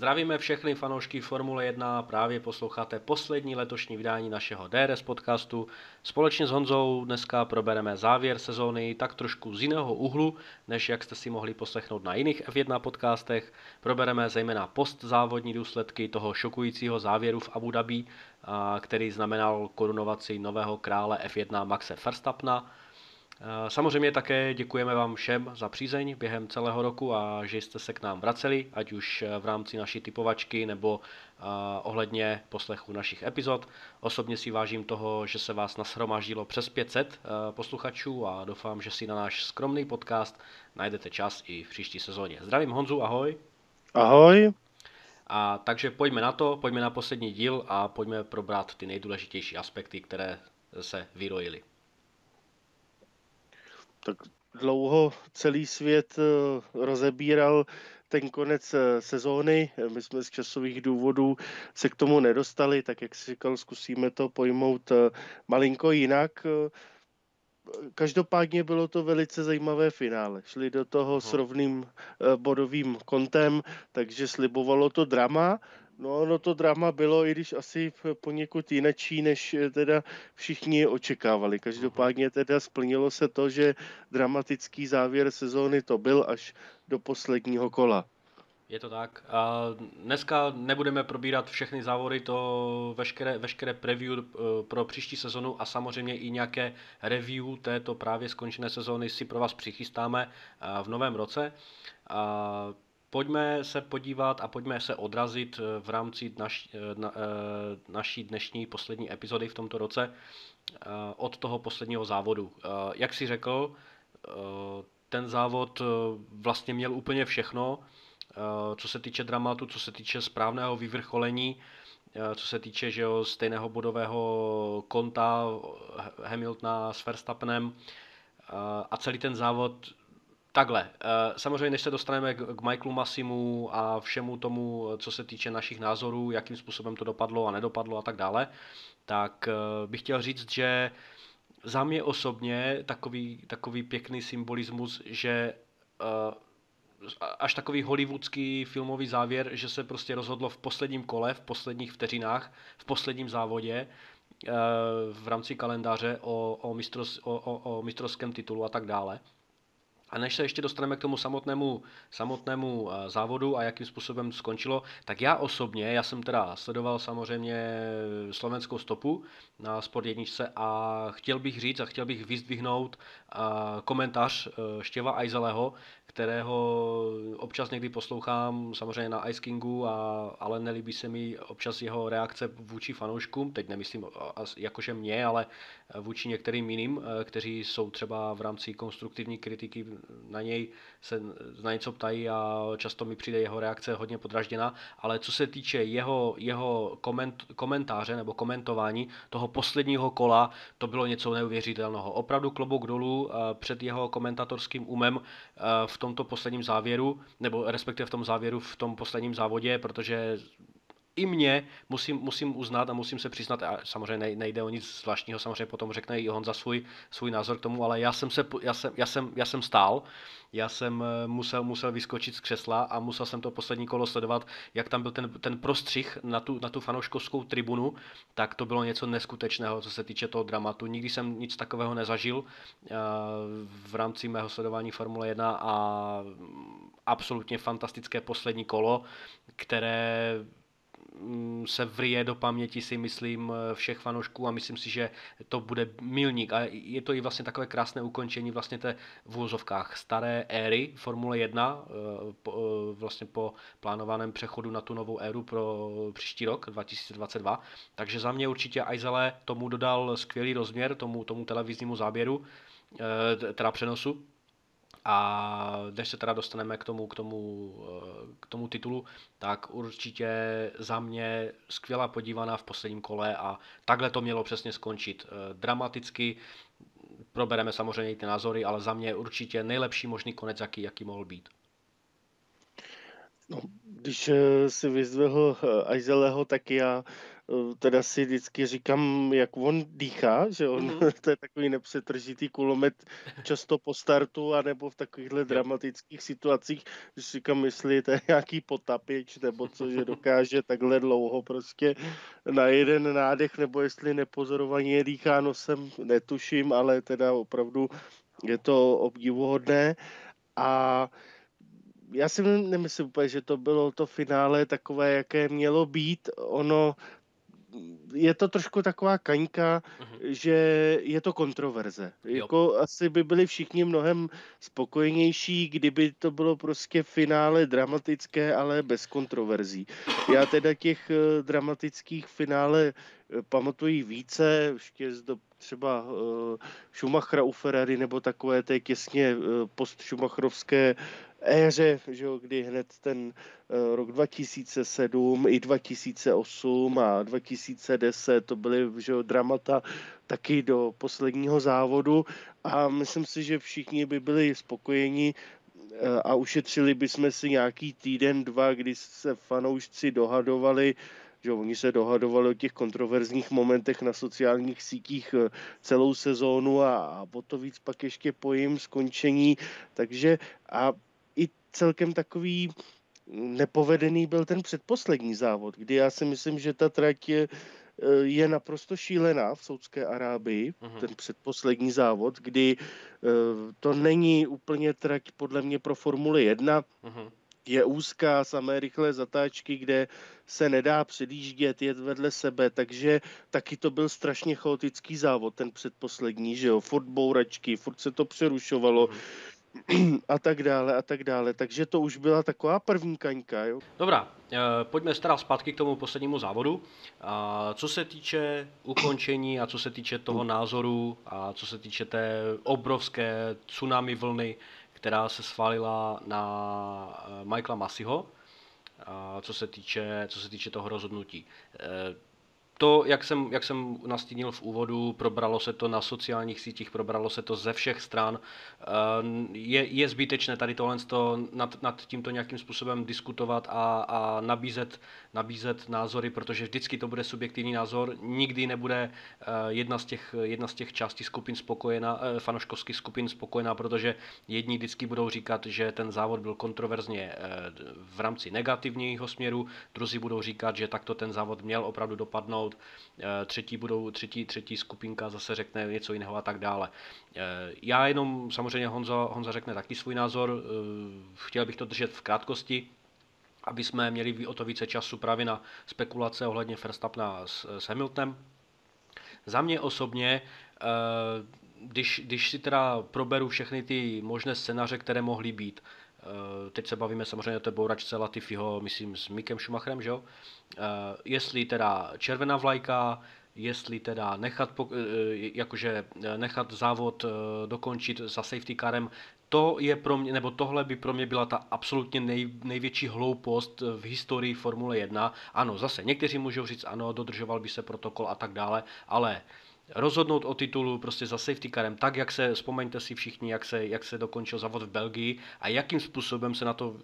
Zdravíme všechny fanoušky Formule 1, právě posloucháte poslední letošní vydání našeho DRS podcastu. Společně s Honzou dneska probereme závěr sezóny tak trošku z jiného úhlu, než jak jste si mohli poslechnout na jiných F1 podcastech. Probereme zejména postzávodní důsledky toho šokujícího závěru v Abu Dhabi, který znamenal korunovaci nového krále F1 Maxe Verstappena. Eh, samozřejmě také děkujeme vám všem za přízeň během celého roku a že jste se k nám vraceli, ať už eh, v rámci naší typovačky nebo eh, ohledně poslechu našich epizod. Osobně si vážím toho, že se vás nashromáždilo přes 500 posluchačů a doufám, že si na náš skromný podcast najdete čas i v příští sezóně. Zdravím Honzu, ahoj. Ahoj. A takže pojďme na to, pojďme na poslední díl a pojďme probrat ty nejdůležitější aspekty, které se vyrojily tak dlouho celý svět eh, rozebíral ten konec eh, sezóny. My jsme z časových důvodů se k tomu nedostali, tak jak si říkal, zkusíme to pojmout eh, malinko jinak. Každopádně bylo to velice zajímavé finále. Šli do toho s rovným bodovým kontem, takže slibovalo to drama. No, no to drama bylo, i když asi poněkud jinačí, než eh, teda všichni očekávali. Každopádně teda splnilo se to, že dramatický závěr sezóny to byl až do posledního kola. Je to tak. A dneska nebudeme probírat všechny závody, to veškeré, veškeré preview eh, pro příští sezonu a samozřejmě i nějaké review této právě skončené sezóny si pro vás přichystáme eh, v novém roce. A pojďme se podívat a pojďme se odrazit eh, v rámci naš, eh, na, eh, naší dnešní poslední epizody v tomto roce od toho posledního závodu. Jak si řekl, ten závod vlastně měl úplně všechno, co se týče dramatu, co se týče správného vyvrcholení, co se týče že jo, stejného bodového konta Hamiltona s Verstappenem a celý ten závod Takhle, eh, samozřejmě než se dostaneme k Michaelu Massimu a všemu tomu, co se týče našich názorů, jakým způsobem to dopadlo a nedopadlo a tak dále, tak eh, bych chtěl říct, že za mě osobně takový, takový pěkný symbolismus, že eh, až takový hollywoodský filmový závěr, že se prostě rozhodlo v posledním kole, v posledních vteřinách, v posledním závodě, v rámci kalendáře o, o, mistros, o, o, o mistrovském titulu a tak dále. A než se ještě dostaneme k tomu samotnému, samotnému eh, závodu a jakým způsobem skončilo, tak já osobně, já jsem teda sledoval samozřejmě slovenskou stopu na Sport jedničce a chtěl bych říct a chtěl bych vyzdvihnout eh, komentář eh, Štěva Ajzeleho, kterého občas někdy poslouchám, samozřejmě na Ice Kingu, a, ale nelíbí se mi občas jeho reakce vůči fanouškům, teď nemyslím jakože mě, ale vůči některým jiným, kteří jsou třeba v rámci konstruktivní kritiky na něj se na něco ptají a často mi přijde jeho reakce hodně podražděná, ale co se týče jeho, jeho koment, komentáře nebo komentování toho posledního kola, to bylo něco neuvěřitelného. Opravdu klobouk dolů eh, před jeho komentatorským umem eh, v tomto posledním závěru, nebo respektive v tom závěru v tom posledním závodě, protože i mě musím, musím uznat a musím se přiznat, a samozřejmě nejde o nic zvláštního, samozřejmě potom řekne i Honza svůj, svůj názor k tomu, ale já jsem, se, já jsem, já jsem, já jsem stál, já jsem eh, musel, musel vyskočit z křesla a musel jsem to poslední kolo sledovat, jak tam byl ten, ten prostřih na tu, na tu fanouškovskou tribunu, tak to bylo něco neskutečného, co se týče toho dramatu. Nikdy jsem nic takového nezažil eh, v rámci mého sledování Formule 1 a absolutně fantastické poslední kolo, které Mm, se vrije do paměti si myslím všech fanoušků a myslím si, že to bude milník a je to i vlastně takové krásné ukončení vlastně té v úzovkách staré éry Formule 1 eh, eh, vlastně po plánovaném přechodu na tu novou éru pro příští rok 2022. Takže za mě určitě Aizele tomu dodal skvělý rozměr tomu, tomu televiznímu záběru, eh, teda přenosu a než se teda dostaneme k tomu, k tomu, eh, k tomu titulu, tak určitě za mě skvělá podívaná v posledním kole a takhle to mělo přesně skončit. Eh, dramaticky, probereme samozřejmě i ty názory, ale za mě určitě nejlepší možný konec, jaký, jaký mohl být. No, když eh, si vyzdvihl Aizeleho, tak já teda si vždycky říkám, jak on dýchá, že on, mm-hmm. to je takový nepřetržitý kulomet často po startu, anebo v takovýchhle dramatických situacích, že si říkám, jestli to je nějaký potapič, nebo co, že dokáže takhle dlouho prostě na jeden nádech, nebo jestli nepozorovaně dýchá nosem, netuším, ale teda opravdu je to obdivuhodné a já si nemyslím úplně, že to bylo to finále takové, jaké mělo být. Ono je to trošku taková kaňka, uh-huh. že je to kontroverze. Jo. Jako asi by byli všichni mnohem spokojenější, kdyby to bylo prostě finále dramatické, ale bez kontroverzí. Já teda těch uh, dramatických finále uh, pamatuji více, ještě z do třeba uh, Schumachera u Ferrari, nebo takové té těsně uh, post-Schumacherovské éře, že jo, kdy hned ten uh, rok 2007 i 2008 a 2010 to byly že jo, dramata taky do posledního závodu. A myslím si, že všichni by byli spokojeni uh, a ušetřili bychom si nějaký týden, dva, kdy se fanoušci dohadovali že oni se dohadovali o těch kontroverzních momentech na sociálních sítích eh, celou sezónu a, a o to víc pak ještě po jejím skončení, takže a celkem takový nepovedený byl ten předposlední závod, kdy já si myslím, že ta trať je, eh, je naprosto šílená v Saudské Arábii, uh-huh. ten předposlední závod, kdy uh, to není úplně trať podle mě pro Formuli 1, uh-huh je úzká, samé rychlé zatáčky, kde se nedá předjíždět, jet vedle sebe, takže taky to byl strašně chaotický závod, ten předposlední, že jo, furt bouračky, furt se to přerušovalo, a tak dále a tak dále. Takže to už byla taková první kaňka. Jo? Dobrá, e, pojďme teda zpátky k tomu poslednímu závodu. A co se týče ukončení a co se týče toho názoru a co se týče té obrovské tsunami vlny, která se svalila na eh, Michaela Masiho, co se týče, co se týče toho rozhodnutí. To, jak jsem, jak jsem nastínil v úvodu, probralo se to na sociálních sítích, probralo se to ze všech stran. Eh, je, je zbytečné tady tohle nad, nad tímto nějakým způsobem diskutovat a, a nabízet, nabízet názory, protože vždycky to bude subjektivní názor, nikdy nebude eh, jedna z těch, jedna z těch částí skupin spokojená, eh, fanoškovských skupin spokojená, protože jedni vždycky budou říkat, že ten závod byl kontroverzně v rámci negativního směru, druzí budou říkat, že takto ten závod měl opravdu dopadnout dohodnout, eh, třetí, budou, třetí, třetí skupinka zase řekne něco jiného a tak dále. Eh, já jenom, samozřejmě Honza, Honza řekne taky svůj názor, eh, chtěl bych to držet v krátkosti, aby jsme měli o to více času právě na spekulace ohledně Verstappena s, s Hamiltonem. Za mě osobně, když, když si teda proberu všechny ty možné scénáře, které mohly být, teď se bavíme samozřejmě o té bouračce Latifiho, myslím s Mikem Schumacherem, že jo? Eh, jestli teda červená vlajka, jestli teda nechat, eh, jakože nechat závod dokončit za safety carem, to je pro mě, nebo tohle by pro mě byla ta absolutně nej, největší hloupost v historii Formule 1. Ano, zase někteří můžou říct, ano, dodržoval by se protokol a tak dále, ale uh, rozhodnout o titulu prostě za safety carem, tak jak se, vzpomeňte si všichni, jak se, jak se dokončil závod v Belgii a jakým způsobem se na to uh,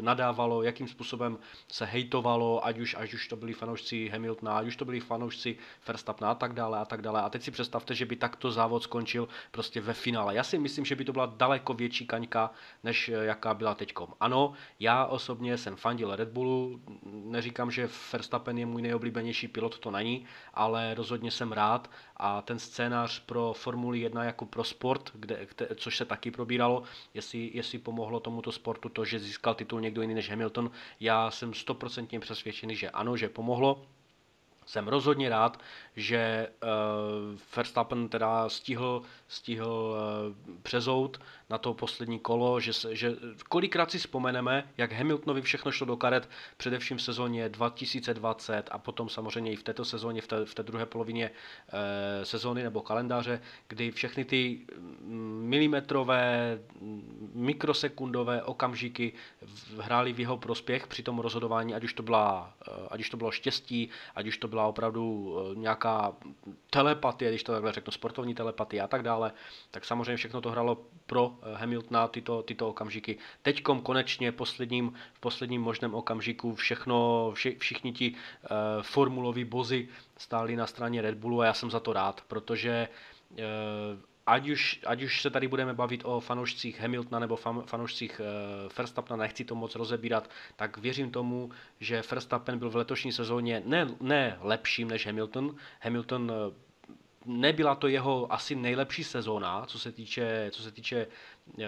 nadávalo, jakým způsobem se hejtovalo, ať už, ať už to byli fanoušci Hamiltona, ať už to byli fanoušci Verstappena a tak dále a tak dále. A teď si představte, že by takto závod skončil prostě ve finále. Já si myslím, že by to byla daleko větší kaňka, než eh, jaká byla teďkom. Ano, já osobně jsem fandil Red Bullu, neříkám, že Verstappen je můj nejoblíbenější pilot, to není, ale rozhodně jsem rád a ten scénář pro Formuli 1 jako pro sport, kde, kde, což se taky probíralo, jestli, jestli pomohlo tomuto sportu to, že získal titul někdo jiný než Hamilton, já jsem stoprocentně přesvědčený, že ano, že pomohlo. Jsem rozhodně rád, že uh, Verstappen teda stihl, stihl uh, přezout na to poslední kolo, že, se, že kolikrát si vzpomeneme, jak Hamiltonovi všechno šlo do karet, především v sezóně 2020 a potom samozřejmě i v této sezóně, v té, v té druhé polovině e, sezóny nebo kalendáře, kdy všechny ty mm, milimetrové, mm, mikrosekundové okamžiky hrály v jeho prospěch při tom rozhodování, ať už to, byla, e, ať už to bylo štěstí, ať už to byla opravdu nějaká telepatie, když to takhle řeknu, sportovní telepatie a tak dále dále, tak samozřejmě všechno to hralo pro Hamiltona tyto, tyto okamžiky. Teďkom konečně posledním, v posledním možném okamžiku všechno, vši, všichni ti uh, formuloví bozy stáli na straně Red Bullu a já jsem za to rád, protože uh, ať už, ať už se tady budeme bavit o fanoušcích Hamiltona nebo fan, fanoušcích uh, Verstappena, nechci to moc rozebírat, tak věřím tomu, že Verstappen byl v letošní sezóně ne, ne lepším než Hamilton. Hamilton nebyla to jeho asi nejlepší sezóna, co se týče, co se týče eh,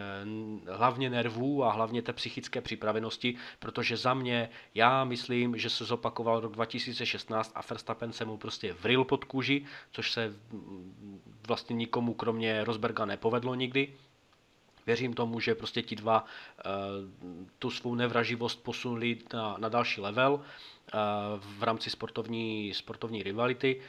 hlavně nervů a hlavně té psychické připravenosti, protože za mě, já myslím, že se zopakoval rok 2016 a Verstappen se mu prostě vril pod kůži, což se mm, vlastně nikomu kromě Rosberga nepovedlo nikdy. Věřím tomu, že prostě ti dva uh, tu svou nevraživost posunuli na, na další level uh, v rámci sportovní, sportovní rivality.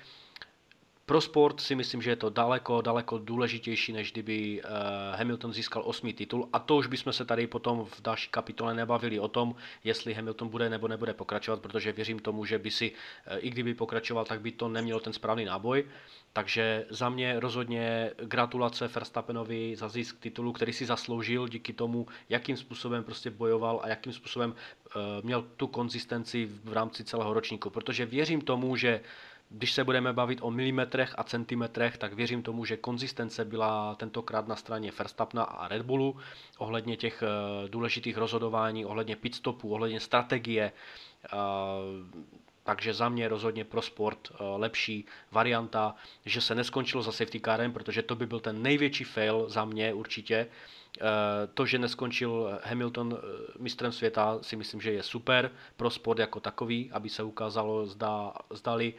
Pro sport si myslím, že je to daleko, daleko důležitější, než kdyby uh, Hamilton získal osmý titul. A to už bychom se tady potom v další kapitole nebavili o tom, jestli Hamilton bude nebo nebude pokračovat, protože věřím tomu, že by si, uh, i kdyby pokračoval, tak by to nemělo ten správný náboj. Takže za mě rozhodně gratulace Verstappenovi za zisk titulu, který si zasloužil díky tomu, jakým způsobem prostě bojoval a jakým způsobem uh, měl tu konzistenci v rámci celého ročníku. Protože věřím tomu, že když se budeme bavit o milimetrech a centimetrech, tak věřím tomu, že konzistence byla tentokrát na straně Verstappena a Red Bullu ohledně těch eh, důležitých rozhodování, ohledně pitstopů, ohledně strategie. Eh, takže za mě rozhodně pro sport eh, lepší varianta, že se neskončilo za safety carem, protože to by byl ten největší fail za mě určitě. To, že neskončil Hamilton mistrem světa, si myslím, že je super pro sport jako takový, aby se ukázalo, zda, zdali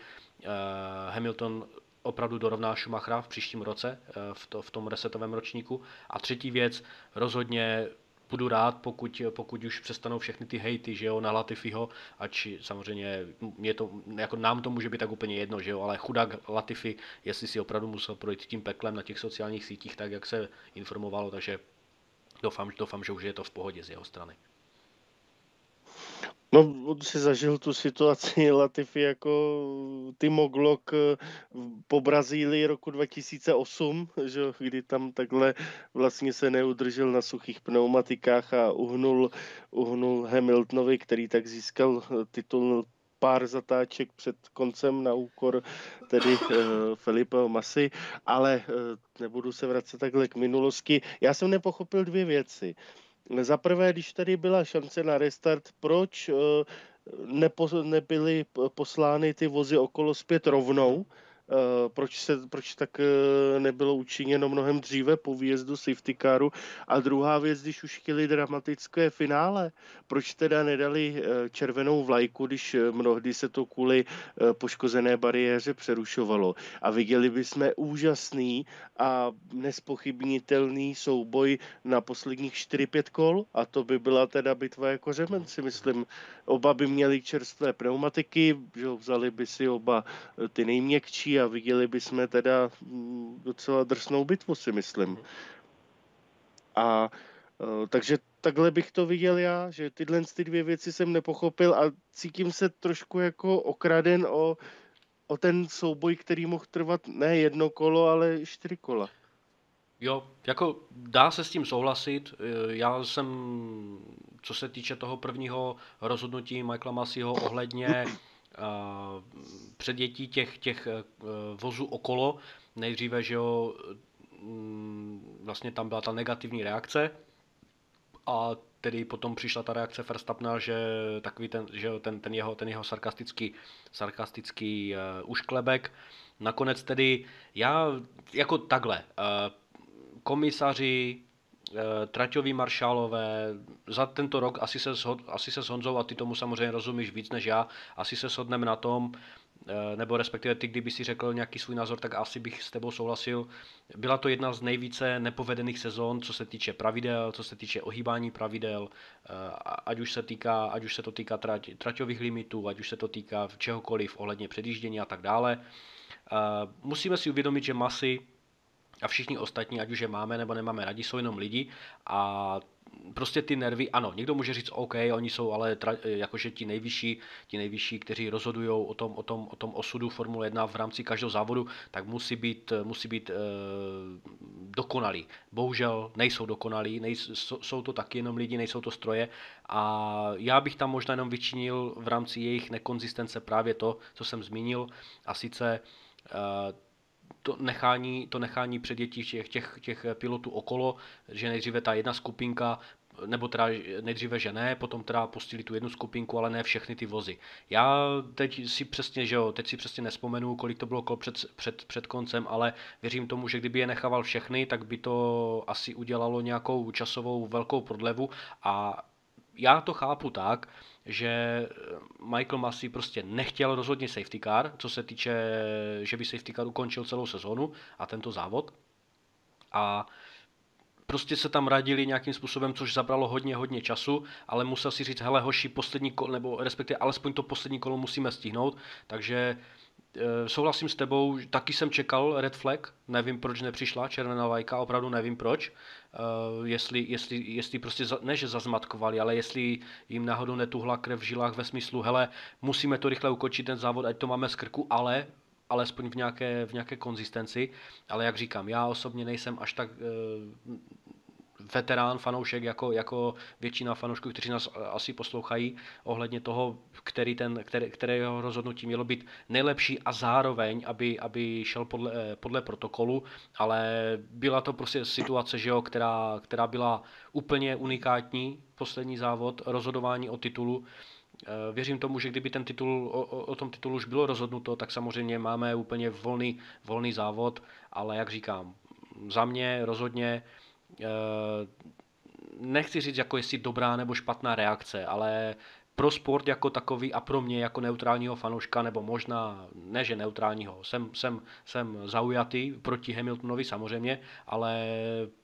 Hamilton opravdu dorovná Schumachera v příštím roce eh, v, to, v tom resetovém ročníku. A třetí věc, rozhodně budu rád, pokud, pokud už přestanou všechny ty hejty, že jo, na Latifiho, ač samozřejmě je to, jako nám to může být tak úplně jedno, že jo, ale chudák Latifi, jestli si opravdu musel projít tím peklem na těch sociálních sítích, tak jak se informovalo, takže doufám, doufám že už je to v pohodě z jeho strany. No, on si zažil tu situaci Latifi jako Timo Glock eh, po Brazílii roku 2008, že, kdy tam takhle vlastně se neudržel na suchých pneumatikách a uhnul, uhnul Hamiltonovi, který tak získal eh, titul pár zatáček před koncem na úkor tedy uh, Felipe Masy, ale nebudu se vracet takhle k minulosti. Já jsem nepochopil dvě věci. Za prvé, když tady byla šance na restart, proč eh, nebyly poslány ty vozy okolo zpět rovnou? Proč, se, proč tak eh, nebylo učiněno mnohem dříve po výjezdu safety caru. A druhá věc, když už chtěli dramatické finále, proč teda nedali eh, červenou vlajku, když mnohdy se to kvůli poškozené bariéře přerušovalo. A viděli bychom úžasný a nespochybnitelný souboj na posledních 4-5 kol a to by byla teda bitva jako řemen, si myslím. Oba by měli čerstvé pneumatiky, že vzali by si oba ty nejměkčí a viděli bychom teda mm, docela drsnou bitvu, si myslím. A e, takže takhle bych to viděl já, že tyhle ty dvě věci jsem nepochopil a cítím se trošku jako okraden o, o ten souboj, který mohl trvat ne jedno kolo, ale čtyři kola. Jo, jako dá se s tím souhlasit. E, já jsem, co se týče toho prvního rozhodnutí Michaela Masiho ohledně předjetí těch, těch eh, vozů okolo. Nejdříve, že jo, mm, vlastně tam byla ta negativní reakce a tedy potom přišla ta reakce Verstappena, že takový ten, že ten, ten, jeho, ten jeho sarkastický, sarkastický uh, ušklebek. Nakonec tedy já jako takhle, uh, komisaři, Eh, traťoví maršálové, za tento rok asi se, shod, asi se s Honzou, a ty tomu samozřejmě rozumíš víc než já, asi se shodneme na tom, eh, nebo respektive ty, kdyby si řekl nějaký svůj názor, tak asi bych s tebou souhlasil. Byla to jedna z nejvíce nepovedených sezon, co se týče pravidel, co se týče ohýbání pravidel, eh, ať už se, týká, ať už se to týká trať, traťových limitů, ať už se to týká čehokoliv ohledně předjíždění a tak dále. Musíme si uvědomit, že masy a všichni ostatní, ať už je máme nebo nemáme rádi, jsou jenom lidi a prostě ty nervy, ano, někdo může říct, OK, oni jsou ale tra, jakože ti nejvyšší, ti nejvyšší, kteří rozhodují o tom, o, tom, o tom osudu Formule 1 v rámci každého závodu, tak musí být, musí být e, dokonalí. Bohužel nejsou dokonalí, nejsou, jsou to taky jenom lidi, nejsou to stroje a já bych tam možná jenom vyčinil v rámci jejich nekonzistence právě to, co jsem zmínil a sice e, to nechání, to nechání předjetí těch, těch, těch pilotů okolo, že nejdříve ta jedna skupinka nebo teda nejdříve, že ne, potom teda pustili tu jednu skupinku, ale ne všechny ty vozy. Já teď si přesně, že jo, teď si přesně nespomenu, kolik to bylo kol před, před, před koncem, ale věřím tomu, že kdyby je nechával všechny, tak by to asi udělalo nějakou časovou velkou prodlevu a já to chápu tak, že Michael Massey prostě nechtěl rozhodně safety car, co se týče, že by safety car ukončil celou sezónu a tento závod. A prostě se tam radili nějakým způsobem, což zabralo hodně, hodně času, ale musel si říct, hele hoši, poslední kolo, nebo respektive alespoň to poslední kolo musíme stihnout, takže souhlasím s tebou, taky jsem čekal Red Flag, nevím proč nepřišla červená lajka, opravdu nevím proč, e, jestli, jestli, jestli prostě, za, ne že zazmatkovali, ale jestli jim náhodou netuhla krev v žilách ve smyslu, hele, musíme to rychle ukočit ten závod, ať to máme z krku, ale alespoň v nějaké, v nějaké konzistenci, ale jak říkám, já osobně nejsem až tak uh, veterán, fanoušek, jako, jako většina fanoušků, kteří nás asi poslouchají, ohledně toho, který ten, který, kterého rozhodnutí mělo být nejlepší a zároveň, aby, aby šel podle, eh, podle protokolu, ale byla to prostě situace, že jo, která, která byla úplně unikátní, poslední závod, rozhodování o titulu, Eh, věřím tomu, že kdyby ten titul, o, o tom titulu už bylo rozhodnuto, tak samozřejmě máme úplně volný, volný závod, ale jak říkám, za mě rozhodně eh, nechci říct, jako jestli dobrá nebo špatná reakce, ale pro sport jako takový a pro mě jako neutrálního fanouška, nebo možná ne, že neutrálního, jsem, jsem, jsem zaujatý proti Hamiltonovi samozřejmě, ale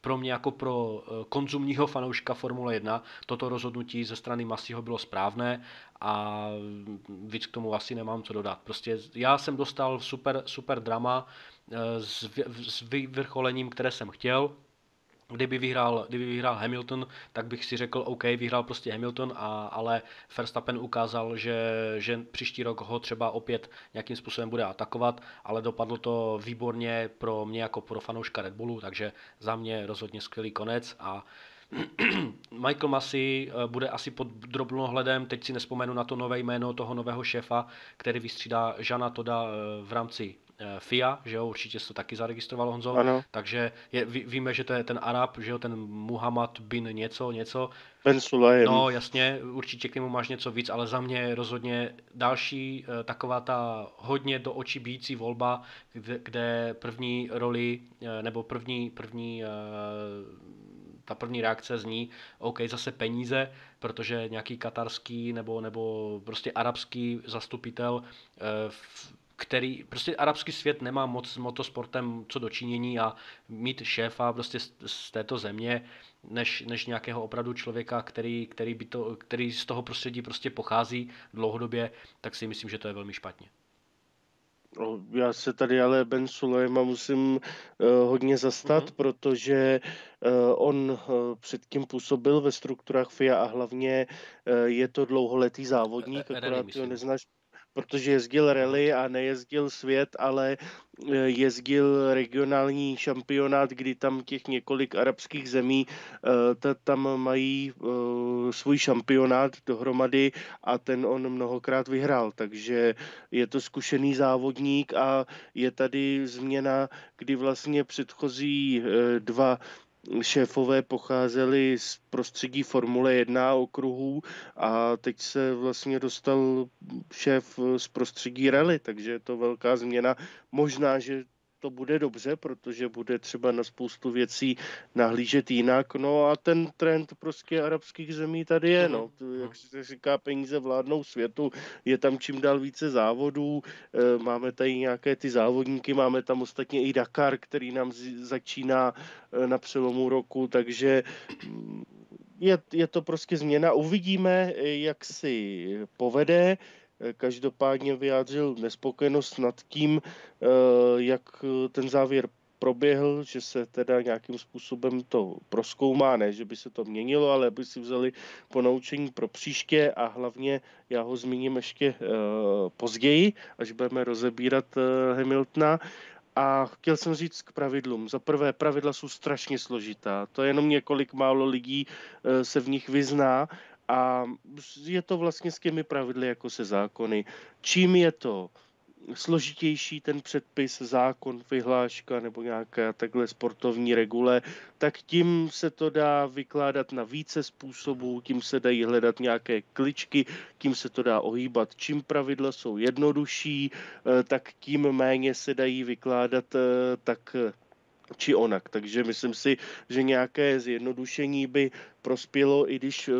pro mě jako pro eh, konzumního fanouška Formule 1 toto rozhodnutí ze strany Masiho bylo správné a víc k tomu asi nemám co dodat. Prostě já jsem dostal super, super drama eh, s, s vyvrcholením, které jsem chtěl, Kdyby vyhrál, kdyby vyhrál Hamilton, tak bych si řekl, OK, vyhrál prostě Hamilton, a, ale Verstappen ukázal, že, že příští rok ho třeba opět nějakým způsobem bude atakovat, ale dopadlo to výborně pro mě jako pro fanouška Red Bullu, takže za mě rozhodně skvělý konec a Michael Massey eh, bude asi pod drobnohledem, teď si nespomenu na to nové jméno toho nového šéfa, který vystřídá Žana Toda eh, v rámci FIA, že jo, určitě se to taky zaregistrovalo Honzo, ano. takže je, ví, víme, že to je ten Arab, že jo, ten Muhammad bin něco, něco. Ben Sulaim. No jasně, určitě k němu máš něco víc, ale za mě rozhodně další eh, taková ta hodně do očí bíjící volba, kde, kde první roli, eh, nebo první, první ta první reakce zní, OK, zase peníze, protože nějaký katarský nebo, nebo prostě arabský zastupitel který, prostě arabský svět nemá moc s motosportem co dočinění a mít šéfa prostě z, z této země, než, než nějakého opravdu člověka, který, který, by to, který z toho prostředí prostě pochází dlouhodobě, tak si myslím, že to je velmi špatně. No, já se tady ale Ben Sulejma musím uh, hodně zastat, mm-hmm. protože uh, on uh, předtím působil ve strukturách FIA a hlavně uh, je to dlouholetý závodník, akorát ho neznáš protože jezdil rally a nejezdil svět, ale e, jezdil regionální šampionát, kdy tam těch několik arabských zemí e, tam mají e, svůj šampionát dohromady a ten on mnohokrát vyhrál, takže je to zkušený závodník a je tady změna, kdy vlastně předchozí dva šéfové pocházeli z prostředí Formule 1 okruhů a teď se vlastně dostal šéf z prostředí rally, takže je to velká změna. Možná, že to bude dobře, protože bude třeba na spoustu věcí nahlížet jinak. No a ten trend prostě arabských zemí tady je. No. Mhm. Jak se říká, peníze vládnou světu, je tam čím dál více závodů, eh, máme tady nějaké ty závodníky, máme tam ostatně i Dakar, který nám začíná eh, na přelomu roku, takže mm, je, je to prostě změna. Uvidíme, jak si povede. Eh, každopádně vyjádřil nespokojenost nad tím, eh, jak ten závěr proběhl, že se teda nějakým způsobem to proskoumá, ne, že by se to měnilo, ale aby si vzali ponaučení pro příště a hlavně já ho zmíním ještě uh, později, až budeme rozebírat uh, Hamiltona. A chtěl jsem říct k pravidlům. Za prvé, pravidla jsou strašně složitá. To je jenom několik málo lidí uh, se v nich vyzná a je to vlastně s těmi pravidly jako se zákony. Čím je to složitější ten předpis, zákon, vyhláška nebo nějaká takhle sportovní regule, tak tím se to dá vykládat na více způsobů, tím se dají hledat nějaké kličky, tím se to dá ohýbat. Čím pravidla jsou jednodušší, eh, tak tím méně se dají vykládat eh, tak či onak. Takže myslím si, že nějaké zjednodušení by prospělo, i když eh,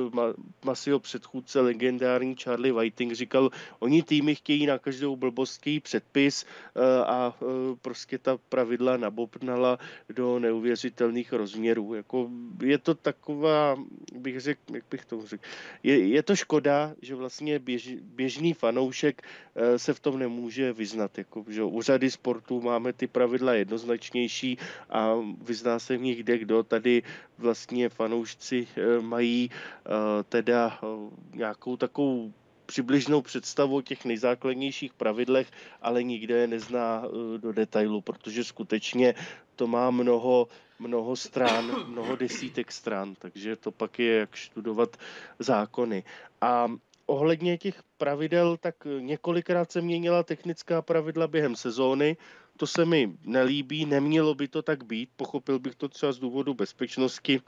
Masio předchůdce legendární Charlie Whiting říkal, oni týmy chtějí na každou blbost předpis eh, a eh, prostě ta pravidla nabobnala do neuvěřitelných rozměrů. Jako je to taková, bych řekl, jak bych to řekl, je, je to škoda, že vlastně běž, běžný fanoušek se v tom nemůže vyznat. Jako, že úřady sportu máme ty pravidla jednoznačnější a vyzná se v nich kde kdo. Tady vlastně fanoušci mají eh, teda eh, nějakou takovou přibližnou představu o těch nejzákladnějších pravidlech, ale nikde je nezná do detailu, protože skutečně to má mnoho, mnoho stran, mnoho desítek stran, takže to pak je jak studovat zákony. A ohledně těch pravidel, tak několikrát se měnila technická pravidla během sezóny, to se mi nelíbí, nemělo by to tak být, pochopil bych to třeba z důvodu bezpečnosti,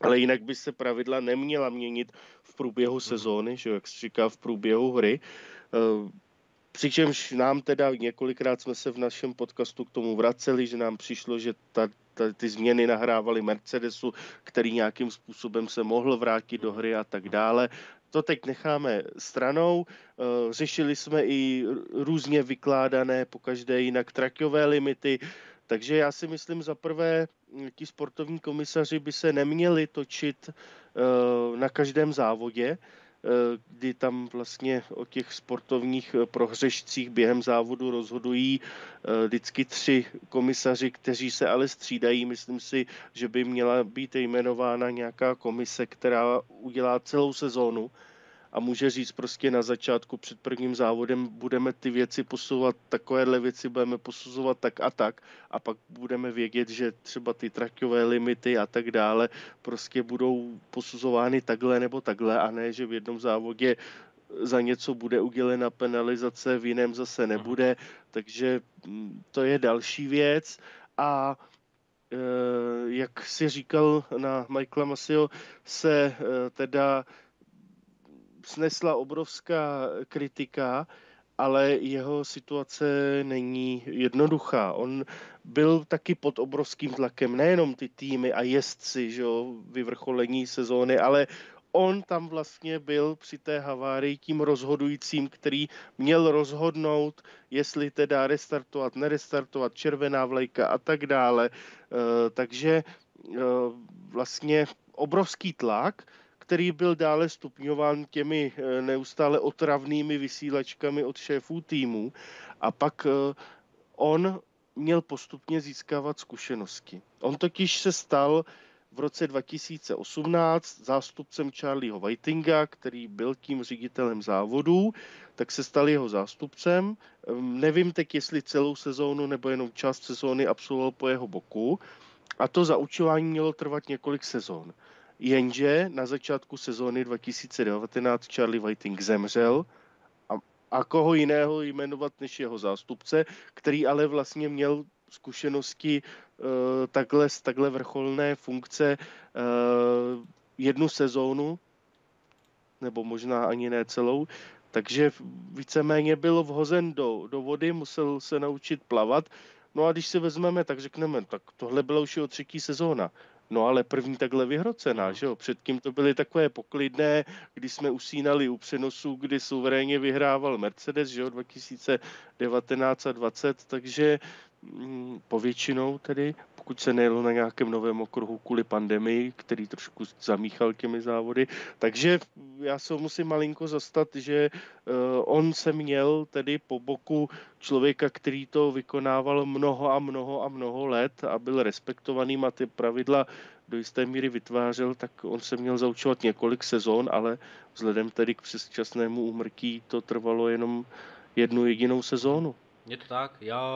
ale jinak by se pravidla neměla měnit v průběhu mhm. sezóny, že jak se říká v průběhu hry. Eh, přičemž nám teda několikrát jsme se v našem podcastu k tomu vraceli, že nám přišlo, že ta, ta, ty změny nahrávaly Mercedesu, který nějakým způsobem se mohl vrátit do hry a tak dále. To teď necháme stranou. Eh, řešili jsme i různě vykládané po každé jinak trackové limity. Takže já si myslím za prvé, ti sportovní komisaři by se neměli točit uh, na každém závodě, uh, kdy tam vlastně o těch sportovních eh, prohřešcích během závodu rozhodují vždycky tři komisaři, kteří se ale střídají. Myslím si, že by měla být jmenována nějaká komise, která udělá celou sezónu a může říct prostě na začátku před prvním závodem budeme ty věci posouvat, takovéhle věci budeme posuzovat tak a tak. A pak budeme vědět, že třeba ty trakové limity a tak dále prostě budou posuzovány takhle nebo takhle a ne, že v jednom závodě za něco bude udělena penalizace, v jiném zase nebude, takže mm, to je další věc. A e, jak si říkal na Michaela Masio, se e, teda snesla obrovská kritika, ale jeho situace není jednoduchá. On byl taky pod obrovským tlakem, nejenom ty týmy a jezdci, že jo, vyvrcholení sezóny, ale on tam vlastně byl při té havárii tím rozhodujícím, který měl rozhodnout, jestli teda restartovat, nerestartovat, červená vlajka a tak dále. E, takže e, vlastně obrovský tlak, který byl dále stupňován těmi eh, neustále otravnými vysílačkami od šéfů týmu a pak eh, on měl postupně získávat zkušenosti. On totiž se stal v roce 2018 zástupcem Charlieho Whitinga, který byl tím ředitelem závodů, tak se stal jeho zástupcem. Ehm, nevím teď, jestli celou sezónu nebo jenom část sezóny absolvoval po jeho boku. A to zaučování mělo trvat několik sezón. Jenže na začátku sezóny 2019 Charlie Whiting zemřel a, a koho jiného jmenovat než jeho zástupce, který ale vlastně měl zkušenosti uh, takhle z takhle vrcholné funkce uh, jednu sezónu, nebo možná ani ne celou, takže víceméně byl vhozen do, do vody, musel se naučit plavat. No a když si vezmeme, tak řekneme, tak tohle byla už jeho třetí sezóna. No ale první takhle vyhrocená, že jo? Předtím to byly takové poklidné, kdy jsme usínali u přenosu, kdy suverénně vyhrával Mercedes, že jo, 2019 a 20, takže povětšinou tedy, pokud se nejelo na nějakém novém okruhu kvůli pandemii, který trošku zamíchal těmi závody. Takže já se musím malinko zastat, že uh, on se měl tedy po boku člověka, který to vykonával mnoho a mnoho a mnoho let a byl respektovaný a ty pravidla do jisté míry vytvářel, tak on se měl zaučovat několik sezon, ale vzhledem tedy k přesčasnému úmrtí to trvalo jenom jednu jedinou sezónu. Je to tak, já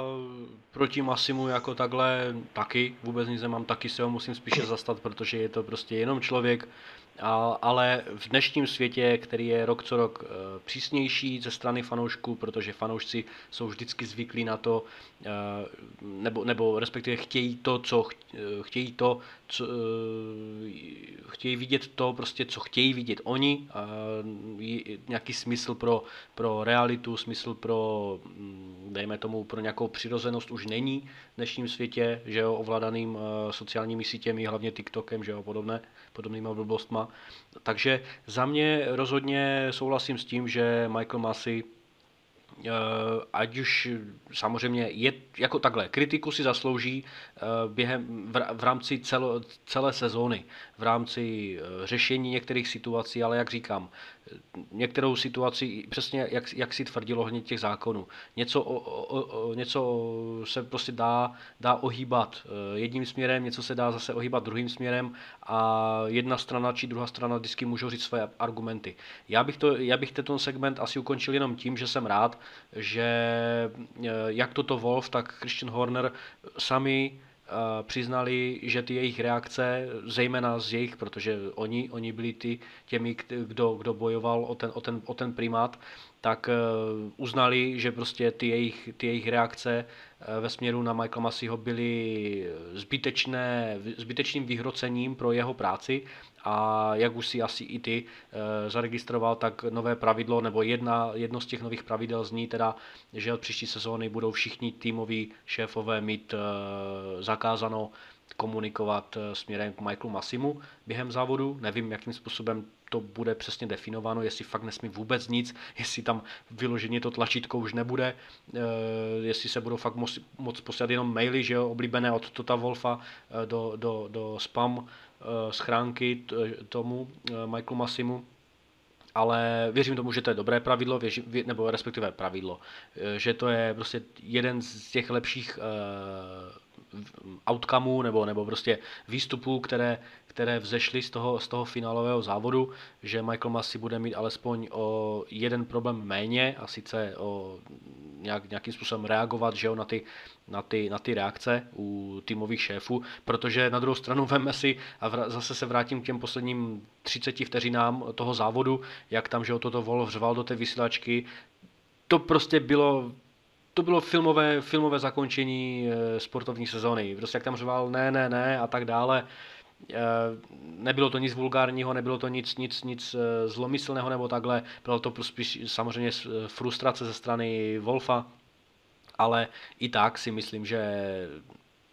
proti Masimu jako takhle taky vůbec nic nemám, taky se ho musím spíše zastat, protože je to prostě jenom člověk, a, ale v dnešním světě, který je rok co rok e, přísnější ze strany fanoušků, protože fanoušci jsou vždycky zvyklí na to, e, nebo, nebo respektive chtějí to, co eh, chtějí to, co, chtějí vidět to, prostě, co chtějí vidět oni, nějaký smysl pro, pro realitu, smysl pro, mm, dejme tomu, pro nějakou přirozenost už není v dnešním světě, že jo, ovládaným sociálními sítěmi, hlavně TikTokem, že jo, podobné, podobnýma blbostma. Takže za mě rozhodně souhlasím s tím, že Michael Massey eh, ať už samozřejmě je jako takhle, kritiku si zaslouží eh, během, v, v rámci celo, celé sezóny, v rámci eh, řešení některých situací, ale jak říkám, některou situaci, přesně jak, jak si tvrdilo ohledně těch zákonů. Něco, o, o, o, něco se prostě dá, dá ohýbat eh, jedním směrem, něco se dá zase ohýbat druhým směrem a jedna strana či druhá strana vždycky můžou říct své argumenty. Já bych, to, já bych tento segment asi ukončil jenom tím, že jsem rád, že eh, jak toto Wolf, tak Christian Horner sami přiznali, že ty jejich reakce, zejména z jejich, protože oni, oni byli ty, těmi, kdo, kdo bojoval o ten, o, ten, o ten primát, tak eh, uznali, že prostě ty jejich, ty jejich reakce eh, ve směru na Michael Masseyho byly zbytečné, zbytečným vyhrocením pro jeho práci a jak už si asi i ty e, zaregistroval, tak nové pravidlo, nebo jedna, jedno z těch nových pravidel zní teda, že od příští sezóny budou všichni týmoví šéfové mít e, zakázáno komunikovat směrem k Michaelu Massimu během závodu. Nevím, jakým způsobem to bude přesně definováno, jestli fakt nesmí vůbec nic, jestli tam vyloženě to tlačítko už nebude, jestli se budou fakt moc, moc posílat jenom maily, že jo, oblíbené od Tota Wolfa do, do, do spam schránky t, tomu e, Michaelu Massimu, ale věřím tomu, že to je dobré pravidlo, věřím, nebo respektive pravidlo, že to je prostě jeden z těch lepších outcomeů nebo, nebo prostě výstupů, které, které vzešly z toho, z toho finálového závodu, že Michael Massey bude mít alespoň o jeden problém méně a sice o nějak, nějakým způsobem reagovat že jo, na, ty, na, ty, na ty reakce u týmových šéfů, protože na druhou stranu veme si, a vr- zase se vrátím k těm posledním 30 vteřinám toho závodu, jak tam že jo, toto vol řval do té vysílačky, to prostě bylo to bylo filmové, filmové zakončení e, sportovní sezóny. Prostě jak tam řval ne, ne, ne a tak dále. E, nebylo to nic vulgárního, nebylo to nic, nic, nic e, zlomyslného nebo takhle. Bylo to spíš samozřejmě frustrace ze strany Wolfa, ale i tak si myslím, že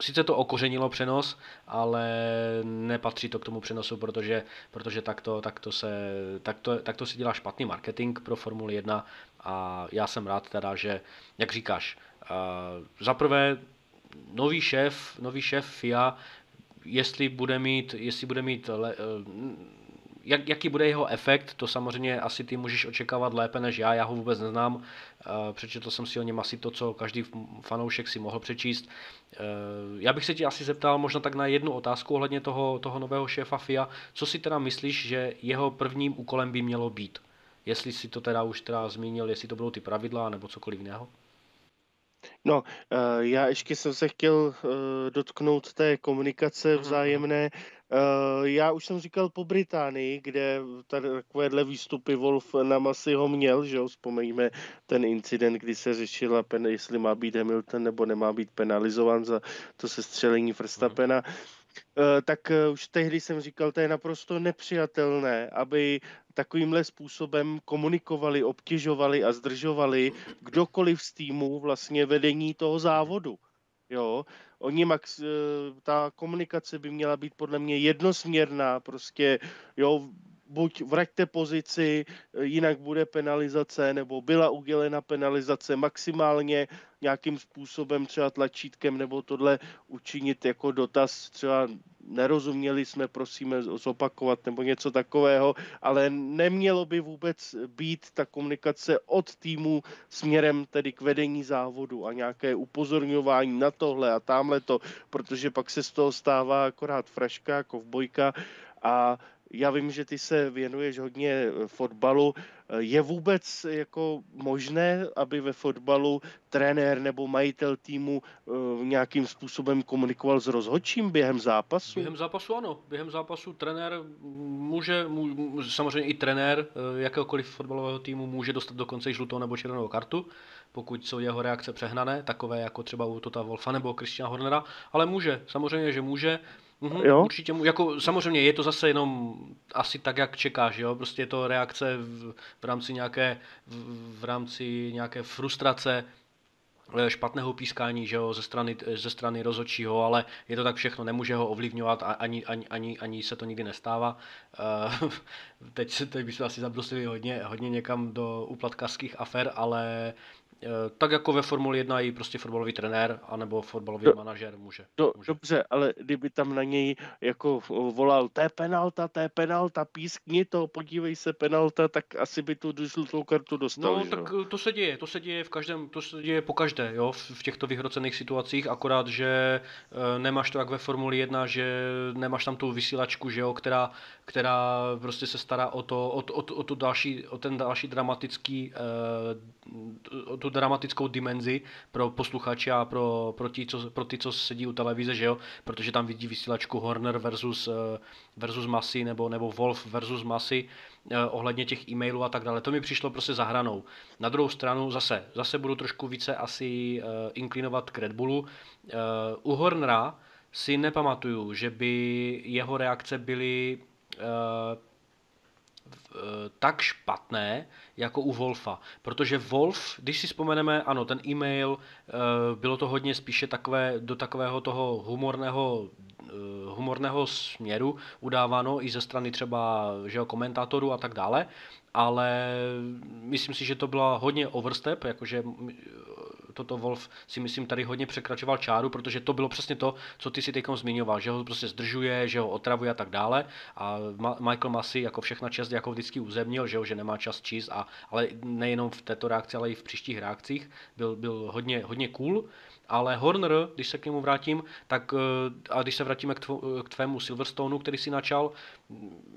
sice to okořenilo přenos, ale nepatří to k tomu přenosu, protože, protože takto, takto, se, takto, takto se dělá špatný marketing pro Formuli 1 a já jsem rád teda, že, jak říkáš, uh, zaprvé nový šéf, nový šéf FIA, jestli bude mít, jestli bude mít le, uh, jak, jaký bude jeho efekt, to samozřejmě asi ty můžeš očekávat lépe než já, já ho vůbec neznám, přečetl jsem si o něm asi to, co každý fanoušek si mohl přečíst. Já bych se ti asi zeptal možná tak na jednu otázku ohledně toho, toho nového šéfa FIA. Co si teda myslíš, že jeho prvním úkolem by mělo být? Jestli si to teda už teda zmínil, jestli to budou ty pravidla nebo cokoliv jiného? No, eh, já ještě jsem se chtěl eh, dotknout té komunikace mhm, vzájemné. Eh, já už jsem říkal po Británii, kde tady takovéhle výstupy Wolf na masy ho měl, že jo, vzpomeňme ten incident, kdy se řešila, jestli má být Hamilton nebo nemá být penalizován za to sestřelení Verstappena. Mhm. Tak už tehdy jsem říkal, to je naprosto nepřijatelné, aby takovýmhle způsobem komunikovali, obtěžovali a zdržovali kdokoliv z týmu vlastně vedení toho závodu. Jo, oni max, eh, ta komunikace by měla být podle mě jednosměrná, prostě, jo, buď vraťte pozici, jinak bude penalizace, nebo byla udělena penalizace maximálně nějakým způsobem, třeba tlačítkem, nebo tohle učinit jako dotaz, třeba nerozuměli jsme, prosíme zopakovat, nebo něco takového, ale nemělo by vůbec být ta komunikace od týmu směrem tedy k vedení závodu a nějaké upozorňování na tohle a tamhle to, protože pak se z toho stává akorát fraška, jako v bojka a já vím, že ty se věnuješ hodně eh, fotbalu. Eh, je vůbec jako možné, aby ve fotbalu trenér nebo majitel týmu eh, nějakým způsobem komunikoval s rozhodčím během zápasu? Během zápasu ano. Během zápasu trenér může, může, samozřejmě i trenér jakéhokoliv fotbalového týmu může dostat dokonce i žlutou nebo červenou kartu, pokud jsou jeho reakce přehnané, takové jako třeba u Tota Wolfa nebo Christiana Hornera, ale může, samozřejmě, že může. Mm-hmm, jo? Určitě, jako samozřejmě je to zase jenom asi tak, jak čekáš, jo, prostě je to reakce v, v rámci nějaké, v, v rámci nějaké frustrace, eh, špatného pískání že jo, ze strany, ze strany rozhodčího, ale je to tak všechno, nemůže ho ovlivňovat, ani, ani, ani, ani se to nikdy nestává. Uh, teď, teď bychom asi zabrusili hodně, hodně někam do úplatkářských afer, ale Eh, tak jako ve Formuli 1 i prostě fotbalový trenér anebo fotbalový do, manažer může, do, může. Dobře, ale kdyby tam na něj jako volal, to je penalta, to je penalta, pískni to, podívej se, penalta, tak asi by tu žlutou kartu dostal. No, že? tak eh, to se děje, to se děje v každém, to se děje po každé, jo, v, v těchto vyhrocených situacích, akorát, že e, nemáš to jak ve Formuli 1, že nemáš tam tu vysílačku, že jo, která, která prostě se stará o to, o, o, o, tu další, o ten další dramatický, e, o tu dramatickou dimenzi pro posluchače a pro, pro, tí, co, pro ty, co sedí u televize, že jo? Protože tam vidí vysílačku Horner versus, eh, versus Masy nebo, nebo Wolf versus Masy eh, ohledně těch e-mailů a tak dále. To mi přišlo prostě za hranou. Na druhou stranu zase, zase budu trošku více asi uh, inklinovat k Red Bullu. U Hornera si nepamatuju, že by jeho reakce byly Eh, tak špatné jako u Wolfa. Protože Wolf, když si vzpomeneme, ano, ten e-mail, eh, bylo to hodně spíše takové, do takového toho humorného eh, humorného směru udáváno i ze strany třeba že jo, komentátorů a tak dále, ale myslím si, že to byla hodně overstep, jakože toto Wolf si myslím tady hodně překračoval čáru, protože to bylo přesně to, co ty si teď zmiňoval, že ho prostě zdržuje, že ho otravuje a tak dále. A Ma- Michael Massey jako všechna čest jako vždycky uzemnil, že, ho, že nemá čas číst, a, ale nejenom v této reakci, ale i v příštích reakcích byl, byl hodně, hodně cool. Ale Horner, když se k němu vrátím, tak eh, a když se vrátíme k, tvo, k tvému Silverstoneu, který si načal,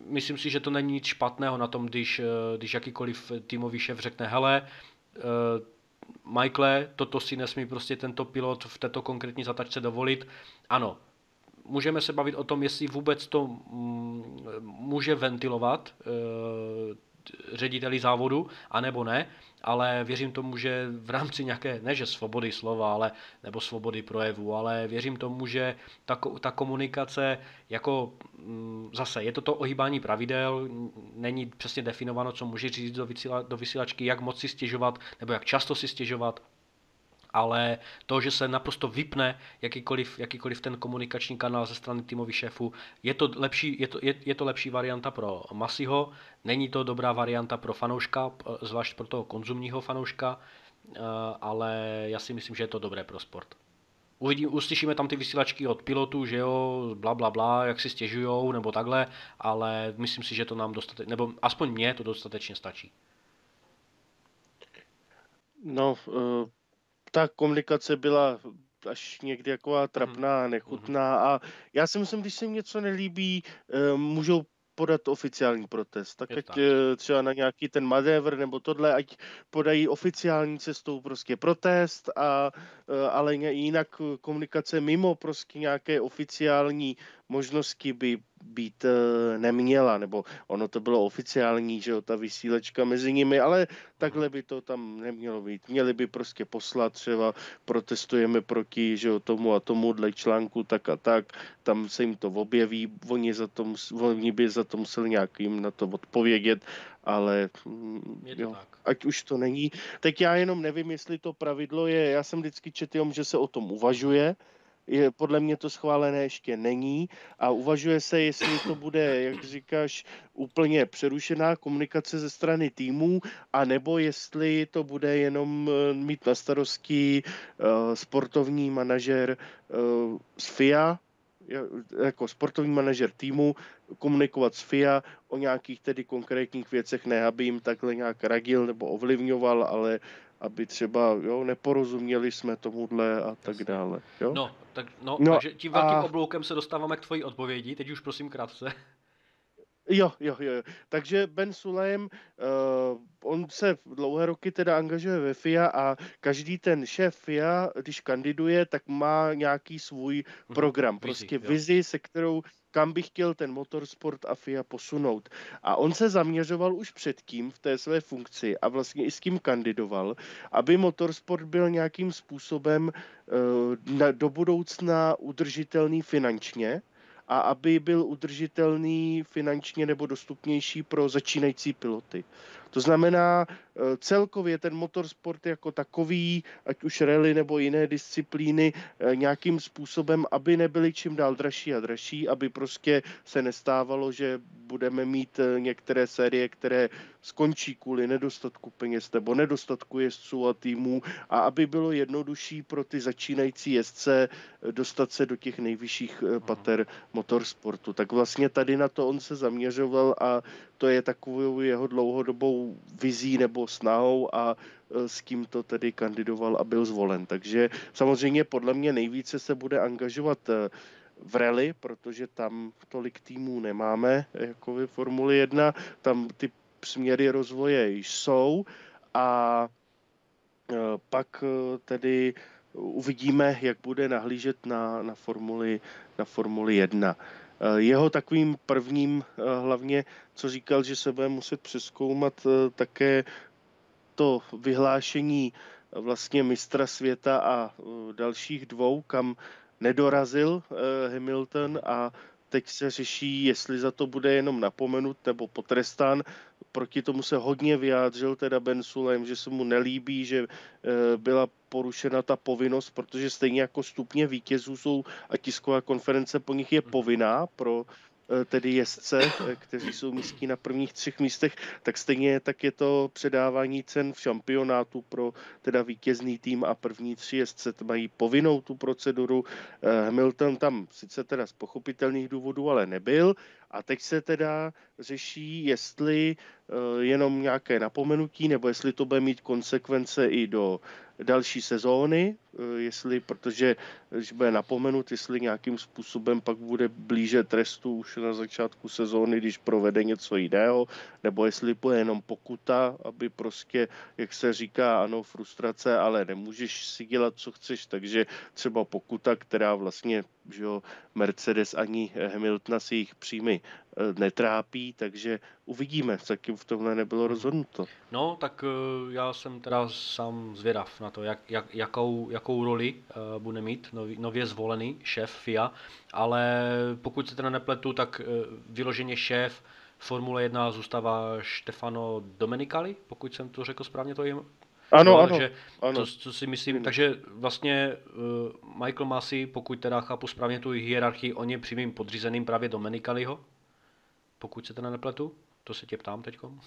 myslím si, že to není nic špatného na tom, když, eh, když jakýkoliv týmový šéf řekne, hele, eh, Michael, toto si nesmí prostě tento pilot v této konkrétní zatačce dovolit. Ano, můžeme se bavit o tom, jestli vůbec to mm, může ventilovat řediteli závodu, anebo ne, ale věřím tomu, že v rámci nějaké, ne že svobody slova, ale, nebo svobody projevu, ale věřím tomu, že ta, ta komunikace jako mm, zase je to to ohýbání pravidel, není přesně definováno, co může říct do, vysíla, do vysílačky, jak moc si stěžovat, nebo jak často si stěžovat, ale to, že se naprosto vypne jakýkoliv, jakýkoliv ten komunikační kanál ze strany týmových šéfů, je to lepší, je to, je, je to lepší varianta pro Masiho, není to dobrá varianta pro fanouška, zvlášť pro toho konzumního fanouška, eh, ale já si myslím, že je to dobré pro sport. Uvidím, uslyšíme tam ty vysílačky od pilotů, že jo, bla, bla, bla, jak si stěžujou, nebo takhle, ale myslím si, že to nám dostatečně, nebo aspoň mně to dostatečně stačí. No, uh ta komunikace byla až někdy jako trapná, mhm. nechutná a já si myslím, když se jim něco nelíbí, eh, můžou podat oficiální protest. Tak ať tak. Eh, třeba na nějaký ten manévr nebo tohle, ať podají oficiální cestou prostě protest, a, eh, ale jinak komunikace mimo prostě nějaké oficiální možnosti by být eh, neměla, nebo ono to bylo oficiální, že jo, ta vysílečka mezi nimi, ale takhle by to tam nemělo být. Měli by prostě poslat třeba protestujeme proti, že jo, tomu a tomu dle článku tak a tak, tam se jim to objeví, oni, za to, oni by za to museli nějak jim na to odpovědět, ale mm, jo, ať už to není. Tak já jenom nevím, jestli to pravidlo je, já jsem vždycky četl, že se o tom uvažuje, je, podle mě to schválené ještě není a uvažuje se, jestli to bude, jak říkáš, úplně přerušená komunikace ze strany týmů, a nebo jestli to bude jenom eh, mít na starosti uh, sportovní manažer uh, z FIA, jako sportovní manažer týmu komunikovat s FIA o nějakých tedy konkrétních věcech, ne aby jim takhle nějak radil nebo ovlivňoval, ale aby třeba jo, neporozuměli jsme tomuhle a tak dále. Jo? No, tak, no, no takže tím velkým a... obloukem se dostáváme k tvojí odpovědi, teď už prosím krátce. Jo, jo, jo. Takže Ben Sulem, uh, on se dlouhé roky teda angažuje ve FIA a každý ten šéf FIA, když kandiduje, tak má nějaký svůj mhm. program, prostě vizi, vizi se kterou kam by chtěl ten motorsport a FIA posunout. A on se zaměřoval už předtím v té své funkci a vlastně i s kým kandidoval, aby motorsport byl nějakým způsobem uh, na, do budoucna udržitelný finančně, a aby byl udržitelný finančně nebo dostupnější pro začínající piloty. To znamená, eh, celkově ten motorsport jako takový, ať už rally nebo jiné disciplíny, eh, nějakým způsobem, aby nebyly čím dál dražší a dražší, aby prostě se nestávalo, že budeme mít eh, některé série, které skončí kvůli nedostatku peněz nebo nedostatku jezdců a týmů a aby bylo jednodušší pro ty začínající jezdce dostat se do těch nejvyšších pater motorsportu. Tak vlastně tady na to on se zaměřoval a to je takovou jeho dlouhodobou vizí nebo snahou a e, s kým to tedy kandidoval a byl zvolen. Takže samozřejmě podle mě nejvíce se bude angažovat e, v rally, protože tam tolik týmů nemáme, jako v Formuli 1, tam ty směry rozvoje jsou a e, pak tedy uvidíme, jak bude nahlížet na, na, Formuli, na Formuli 1. Eh, jeho takovým prvním eh, hlavně, co říkal, že se bude muset přeskoumat eh, také to vyhlášení vlastně mistra světa a dalších dvou, kam nedorazil Hamilton a teď se řeší, jestli za to bude jenom napomenut nebo potrestán. Proti tomu se hodně vyjádřil teda Ben Sulem, že se mu nelíbí, že byla porušena ta povinnost, protože stejně jako stupně vítězů jsou a tisková konference po nich je mhm. povinná pro Eh, tedy jezdce, eh, kteří jsou místní na prvních třech místech, tak stejně tak je to předávání cen v šampionátu pro teda vítězný tým a první tři jezdce mají povinnou tu proceduru. Eh, Hamilton tam sice teda z pochopitelných důvodů, ale nebyl a teď se teda řeší, jestli jenom nějaké napomenutí, nebo jestli to bude mít konsekvence i do další sezóny, eh, jestli, protože když bude napomenut, jestli nějakým způsobem pak bude blíže trestu už na začátku sezóny, když provede něco jiného, nebo jestli bude jenom pokuta, aby prostě, jak se říká, ano, frustrace, ale nemůžeš si dělat, co chceš, takže třeba pokuta, která vlastně, že jo, Mercedes ani Hamiltona si jich příjmy eh, netrápí, takže uvidíme, zatím v tomhle nebylo rozhodnuto. No, tak eh, já jsem teda sám zvědav na to, jak, jak, jakou, jakou roli bude mít nový, nově zvolený šéf FIA, ale pokud se teda nepletu, tak vyloženě šéf Formule 1 zůstává Stefano Domenicali, pokud jsem to řekl správně to jim. Ano, no, ano, že ano. To, co si myslím, ano. takže vlastně uh, Michael Massey, pokud teda chápu správně tu hierarchii, on je přímým podřízeným právě Domenicaliho, pokud se teda nepletu, to se tě ptám teďkom. Uh,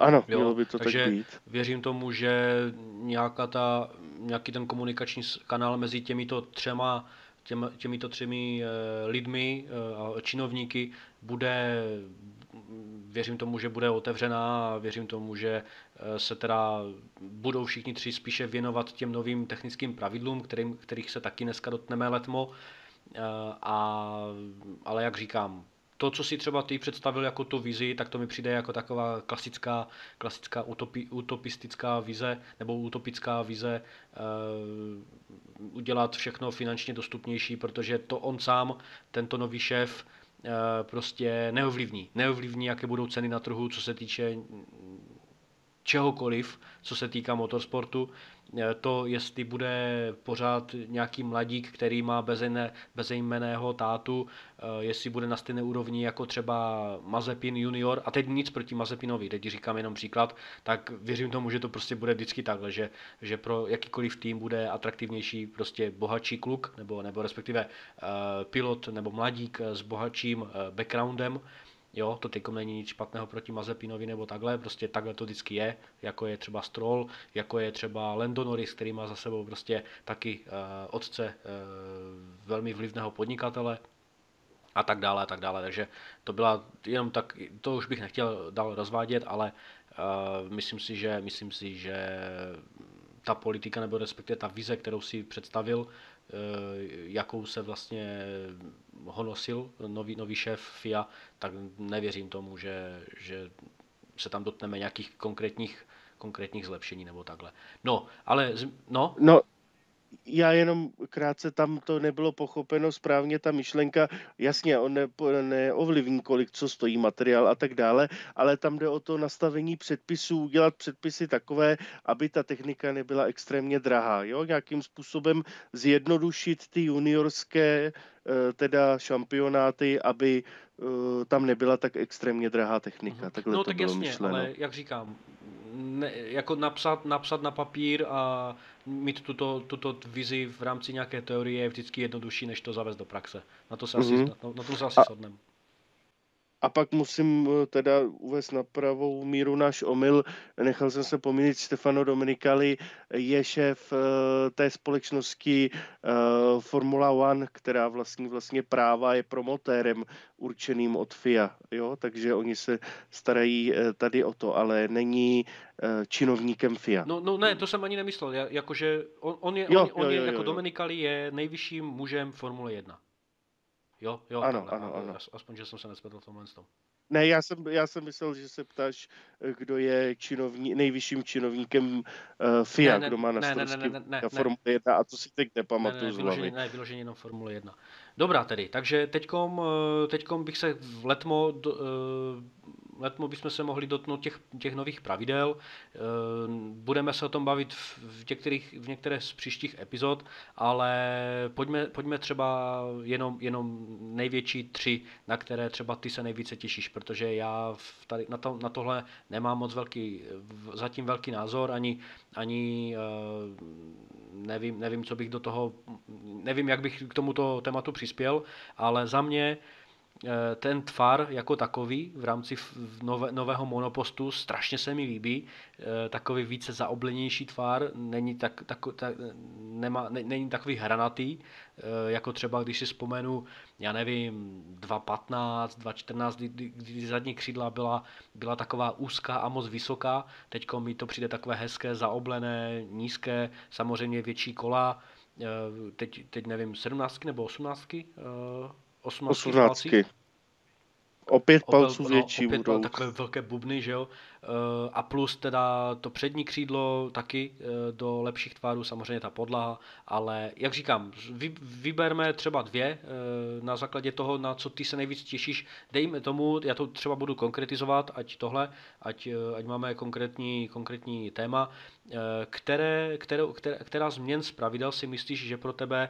ano, jo, mělo by to takže tak být. věřím tomu, že nějaká ta, nějaký ten komunikační kanál mezi těmito třema těm, těmito třemi uh, lidmi a činovníky bude, věřím tomu, že bude otevřená a věřím tomu, že se teda budou všichni tři spíše věnovat těm novým technickým pravidlům, kterým, kterých se taky dneska dotneme letmo. A, ale jak říkám, to, co si třeba ty představil jako tu vizi, tak to mi přijde jako taková klasická, klasická utopi, utopistická vize nebo utopická vize uh, udělat všechno finančně dostupnější, protože to on sám, tento nový šéf, uh, prostě neovlivní. Neovlivní, jaké budou ceny na trhu, co se týče čehokoliv, co se týká motorsportu. Eh, to, jestli bude pořád nějaký mladík, který má bezejné, bezejmeného tátu, eh, jestli bude na stejné úrovni jako třeba Mazepin junior, a teď nic proti Mazepinovi, teď říkám jenom příklad, tak věřím tomu, že to prostě bude vždycky takhle, že, že pro jakýkoliv tým bude atraktivnější prostě bohatší kluk, nebo, nebo respektive uh, pilot nebo mladík s bohatším backgroundem, Jo, to teď není nic špatného proti Mazepinovi nebo takhle, prostě takhle to vždycky je, jako je třeba Stroll, jako je třeba Lando Norris, který má za sebou prostě taky uh, otce uh, velmi vlivného podnikatele, a tak dále a tak dále. Takže to byla jenom tak, to už bych nechtěl dál rozvádět, ale uh, myslím si, že myslím si, že ta politika nebo respektive ta vize, kterou si představil, jakou se vlastně honosil nový, nový šéf FIA, tak nevěřím tomu, že, že se tam dotkneme nějakých konkrétních, konkrétních zlepšení nebo takhle. No, ale no. No, já jenom krátce tam to nebylo pochopeno správně, ta myšlenka, jasně, on ne, neovlivní, kolik co stojí materiál a tak dále, ale tam jde o to nastavení předpisů, udělat předpisy takové, aby ta technika nebyla extrémně drahá, jo, nějakým způsobem zjednodušit ty juniorské eh, teda šampionáty, aby eh, tam nebyla tak extrémně drahá technika. Mhm. Takhle no to tak jasně, myšleno. ale jak říkám, ne, jako napsat, napsat na papír a mít tuto, tuto vizi v rámci nějaké teorie je vždycky jednodušší, než to zavést do praxe. Na to se mm-hmm. asi, na, na to se asi shodneme. A pak musím eh, teda uvést na pravou míru náš omyl. Nechal jsem se pomínit Stefano Dominicali, je šéf eh, té společnosti eh, Formula One, která vlastně, vlastně práva je promotérem určeným od FIA. Jo? Takže oni se starají tady o to, ale není činovníkem FIA. No, no ne, to jsem ani nemyslel. Jakože on, on je, jo, on, on jo, je jo, jako jo. Dominicali je nejvyšším mužem Formule 1. Jo, jo, ano, takhle, ano, ano. Aspoň, že jsem se nespěl v tomhle tom. Ne, já jsem, já jsem myslel, že se ptáš, eh, kdo je činovní, nejvyšším činovníkem uh, FIA, ne, ne, kdo má na ne, starosti ne, ne, ne, ne, Formule 1 a to si teď nepamatuju ne, ne, z hlavy. Ne, vyloženě jenom Formule 1. Dobrá tedy, takže teďkom, eh, teďkom bych se v letmo do, uh, letmo bychom se mohli dotknout těch, těch nových pravidel. Eh, budeme se o tom bavit v, některých, v některé z příštích epizod, ale pojďme, pojďme třeba jenom, jenom největší tři, na které třeba ty se nejvíce těšíš, protože já tady na, to, na tohle nemám moc velký, zatím velký názor, ani, ani eh, nevím, nevím, co bych do toho, nevím, jak bych k tomuto tématu přispěl, ale za mě ten tvar jako takový v rámci nové, nového monopostu strašně se mi líbí. Eh, takový více zaoblenější tvar, není, tak, tak, tak, nemá, ne, není takový hranatý, eh, jako třeba když si vzpomenu, já nevím, 2.15, 2.14, kdy, kdy, kdy zadní křídla byla, byla taková úzká a moc vysoká, teď mi to přijde takové hezké, zaoblené, nízké, samozřejmě větší kola, teď, teď nevím, 17 nebo 18 18. 18. Opět palců no, větší opět budou. takové velké bubny, že jo. Eh, a plus teda to přední křídlo taky eh, do lepších tvarů, samozřejmě ta podlaha, ale jak říkám, vyberme třeba dvě eh, na základě toho, na co ty se nejvíc těšíš. Dejme tomu, já to třeba budu konkretizovat, ať tohle, ať, ať máme konkrétní, konkrétní téma, které, které, která, která změn z pravidel si myslíš, že pro tebe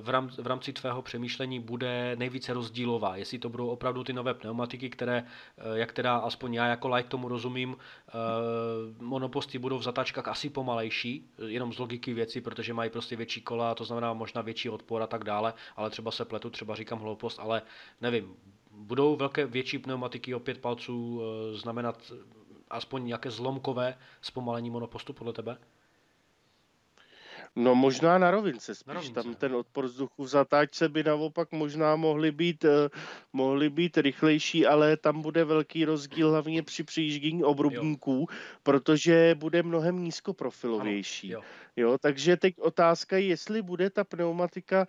v rámci, v rámci tvého přemýšlení bude nejvíce rozdílová? Jestli to budou opravdu ty nové pneumatiky, které, jak teda aspoň já jako like tomu rozumím, eh, monoposty budou v zatáčkách asi pomalejší, jenom z logiky věci, protože mají prostě větší kola, to znamená možná větší odpor a tak dále, ale třeba se pletu, třeba říkám hloupost, ale nevím, budou velké větší pneumatiky o pět palců eh, znamenat aspoň nějaké zlomkové zpomalení monopostu podle tebe? No možná na rovince spíš, na rovince. tam ten odpor vzduchu v zatáčce by naopak možná mohly být, uh, mohly být rychlejší, ale tam bude velký rozdíl hlavně při přijíždění obrubníků, protože bude mnohem nízkoprofilovější. Ano, jo. jo, takže teď otázka je, jestli bude ta pneumatika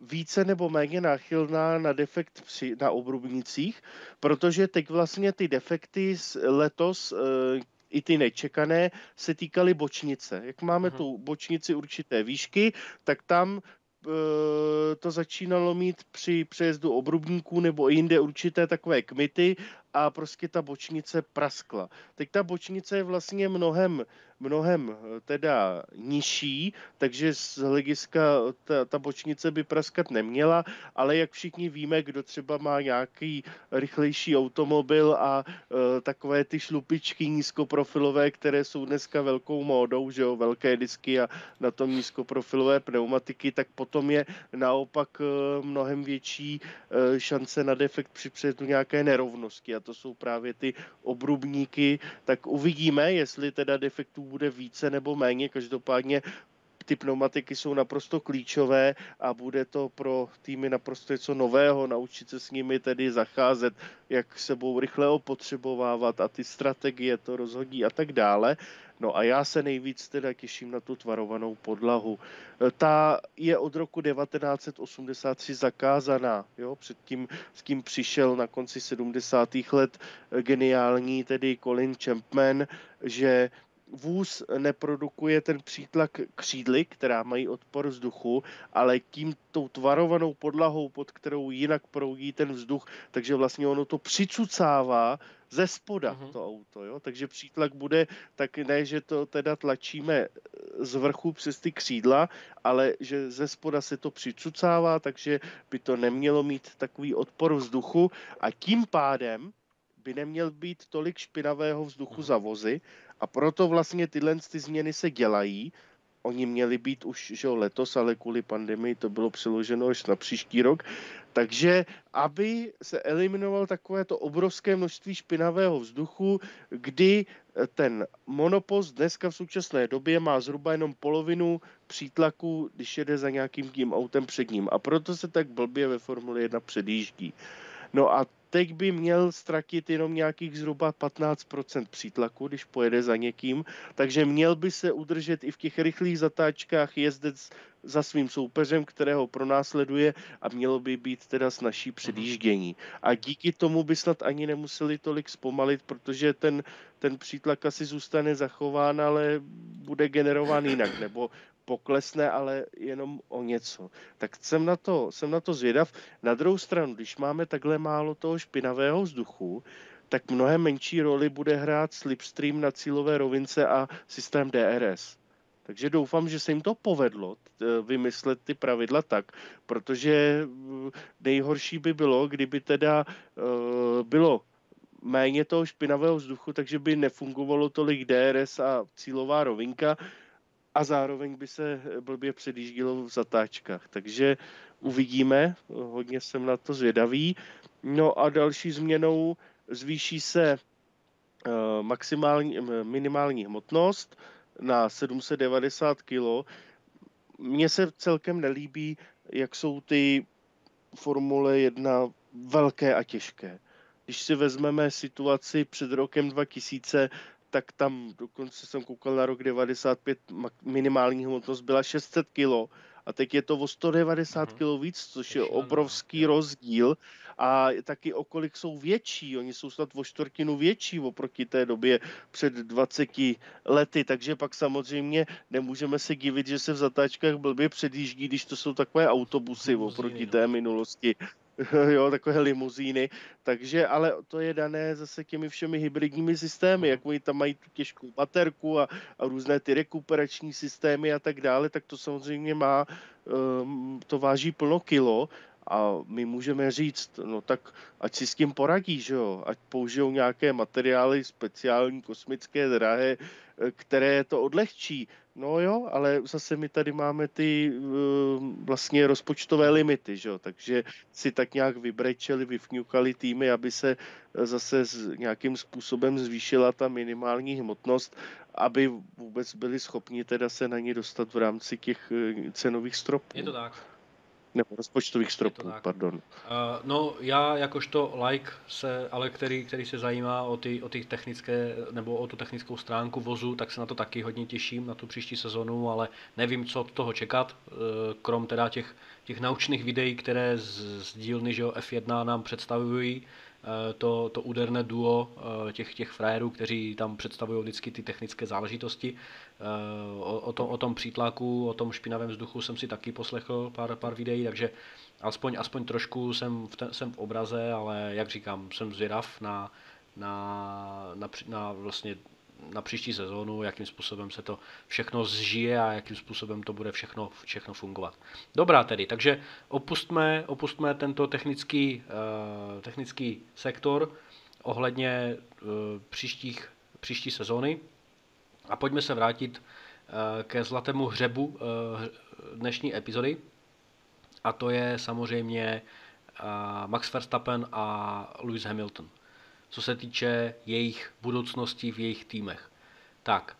více nebo méně náchylná na defekt při, na obrubnicích, protože teď vlastně ty defekty letos, eh, i ty nečekané, se týkaly bočnice. Jak máme uh-huh. tu bočnici určité výšky, tak tam e, to začínalo mít při přejezdu obrubníků nebo i jinde určité takové kmity a prostě ta bočnice praskla. Teď ta bočnice je vlastně mnohem mnohem eh, teda nižší, takže z hlediska ta, ta bočnice by praskat neměla, ale jak všichni víme, kdo třeba má nějaký rychlejší automobil a uh, takové ty šlupičky nízkoprofilové, které jsou dneska velkou módou, že jo, velké disky a na tom nízkoprofilové pneumatiky, tak potom je naopak uh, mnohem větší uh, šance na defekt při předu nějaké nerovnosti a to jsou právě ty obrubníky, tak uvidíme, jestli teda defektů bude více nebo méně, každopádně ty pneumatiky jsou naprosto klíčové a bude to pro týmy naprosto něco nového, naučit se s nimi tedy zacházet, jak sebou rychle opotřebovávat a ty strategie to rozhodí a tak dále. No a já se nejvíc teda těším na tu tvarovanou podlahu. Ta je od roku 1983 zakázaná, jo, předtím s kým přišel na konci 70. let geniální tedy Colin Champman, že vůz neprodukuje ten přítlak křídly, která mají odpor vzduchu, ale tím tou tvarovanou podlahou, pod kterou jinak proudí ten vzduch, takže vlastně ono to přicucává ze spoda uh-huh. to auto, jo? takže přítlak bude tak ne, že to teda tlačíme z vrchu přes ty křídla, ale že ze spoda se to přicucává, takže by to nemělo mít takový odpor vzduchu a tím pádem by neměl být tolik špinavého vzduchu za vozy a proto vlastně tyhle ty změny se dělají. Oni měli být už že letos, ale kvůli pandemii to bylo přeloženo až na příští rok. Takže aby se eliminoval takové to obrovské množství špinavého vzduchu, kdy ten monopost dneska v současné době má zhruba jenom polovinu přítlaku, když jede za nějakým tím autem před ním. A proto se tak blbě ve Formule 1 předjíždí. No a teď by měl ztratit jenom nějakých zhruba 15% přítlaku, když pojede za někým, takže měl by se udržet i v těch rychlých zatáčkách jezdec za svým soupeřem, kterého pronásleduje a mělo by být teda snažší předjíždění. A díky tomu by snad ani nemuseli tolik zpomalit, protože ten, ten přítlak asi zůstane zachován, ale bude generován jinak, nebo poklesne, ale jenom o něco. Tak jsem na to, jsem na to zvědav. Na druhou stranu, když máme takhle málo toho špinavého vzduchu, tak mnohem menší roli bude hrát slipstream na cílové rovince a systém DRS. Takže doufám, že se jim to povedlo vymyslet ty pravidla tak, protože eh, nejhorší by bylo, kdyby teda eh, bylo méně toho špinavého vzduchu, takže by nefungovalo tolik DRS a cílová rovinka a zároveň by se blbě předjíždělo v zatáčkách. Takže uvidíme, hodně jsem na to zvědavý. No a další změnou zvýší se eh, maximální, minimální hmotnost na 790 kg. Mně se celkem nelíbí, jak jsou ty Formule 1 velké a těžké. Když si vezmeme situaci před rokem 2000, tak tam dokonce jsem koukal na rok 95, minimální hmotnost byla 600 kg a teď je to o 190 uh-huh. kg víc, což je obrovský rozdíl a taky o kolik jsou větší, oni jsou snad o čtvrtinu větší oproti té době před 20 lety, takže pak samozřejmě nemůžeme se divit, že se v zatáčkách blbě předjíždí, když to jsou takové autobusy oproti no. té minulosti. jo, takové limuzíny, takže, ale to je dané zase těmi všemi hybridními systémy, jak oni tam mají tu těžkou baterku a, a různé ty rekuperační systémy a tak dále, tak to samozřejmě má, um, to váží plno kilo. A my můžeme říct, no tak ať si s tím poradí, že jo, ať použijou nějaké materiály speciální, kosmické, drahé, které to odlehčí. No jo, ale zase my tady máme ty uh, vlastně rozpočtové limity, že jo? takže si tak nějak vybrečeli, vyfňukali týmy, aby se zase s nějakým způsobem zvýšila ta minimální hmotnost, aby vůbec byli schopni teda se na ně dostat v rámci těch eh, cenových stropů. Je to tak. Nebo rozpočtových stropů, pardon. Uh, no já jakožto like, se, ale který, který se zajímá o ty, o ty technické, nebo o tu technickou stránku vozu, tak se na to taky hodně těším, na tu příští sezonu, ale nevím, co od toho čekat, uh, krom teda těch, těch naučných videí, které z, z dílny že F1 nám představují, Eh, to, to úderné duo eh, těch, těch frajerů, kteří tam představují vždycky ty technické záležitosti. Eh, o, o, tom, o tom přítlaku, o tom špinavém vzduchu jsem si taky poslechl pár, pár videí, takže Aspoň, aspoň trošku jsem v, ten, jsem v obraze, ale jak říkám, jsem zvědav na, na, na, na vlastně na příští sezónu, jakým způsobem se to všechno zžije a jakým způsobem to bude všechno, všechno fungovat. Dobrá tedy, takže opustme, opustme tento technický, uh, technický sektor ohledně uh, příštích, příští sezóny a pojďme se vrátit uh, ke zlatému hřebu uh, dnešní epizody a to je samozřejmě uh, Max Verstappen a Lewis Hamilton co se týče jejich budoucnosti v jejich týmech. Tak,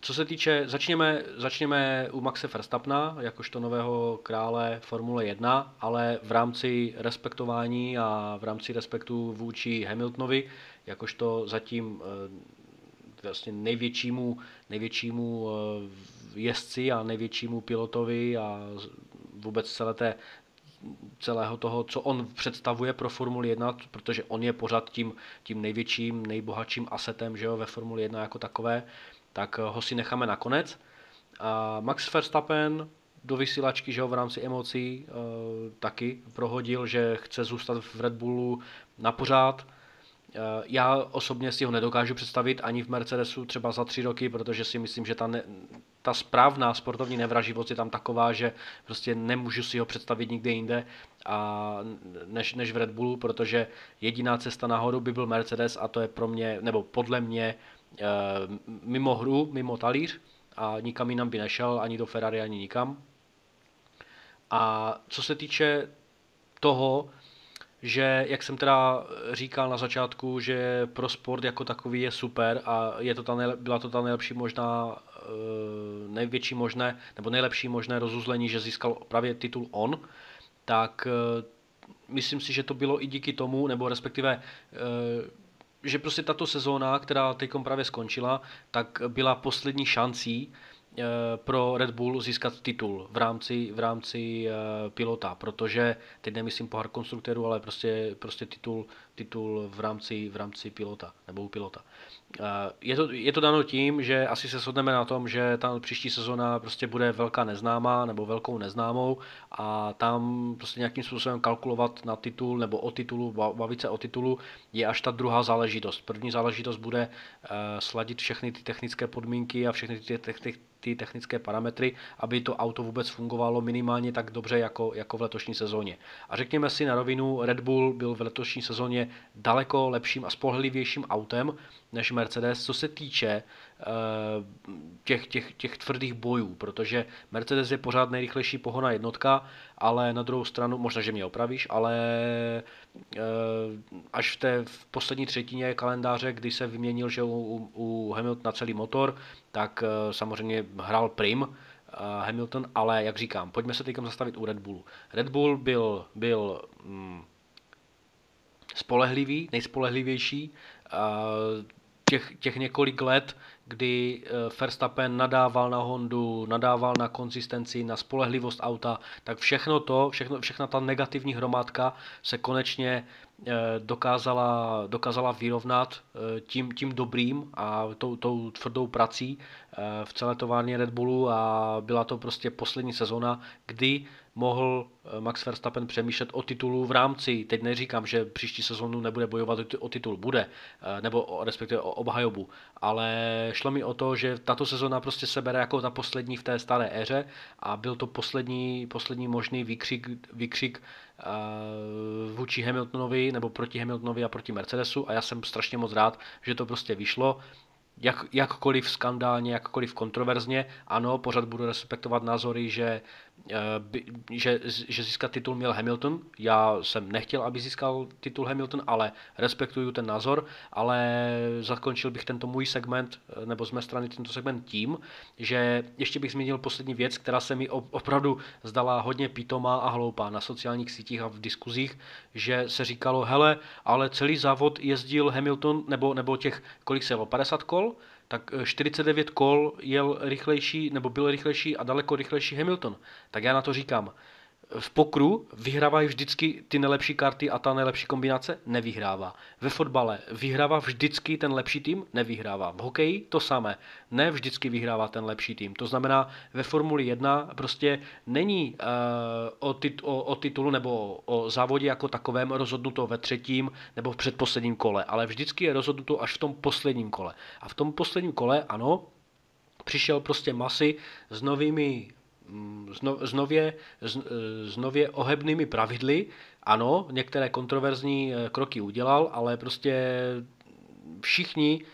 co se týče, začněme, začněme u Maxe Verstappena, jakožto nového krále Formule 1, ale v rámci respektování a v rámci respektu vůči Hamiltonovi, jakožto zatím eh, vlastně největšímu, největšímu eh, jezdci a největšímu pilotovi a vůbec celé té celého toho, co on představuje pro Formuli 1, protože on je pořád tím, tím největším, nejbohatším asetem že jo, ve Formuli 1 jako takové, tak eh, ho si necháme nakonec. A Max Verstappen do vysílačky, že ho v rámci emocí e, taky prohodil, že chce zůstat v Red Bullu na pořád. E, já osobně si ho nedokážu představit ani v Mercedesu třeba za tři roky, protože si myslím, že ta, ne, ta správná sportovní nevraživost je tam taková, že prostě nemůžu si ho představit nikde jinde a než, než v Red Bullu, protože jediná cesta nahoru by byl Mercedes a to je pro mě, nebo podle mě e, mimo hru, mimo talíř a nikam jinam by nešel, ani do Ferrari, ani nikam. A co se týče toho, že, jak jsem teda říkal na začátku, že pro sport jako takový je super a je to ta nejle, byla to ta nejlepší možná Eh, největší možné, nebo nejlepší možné rozuzlení, že získal právě titul on, tak eh, myslím si, že to bylo i díky tomu, nebo respektive eh, že prostě tato sezóna, která teď právě skončila, tak byla poslední šancí pro Red Bull získat titul v rámci, v rámci pilota, protože teď nemyslím pohár konstruktérů, ale prostě, prostě titul, titul v rámci, v rámci pilota, nebo u pilota. Je to, je to dano tím, že asi se shodneme na tom, že ta příští sezona prostě bude velká neznámá nebo velkou neznámou a tam prostě nějakým způsobem kalkulovat na titul nebo o titulu, bavit se o titulu je až ta druhá záležitost. První záležitost bude sladit všechny ty technické podmínky a všechny ty, ty, ty technické parametry, aby to auto vůbec fungovalo minimálně tak dobře jako, jako v letošní sezóně. A řekněme si na rovinu, Red Bull byl v letošní sezóně daleko lepším a spolehlivějším autem, než Mercedes, co se týče eh, těch, těch, těch tvrdých bojů, protože Mercedes je pořád nejrychlejší pohona jednotka, ale na druhou stranu, možná, že mě opravíš, ale eh, až v té v poslední třetině kalendáře, kdy se vyměnil že u, u Hamiltona celý motor, tak eh, samozřejmě hrál prim, Hamilton, ale jak říkám, pojďme se teď zastavit u Red Bullu. Red Bull byl, byl mm, spolehlivý, nejspolehlivější, těch, těch několik let, kdy eh, Verstappen nadával na Hondu, nadával na konzistenci, na spolehlivost auta, tak všechno to, všechno, všechna ta negativní hromádka se konečně eh, dokázala, dokázala vyrovnat eh, tím, tím dobrým a tou, tou tvrdou prací v celé továrně Red Bullu a byla to prostě poslední sezona, kdy mohl eh, Max Verstappen přemýšlet o titulu v rámci, teď neříkám, že příští sezónu nebude bojovat o titul, bude, eh, nebo respektive o obhajobu, ale šlo mi o to, že tato sezóna prostě se bere jako ta poslední v té staré éře a byl to poslední, poslední možný výkřik, výkřik uh, vůči Hamiltonovi nebo proti Hamiltonovi a proti Mercedesu a já jsem strašně moc rád, že to prostě vyšlo. Jak, jakkoliv skandálně, jakkoliv kontroverzně, ano, pořád budu respektovat názory, že Eh, že, že získat titul měl Hamilton. Já jsem nechtěl, aby získal titul Hamilton, ale respektuju ten názor, ale zakončil bych tento můj segment, eh, nebo z mé strany tento segment tím, že ještě bych zmínil poslední věc, která se mi opravdu zdala hodně pitomá a hloupá na sociálních sítích a v diskuzích, že se říkalo, hele, ale celý závod jezdil Hamilton, nebo, nebo těch, kolik se jelo, 50 kol, tak 49 eh, kol jel rychlejší, nebo byl rychlejší a daleko rychlejší Hamilton. Tak já na to říkám, v pokru vyhrávají vždycky ty nejlepší karty a ta nejlepší kombinace nevyhrává. Ve fotbale vyhrává vždycky ten lepší tým, nevyhrává. V hokeji to samé, ne vždycky vyhrává ten lepší tým. To znamená, ve Formuli 1 prostě není uh, o, tit, o, o titulu nebo o závodě jako takovém rozhodnuto ve třetím nebo v předposledním kole, ale vždycky je rozhodnuto až v tom posledním kole. A v tom posledním kole, ano, přišel prostě masy s novými s, nově, s nově ohebnými pravidly. Ano, některé kontroverzní eh, kroky udělal, ale prostě všichni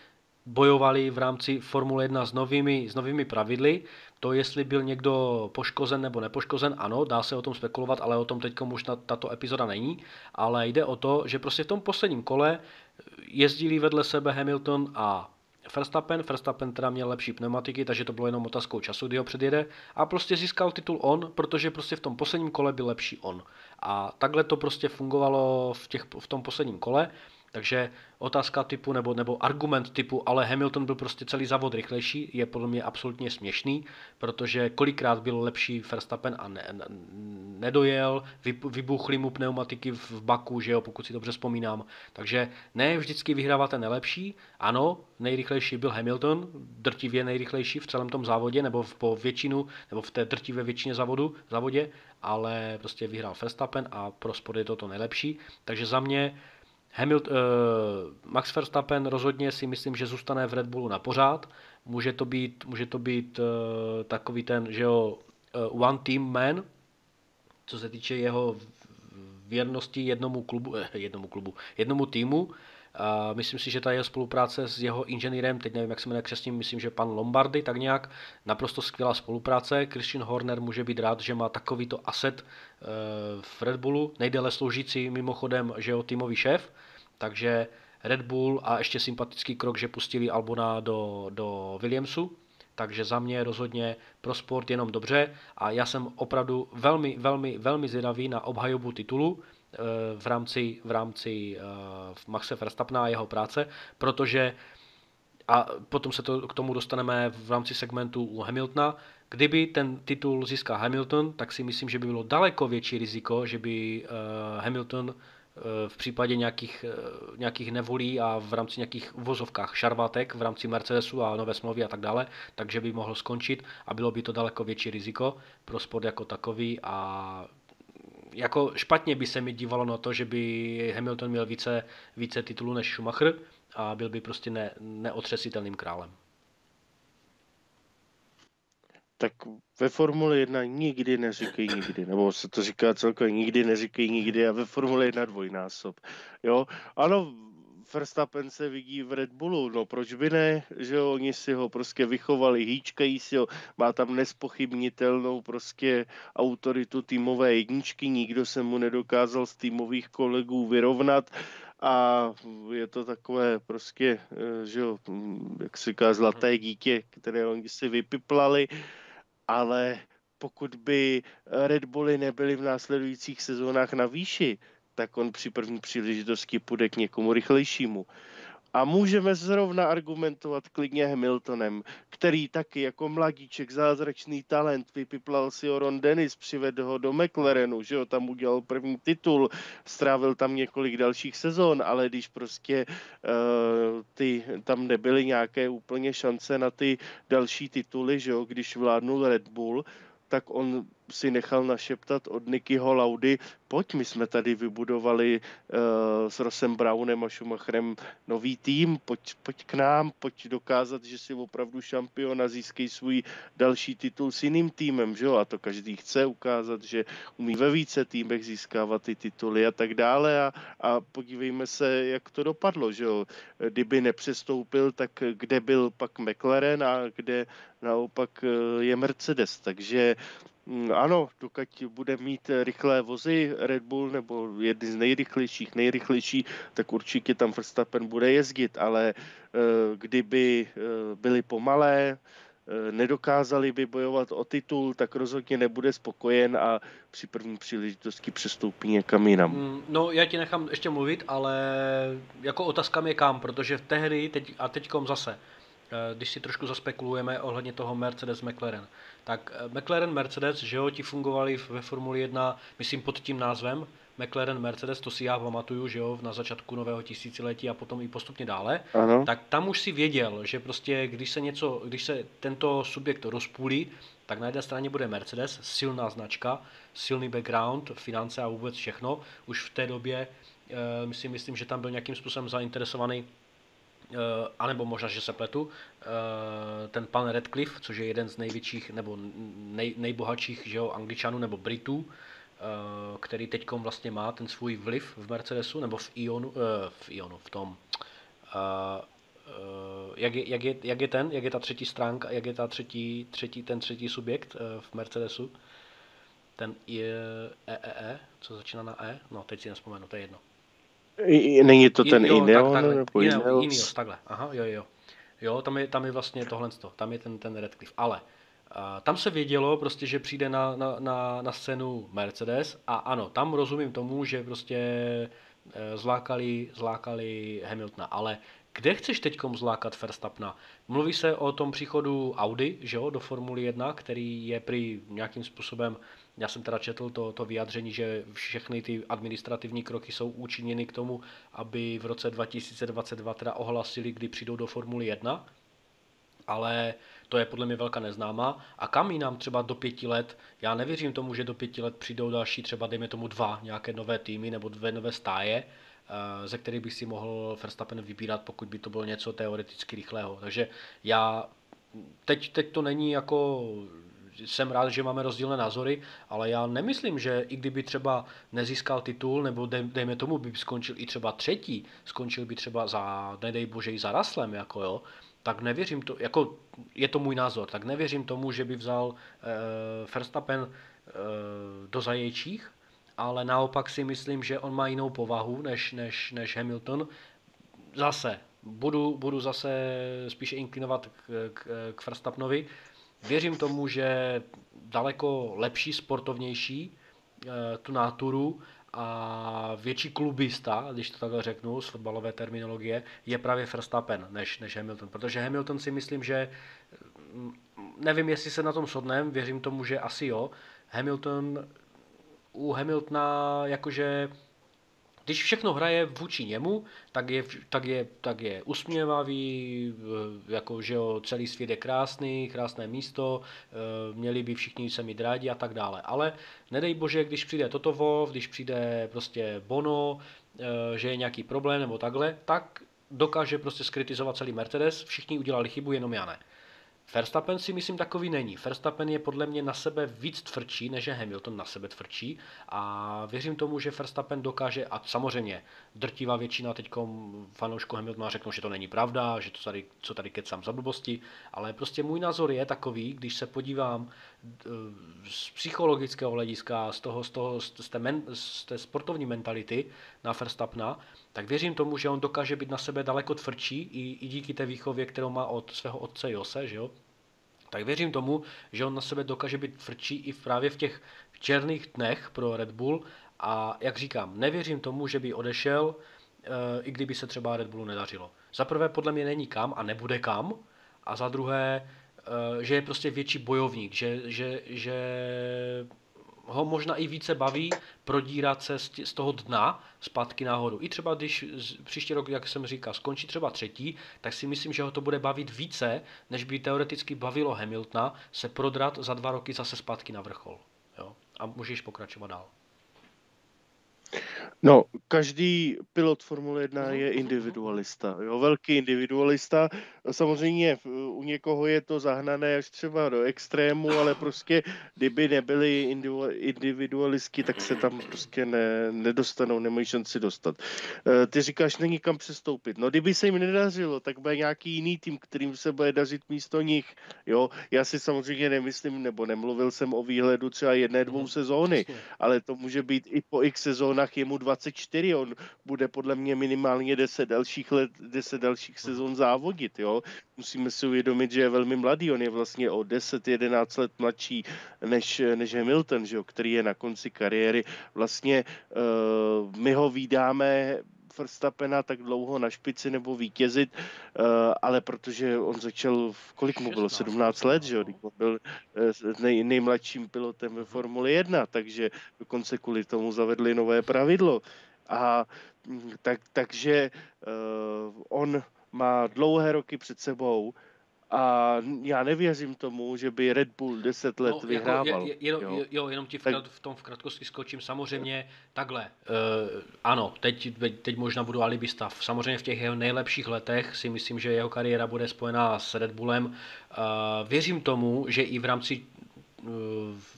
bojovali v rámci Formule 1 s novými, s novými pravidly. To, jestli byl někdo poškozen nebo nepoškozen, ano, dá se o tom spekulovat, ale o tom teď už tato epizoda není. Ale jde o to, že prostě v tom posledním kole jezdili vedle sebe Hamilton a Verstappen. Verstappen teda měl lepší pneumatiky, takže to bylo jenom otázkou času, kdy ho předjede. A prostě získal titul on, protože prostě v tom posledním kole byl lepší on. A takhle to prostě fungovalo v, těch, v tom posledním kole. Takže otázka typu nebo, nebo argument typu, ale Hamilton byl prostě celý závod rychlejší, je podle mě absolutně směšný, protože kolikrát byl lepší Verstappen a ne, ne, nedojel, vybuchly mu pneumatiky v baku, že jo, pokud si dobře vzpomínám. Takže ne vždycky vyhrává ten nejlepší, ano, nejrychlejší byl Hamilton, drtivě nejrychlejší v celém tom závodě, nebo v, po většinu, nebo v té drtivé většině závodu, závodě, ale prostě vyhrál Verstappen a pro sport je to to nejlepší. Takže za mě Hamilton, uh, Max Verstappen rozhodně si myslím, že zůstane v Red Bullu na pořád. Může to být, může to být uh, takový ten, že jo, uh, one team man, co se týče jeho věrnosti jednomu klubu, eh, jednomu klubu, jednomu týmu. A myslím si, že ta jeho spolupráce s jeho inženýrem, teď nevím, jak se jmenuje křesním, myslím, že pan Lombardy, tak nějak, naprosto skvělá spolupráce. Christian Horner může být rád, že má takovýto asset eh, v Red Bullu, nejdéle sloužící mimochodem, že jeho týmový šéf, takže Red Bull a ještě sympatický krok, že pustili Albona do, do Williamsu, takže za mě rozhodně pro sport jenom dobře. A já jsem opravdu velmi, velmi, velmi zvědavý na obhajobu titulu, v rámci, v rámci uh, Maxe Verstappena a jeho práce, protože a potom se to, k tomu dostaneme v rámci segmentu u Hamiltona. Kdyby ten titul získal Hamilton, tak si myslím, že by bylo daleko větší riziko, že by uh, Hamilton v případě nějakých, nějakých nevolí a v rámci nějakých uvozovkách šarvátek v rámci Mercedesu a nové smlouvy a tak dále, takže by mohl skončit a bylo by to daleko větší riziko pro sport jako takový a jako špatně by se mi dívalo na to, že by Hamilton měl více, více titulů než Schumacher a byl by prostě ne, neotřesitelným králem. Tak ve Formule 1 nikdy neříkej nikdy, nebo se to říká celkově nikdy neříkej nikdy a ve Formule 1 dvojnásob. Jo, ano, Verstappen se vidí v Red Bullu, no proč by ne, že jo, oni si ho prostě vychovali, hýčkají si ho, má tam nespochybnitelnou prostě autoritu týmové jedničky, nikdo se mu nedokázal z týmových kolegů vyrovnat. A je to takové prostě, eh, že jo, jak se říká, zlaté dítě, které oni si vypiplali, ale pokud by Red Bully nebyly v následujících sezónách na výši, tak on při první příležitosti půjde k někomu rychlejšímu. A můžeme zrovna argumentovat klidně Hamiltonem, který taky jako mladíček, zázračný talent, vypiplal si ho Ron Dennis, přivedl ho do McLarenu, že jo, tam udělal první titul, strávil tam několik dalších sezon, ale když prostě uh, ty, tam nebyly nějaké úplně šance na ty další tituly, že jo, když vládnul Red Bull, tak on si nechal našeptat od Nikyho Laudy, pojď, my jsme tady vybudovali uh, s Rosem Brownem a Schumacherem nový tým, pojď, pojď k nám, pojď dokázat, že jsi opravdu šampion a získej svůj další titul s jiným týmem, že jo? A to každý chce ukázat, že umí ve více týmech získávat ty tituly a tak dále a, a podívejme se, jak to dopadlo, že jo? Kdyby nepřestoupil, tak kde byl pak McLaren a kde naopak eh, je Mercedes, takže ano, dokud bude mít rychlé vozy Red Bull nebo jedny z nejrychlejších, nejrychlejší, tak určitě tam Verstappen bude jezdit, ale eh, kdyby eh, byly pomalé, eh, nedokázali by bojovat o titul, tak rozhodně nebude spokojen a při první příležitosti přestoupí někam jinam. Mm, no, já ti nechám ještě mluvit, ale jako otázka je kam, protože v tehdy teď, a teďkom zase, když si trošku zaspekulujeme ohledně toho Mercedes McLaren, tak McLaren Mercedes, že jo, ti fungovali ve Formuli 1, myslím pod tím názvem, McLaren Mercedes, to si já pamatuju, že jo, na začátku nového tisíciletí a potom i postupně dále, ano. tak tam už si věděl, že prostě když se něco, když se tento subjekt rozpůlí, tak na jedné straně bude Mercedes, silná značka, silný background, finance a vůbec všechno. Už v té době e, myslím, myslím, že tam byl nějakým způsobem zainteresovaný anebo možná, že se pletu, uh, ten pan Redcliffe, což je jeden z největších nebo nej, nejbohatších že jo, angličanů nebo Britů, Eh, který teď vlastně má ten svůj vliv v Mercedesu nebo v Ionu, eh, v Ionu, v tom, eh, jak je, jak, je, jak je ten, jak je ta třetí stránka, jak je ta třetí, třetí ten třetí subjekt v Mercedesu, ten je EEE, co začíná na E, no teď si nespomenu, to je jedno. Není to ten jo, Ineos? Tak, takhle, Ineos, Ineos, takhle, aha, jo, jo. Jo, tam je, tam je vlastně tohle, tam je ten, ten Redcliffe, ale uh, tam se vědělo prostě, že přijde na, na, na, na scénu Mercedes a ano, tam rozumím tomu, že prostě eh, zlákali, zlákali Hamiltona, ale kde chceš teď zlákat Verstappena? Mluví se o tom příchodu Audi že jo, do Formuly 1, který je při nějakým způsobem, já jsem teda četl to, to vyjádření, že všechny ty administrativní kroky jsou učiněny k tomu, aby v roce 2022 teda ohlasili, kdy přijdou do Formuly 1, ale to je podle mě velká neznámá. A kam jinam třeba do pěti let, já nevěřím tomu, že do pěti let přijdou další třeba, dejme tomu dva nějaké nové týmy nebo dvě nové stáje, eh, ze kterých bych si mohl Verstappen vybírat, pokud by to bylo něco teoreticky rychlého. Takže já teď, teď to není jako jsem rád, že máme rozdílné názory, ale já nemyslím, že i kdyby třeba nezískal titul, nebo dejme tomu, by skončil i třeba třetí, skončil by třeba za, nedej bože, i za Raslem, jako jo, tak nevěřím to, jako je to můj názor, tak nevěřím tomu, že by vzal uh, Verstappen uh, do zajejčích, ale naopak si myslím, že on má jinou povahu než, než, než Hamilton. Zase, budu, budu zase spíše inklinovat k, k, k Verstappenovi. Věřím tomu, že daleko lepší, sportovnější uh, tu náturu a větší klubista, když to takhle řeknu z fotbalové terminologie, je právě Verstappen než, než Hamilton. Protože Hamilton si myslím, že mm, nevím, jestli se na tom shodneme, věřím tomu, že asi jo. Hamilton u Hamiltona jakože když všechno hraje vůči němu, tak je, tak je, tak je usměvavý, eh, jako že jo, celý svět je krásný, krásné místo, eh, měli by všichni se mít rádi a tak dále. Ale nedej bože, když přijde Toto Wolf, když přijde prostě Bono, eh, že je nějaký problém nebo takhle, tak dokáže prostě skritizovat celý Mercedes, všichni udělali chybu, jenom já ne. Verstappen si myslím takový není. Verstappen je podle mě na sebe víc tvrdší, než je Hamilton na sebe tvrdší a věřím tomu, že Verstappen dokáže, a samozřejmě drtivá většina teď fanoušku Hamiltona řeknou, že to není pravda, že to tady, co tady kecám za blbosti, ale prostě můj názor je takový, když se podívám eh, z psychologického hlediska, z, toho, z, toho, z, té, men, z té sportovní mentality na Verstappena, tak věřím tomu, že on dokáže být na sebe daleko tvrdší i, i díky té výchově, kterou má od svého otce Jose, že jo? Tak věřím tomu, že on na sebe dokáže být tvrdší i právě v těch černých dnech pro Red Bull a jak říkám, nevěřím tomu, že by odešel, e, i kdyby se třeba Red Bullu nedařilo. Za prvé podle mě není kam a nebude kam a za druhé, e, že je prostě větší bojovník, že, že, že ho možná i více baví prodírat se z toho dna zpátky nahoru. I třeba když příští rok, jak jsem říkal, skončí třeba třetí, tak si myslím, že ho to bude bavit více, než by teoreticky bavilo Hamiltona se prodrat za dva roky zase zpátky na vrchol. Jo? A můžeš pokračovat dál. No, každý pilot Formule 1 je individualista, jo, velký individualista. Samozřejmě u někoho je to zahnané až třeba do extrému, ale prostě kdyby nebyli individualisti, tak se tam prostě ne, nedostanou, nemají šanci dostat. E, ty říkáš, není kam přestoupit. No, kdyby se jim nedařilo, tak bude nějaký jiný tým, kterým se bude dařit místo nich. Jo, já si samozřejmě nemyslím, nebo nemluvil jsem o výhledu třeba jedné, dvou mhm. sezóny, ale to může být i po x sezónách jemu 24, on bude podle mě minimálně 10 dalších let, 10 dalších sezon závodit, jo. Musíme si uvědomit, že je velmi mladý, on je vlastně o 10-11 let mladší než, než Hamilton, že jo, který je na konci kariéry. Vlastně uh, my ho vydáme Verstappena tak dlouho na špici nebo vítězit, ale protože on začal, kolik mu bylo, 17 let, že jo, no. byl nej, nejmladším pilotem ve Formuli 1, takže dokonce kvůli tomu zavedli nové pravidlo. A mm, tak, takže uh, on má dlouhé roky před sebou a já nevěřím tomu, že by Red Bull 10 let no, vyhrával. Jako, je, je, jo? jo, jenom ti v, tak... v tom v krátkosti skočím. Samozřejmě takhle. Uh, ano, teď, teď možná budu alibista. Samozřejmě v těch jeho nejlepších letech si myslím, že jeho kariéra bude spojená s Red Bullem. Uh, věřím tomu, že i v rámci uh,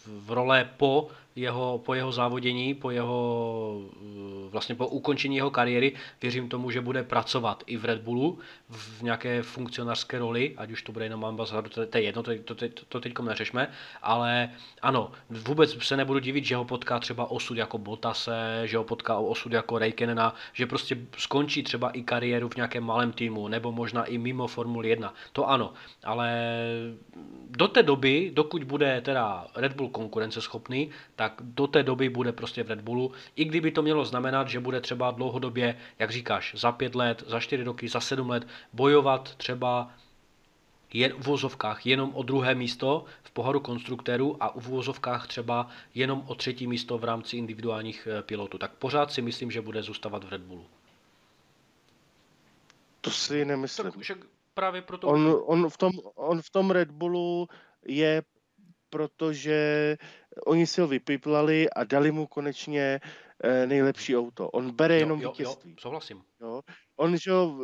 v role po jeho, po jeho závodění, po jeho, eh, vlastně po ukončení jeho kariéry, věřím tomu, že bude pracovat i v Red Bullu v nějaké funkcionářské roli, ať už to bude jenom ambasador, to, to je jedno, to, to, to, to teď neřešme, ale ano, vůbec se nebudu divit, že ho potká třeba osud jako Botase, že ho potká osud jako Raykenena, že prostě skončí třeba i kariéru v nějakém malém týmu, nebo možná i mimo Formuli 1, to ano, ale do té doby, dokud bude teda Red Bull konkurenceschopný, tak do té doby bude prostě v Red Bullu, i kdyby to mělo znamenat, že bude třeba dlouhodobě, jak říkáš, za pět let, za čtyři roky, za sedm let bojovat třeba jen v vozovkách jenom o druhé místo v pohodu konstruktérů a v vozovkách třeba jenom o třetí místo v rámci individuálních eh, pilotů. Tak pořád si myslím, že bude zůstávat v Red Bullu. To si nemyslím. Tak, právě proto... On, on, v tom, on v tom Red Bullu je protože oni si ho vypiplali a dali mu konečně eh, nejlepší auto. On bere jenom jo, jo, vítězství. Jo, souhlasím. Jo. On, že jo,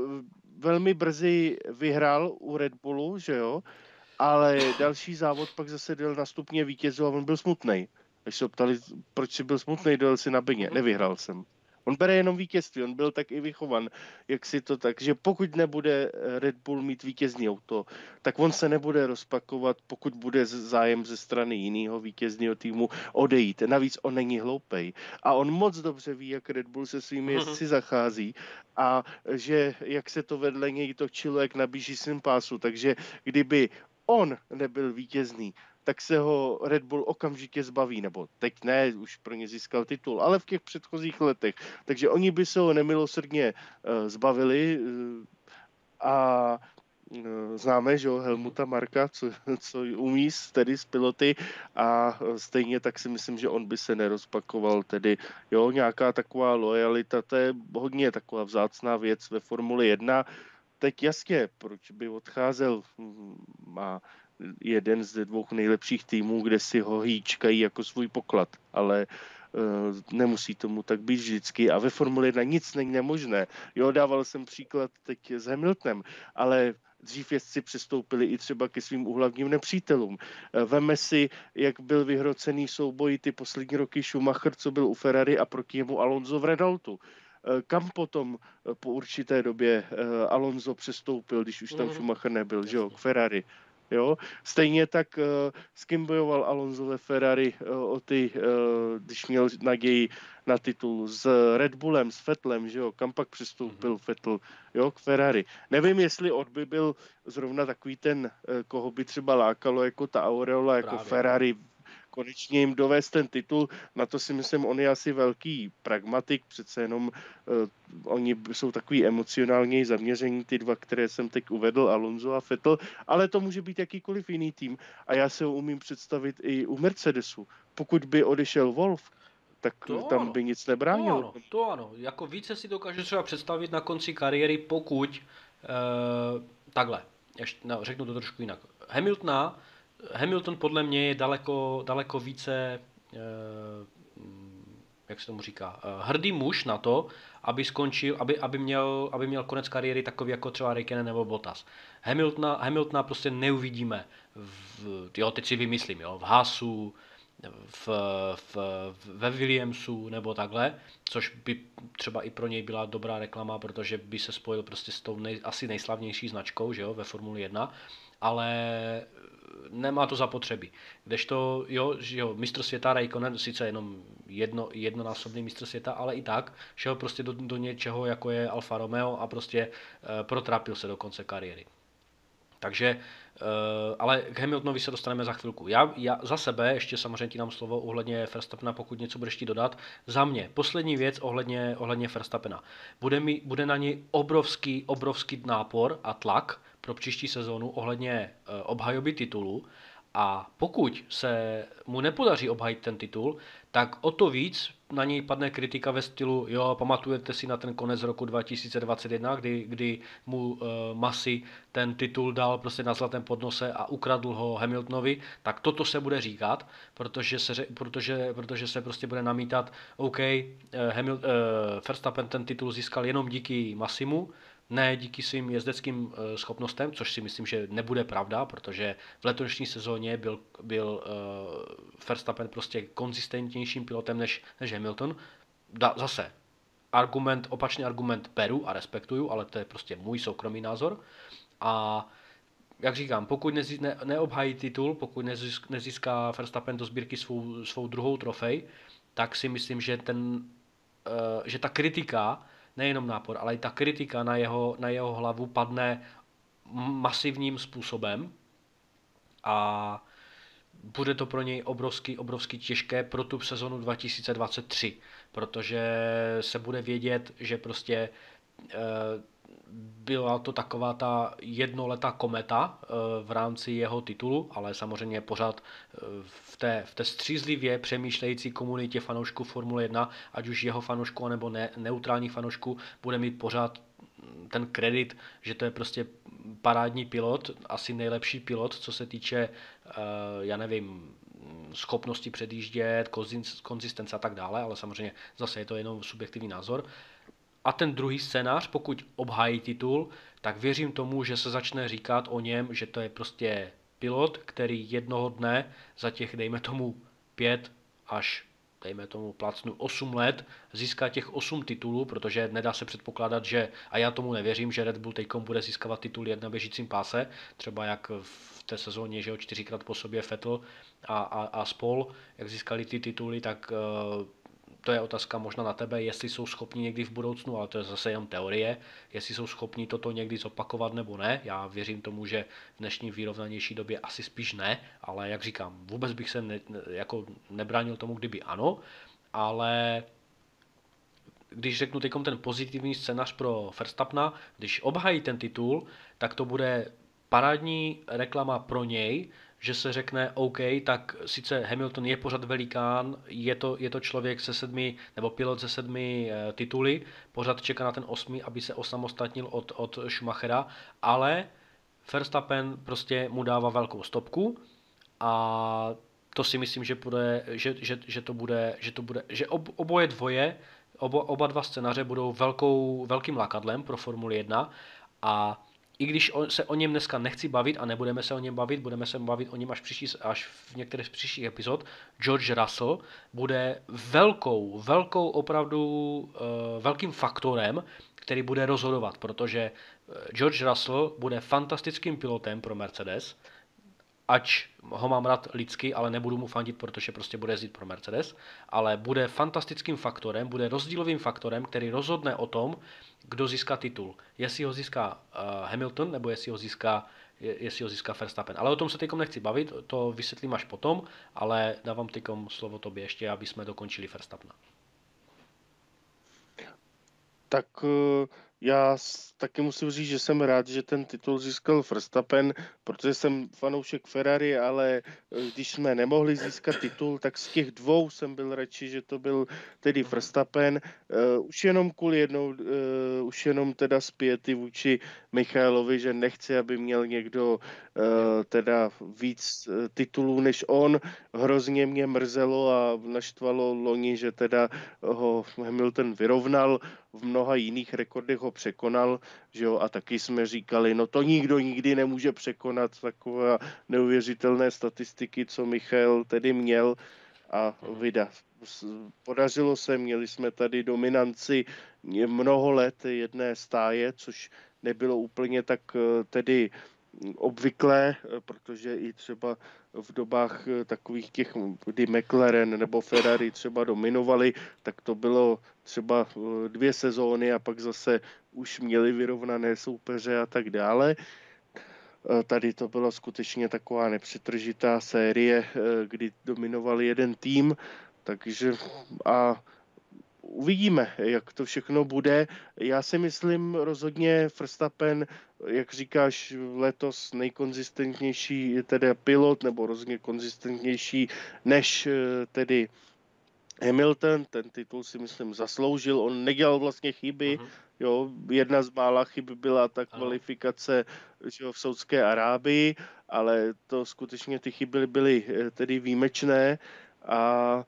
velmi brzy vyhrál u Red Bullu, že jo, ale další závod pak zase dal na stupně vítězů a on byl smutný. Když se ptali, proč si byl smutný, dojel si na byně. Mhm. Nevyhrál jsem. On bere jenom vítězství, on byl tak i vychovan, jak si to tak, že pokud nebude Red Bull mít vítězný auto, tak on se nebude rozpakovat, pokud bude zájem ze strany jiného vítězného týmu odejít. Navíc on není hloupej. A on moc dobře ví, jak Red Bull se svými mhm. jezdci zachází a že jak se to vedle něj točilo, jak na běžícím pásu. Takže kdyby on nebyl vítězný, tak se ho Red Bull okamžitě zbaví, nebo teď ne, už pro ně získal titul, ale v těch předchozích letech. Takže oni by se ho nemilosrdně uh, zbavili uh, a uh, známe, že jo, Helmuta Marka, co, co umí tedy z piloty a stejně tak si myslím, že on by se nerozpakoval, tedy jo, nějaká taková lojalita, to je hodně taková vzácná věc ve Formuli 1, teď jasně, proč by odcházel, má jeden z dvou nejlepších týmů, kde si ho hýčkají jako svůj poklad, ale uh, nemusí tomu tak být vždycky a ve Formule 1 nic není nemožné. Jo, dával jsem příklad teď s Hamiltonem, ale dřív jezdci přistoupili i třeba ke svým uhlavním nepřítelům. Eh, veme si, jak byl vyhrocený souboj ty poslední roky Schumacher, co byl u Ferrari a proti němu Alonso v Renaultu eh, kam potom po určité době Alonso přestoupil, když už tam mm. Schumacher nebyl, že jo, k Ferrari. Jo? Stejně tak uh, s kým bojoval Alonso ve Ferrari uh, o ty, uh, když měl naději na titul s Red Bullem, s Fettlem, že jo, kam pak přistoupil mm-hmm. Fettl, jo, k Ferrari. Nevím, jestli od by byl zrovna takový ten, koho by třeba lákalo jako ta aureola, jako Právě. Ferrari konečně jim dovést ten titul. Na to si myslím, on je asi velký pragmatik, přece jenom uh, oni jsou takový emocionálně zaměření, ty dva, které jsem teď uvedl, Alonso a Vettel, ale to může být jakýkoliv jiný tým. A já se ho umím představit i u Mercedesu. Pokud by odešel Wolf, tak to tam ano. by nic nebránilo. To ano, to ano. Jako více si dokážu třeba představit na konci kariéry, pokud uh, takhle, ještě, no, řeknu to trošku jinak. Hamiltona Hamilton podle mě je daleko, daleko více, eh, jak se tomu říká, eh, hrdý muž na to, aby skončil, aby, aby, měl, aby měl konec kariéry takový jako třeba Raikkonen nebo Bottas. Hamiltona, Hamiltona prostě neuvidíme, v, jo, teď si vymyslím, jo, v Haasu, v, v, ve Williamsu nebo takhle, což by třeba i pro něj byla dobrá reklama, protože by se spojil prostě s tou nej, asi nejslavnější značkou, že jo, ve Formuli 1, ale nemá to zapotřebí. Kdežto, jo, že jo, mistr světa Raikkonen, sice jenom jedno, jednonásobný mistr světa, ale i tak, šel prostě do, do něčeho, jako je Alfa Romeo a prostě e, protrapil se do konce kariéry. Takže, ale k Hamiltonovi se dostaneme za chvilku. Já, já za sebe, ještě samozřejmě ti dám slovo ohledně Verstappena, pokud něco budeš ti dodat. Za mě, poslední věc ohledně, ohledně Verstappena. Bude, mi, bude na něj obrovský, obrovský nápor a tlak pro příští sezónu ohledně obhajoby titulu. A pokud se mu nepodaří obhajit ten titul, tak o to víc na něj padne kritika ve stylu, jo, pamatujete si na ten konec roku 2021, kdy, kdy mu uh, Masi ten titul dal prostě na zlatém podnose a ukradl ho Hamiltonovi, tak toto se bude říkat, protože se, protože, protože se prostě bude namítat, OK, uh, Hamil, uh, Verstappen ten titul získal jenom díky Masimu, ne díky svým jezdeckým eh, schopnostem, což si myslím, že nebude pravda, protože v letošní sezóně byl, byl uh, Verstappen prostě konzistentnějším pilotem než, než Hamilton. Da, zase, argument, opačný argument beru a respektuju, ale to je prostě můj soukromý názor. A jak říkám, pokud nezí, ne, neobhají titul, pokud nezíská, Verstappen do sbírky svou, svou druhou trofej, tak si myslím, že, ten, uh, že ta kritika nejenom nápor, ale i ta kritika na jeho, na jeho hlavu padne masivním způsobem a bude to pro něj obrovský, obrovský těžké pro tu sezonu 2023, protože se bude vědět, že prostě e, byla to taková ta jednoletá kometa eh, v rámci jeho titulu, ale samozřejmě pořád eh, v té, v té střízlivě přemýšlející komunitě fanoušků Formule 1, ať už jeho fanoušků nebo ne, neutrální fanoušků, bude mít pořád ten kredit, že to je prostě parádní pilot, asi nejlepší pilot, co se týče, eh, já nevím, schopnosti předjíždět, konzistence a tak dále, ale samozřejmě zase je to jenom subjektivní názor. A ten druhý scénář, pokud obhájí titul, tak věřím tomu, že se začne říkat o něm, že to je prostě pilot, který jednoho dne za těch, dejme tomu, pět až dejme tomu placnu 8 let, získá těch 8 titulů, protože nedá se předpokládat, že, a já tomu nevěřím, že Red Bull teďkom bude získávat titul jen na běžícím páse, třeba jak v té sezóně, že jo, čtyřikrát po sobě Vettel a, a, a Spol, jak získali ty tituly, tak uh, to je otázka možná na tebe, jestli jsou schopni někdy v budoucnu, ale to je zase jen teorie, jestli jsou schopni toto někdy zopakovat nebo ne. Já věřím tomu, že v dnešní výrovnanější době asi spíš ne, ale jak říkám, vůbec bych se ne, jako nebránil tomu, kdyby ano, ale když řeknu teď ten pozitivní scénář pro Verstappena, když obhají ten titul, tak to bude parádní reklama pro něj, že se řekne OK, tak sice Hamilton je pořád velikán, je to, je to člověk se sedmi, nebo pilot se sedmi e, tituly, pořád čeká na ten osmi, aby se osamostatnil od, od Schumachera, ale Verstappen prostě mu dává velkou stopku a to si myslím, že, bude, že, že, že to bude, že to bude, že ob, oboje dvoje, obo, oba dva scénáře budou velkou, velkým lakadlem pro Formuli 1 a i když se o něm dneska nechci bavit a nebudeme se o něm bavit, budeme se bavit o něm až, příští, až v některých z příštích epizod, George Russell bude velkou, velkou opravdu uh, velkým faktorem, který bude rozhodovat, protože eh, George Russell bude fantastickým pilotem pro Mercedes, ač ho mám rád lidsky, ale nebudu mu fandit, protože prostě bude jezdit pro Mercedes, ale bude fantastickým faktorem, bude rozdílovým faktorem, který rozhodne o tom, kdo získá titul. Jestli ho získá uh, Hamilton, nebo jestli ho získá, jestli ho získá Verstappen. Ale o tom se teď nechci bavit, to vysvětlím až potom, ale dávám teď slovo tobě ještě, aby jsme dokončili Verstappena. Tak uh já taky musím říct, že jsem rád, že ten titul získal Verstappen, protože jsem fanoušek Ferrari, ale eh, když jsme nemohli získat titul, tak z těch dvou jsem byl radši, že to byl tedy Verstappen. Uh, už jenom kvůli jednou, uh, už jenom teda zpěty vůči Michailovi, že nechci, aby měl někdo uh, teda víc titulů než on. Hrozně mě mrzelo a naštvalo loni, že teda ho Hamilton vyrovnal v mnoha jiných rekordech ho překonal, že jo, a taky jsme říkali, no to nikdo nikdy nemůže překonat takové neuvěřitelné statistiky, co Michal tedy měl a vydat. Podařilo se, měli jsme tady dominanci mnoho let jedné stáje, což nebylo úplně tak eh, tedy obvyklé, eh, protože i třeba v dobách eh, takových těch, kdy McLaren nebo Ferrari třeba dominovali, tak to bylo třeba dvě sezóny a pak zase už měli vyrovnané soupeře a tak dále. Tady to byla skutečně taková nepřetržitá série, kdy dominoval jeden tým, takže a uvidíme, jak to všechno bude. Já si myslím rozhodně Verstappen, jak říkáš, letos nejkonzistentnější tedy pilot, nebo rozhodně konzistentnější než tedy Hamilton, ten titul si myslím zasloužil, on nedělal vlastně chyby, uh-huh. Jo, jedna z mála chyb byla ta kvalifikace že jo, v Saudské Arábii, ale to skutečně ty chyby byly eh, tedy výjimečné a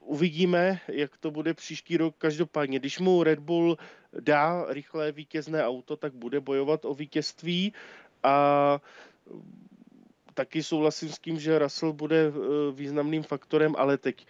uvidíme, jak to bude příští rok. Každopádně, když mu Red Bull dá rychlé vítězné auto, tak bude bojovat o vítězství a taky souhlasím s tím, že Russell bude eh, významným faktorem, ale teď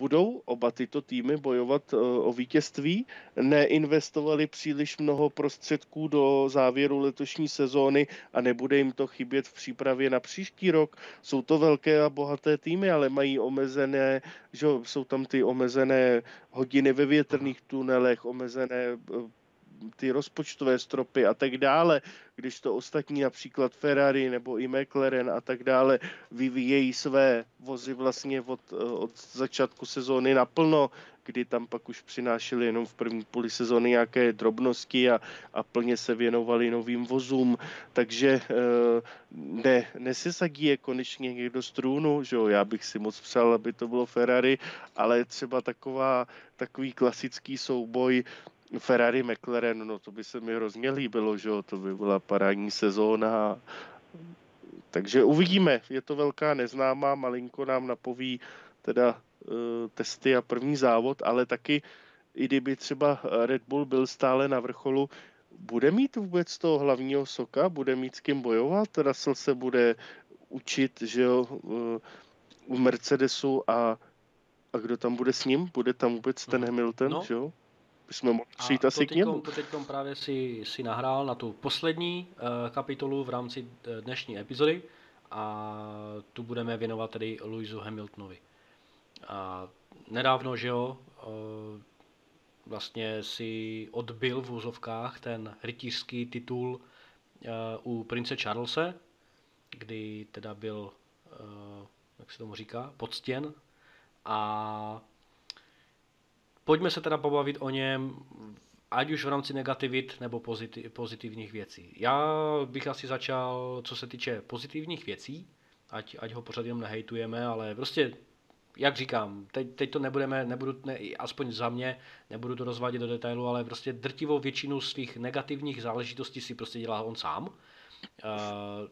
budou oba tyto týmy bojovat eh, o vítězství. Neinvestovali příliš mnoho prostředků do závěru letošní sezóny a nebude jim to chybět v přípravě na příští rok. Jsou to velké a bohaté týmy, ale mají omezené, že jsou tam ty omezené hodiny ve větrných tunelech, omezené eh, ty rozpočtové stropy a tak dále, když to ostatní například Ferrari nebo i McLaren a tak dále vyvíjejí své vozy vlastně od, od začátku sezóny naplno, kdy tam pak už přinášeli jenom v první půli sezóny nějaké drobnosti a, a plně se věnovali novým vozům, takže eh, ne, nesesadí je konečně někdo z trůnu, že jo, já bych si moc přál, aby to bylo Ferrari, ale třeba taková, takový klasický souboj Ferrari McLaren, no to by se mi hrozně líbilo, že jo, to by byla parádní sezóna. Takže uvidíme, je to velká neznámá, malinko nám napoví teda uh, testy a první závod, ale taky i kdyby třeba Red Bull byl stále na vrcholu, bude mít vůbec toho hlavního soka, bude mít s kým bojovat, Russell se bude učit, že jo, v Mercedesu a, a kdo tam bude s ním? Bude tam vůbec ten Hamilton, no, že jo? Bychom mohli přijít asi k němu. To teď právě si, si nahrál na tu poslední uh, kapitolu v rámci eh, dnešní epizody a tu budeme věnovat tedy Louisu Hamiltonovi. A nedávno, že jo, uh, vlastně si odbil v úzovkách ten rytířský titul uh, u prince Charlesa, kdy teda byl, uh, jak se tomu říká, podstěn a Pojďme se teda pobavit o něm, ať už v rámci negativit nebo pozitiv, pozitivních věcí. Já bych asi začal, co se týče pozitivních věcí, ať, ať ho pořád jenom nehejtujeme, ale prostě, jak říkám, teď, teď to nebudeme, nebudu, ne, aspoň za mě, nebudu to rozvádět do detailu, ale prostě drtivou většinu svých negativních záležitostí si prostě dělá on sám.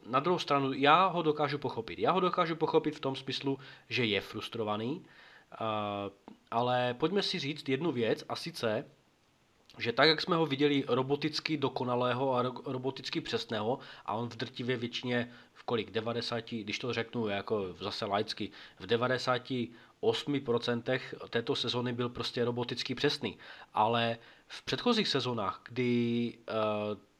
Na druhou stranu, já ho dokážu pochopit. Já ho dokážu pochopit v tom smyslu, že je frustrovaný, ale pojďme si říct jednu věc a sice, že tak, jak jsme ho viděli roboticky dokonalého a roboticky přesného a on v drtivě většině v kolik, 90, když to řeknu jako zase laicky, v 98% této sezony byl prostě roboticky přesný, ale v předchozích sezónách, kdy uh,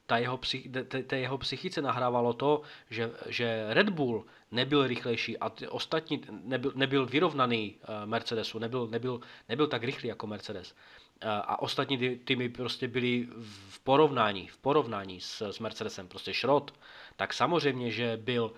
ta jeho, psych, te jeho psychice nahrávalo to, že, že Red Bull nebyl rychlejší a ty ostatní nebyl, nebyl vyrovnaný uh, Mercedesu, nebyl, nebyl, nebyl tak rychlý jako Mercedes. Uh, a ostatní týmy prostě byly v porovnání, v porovnání s, s Mercedesem prostě šrot, tak samozřejmě, že byl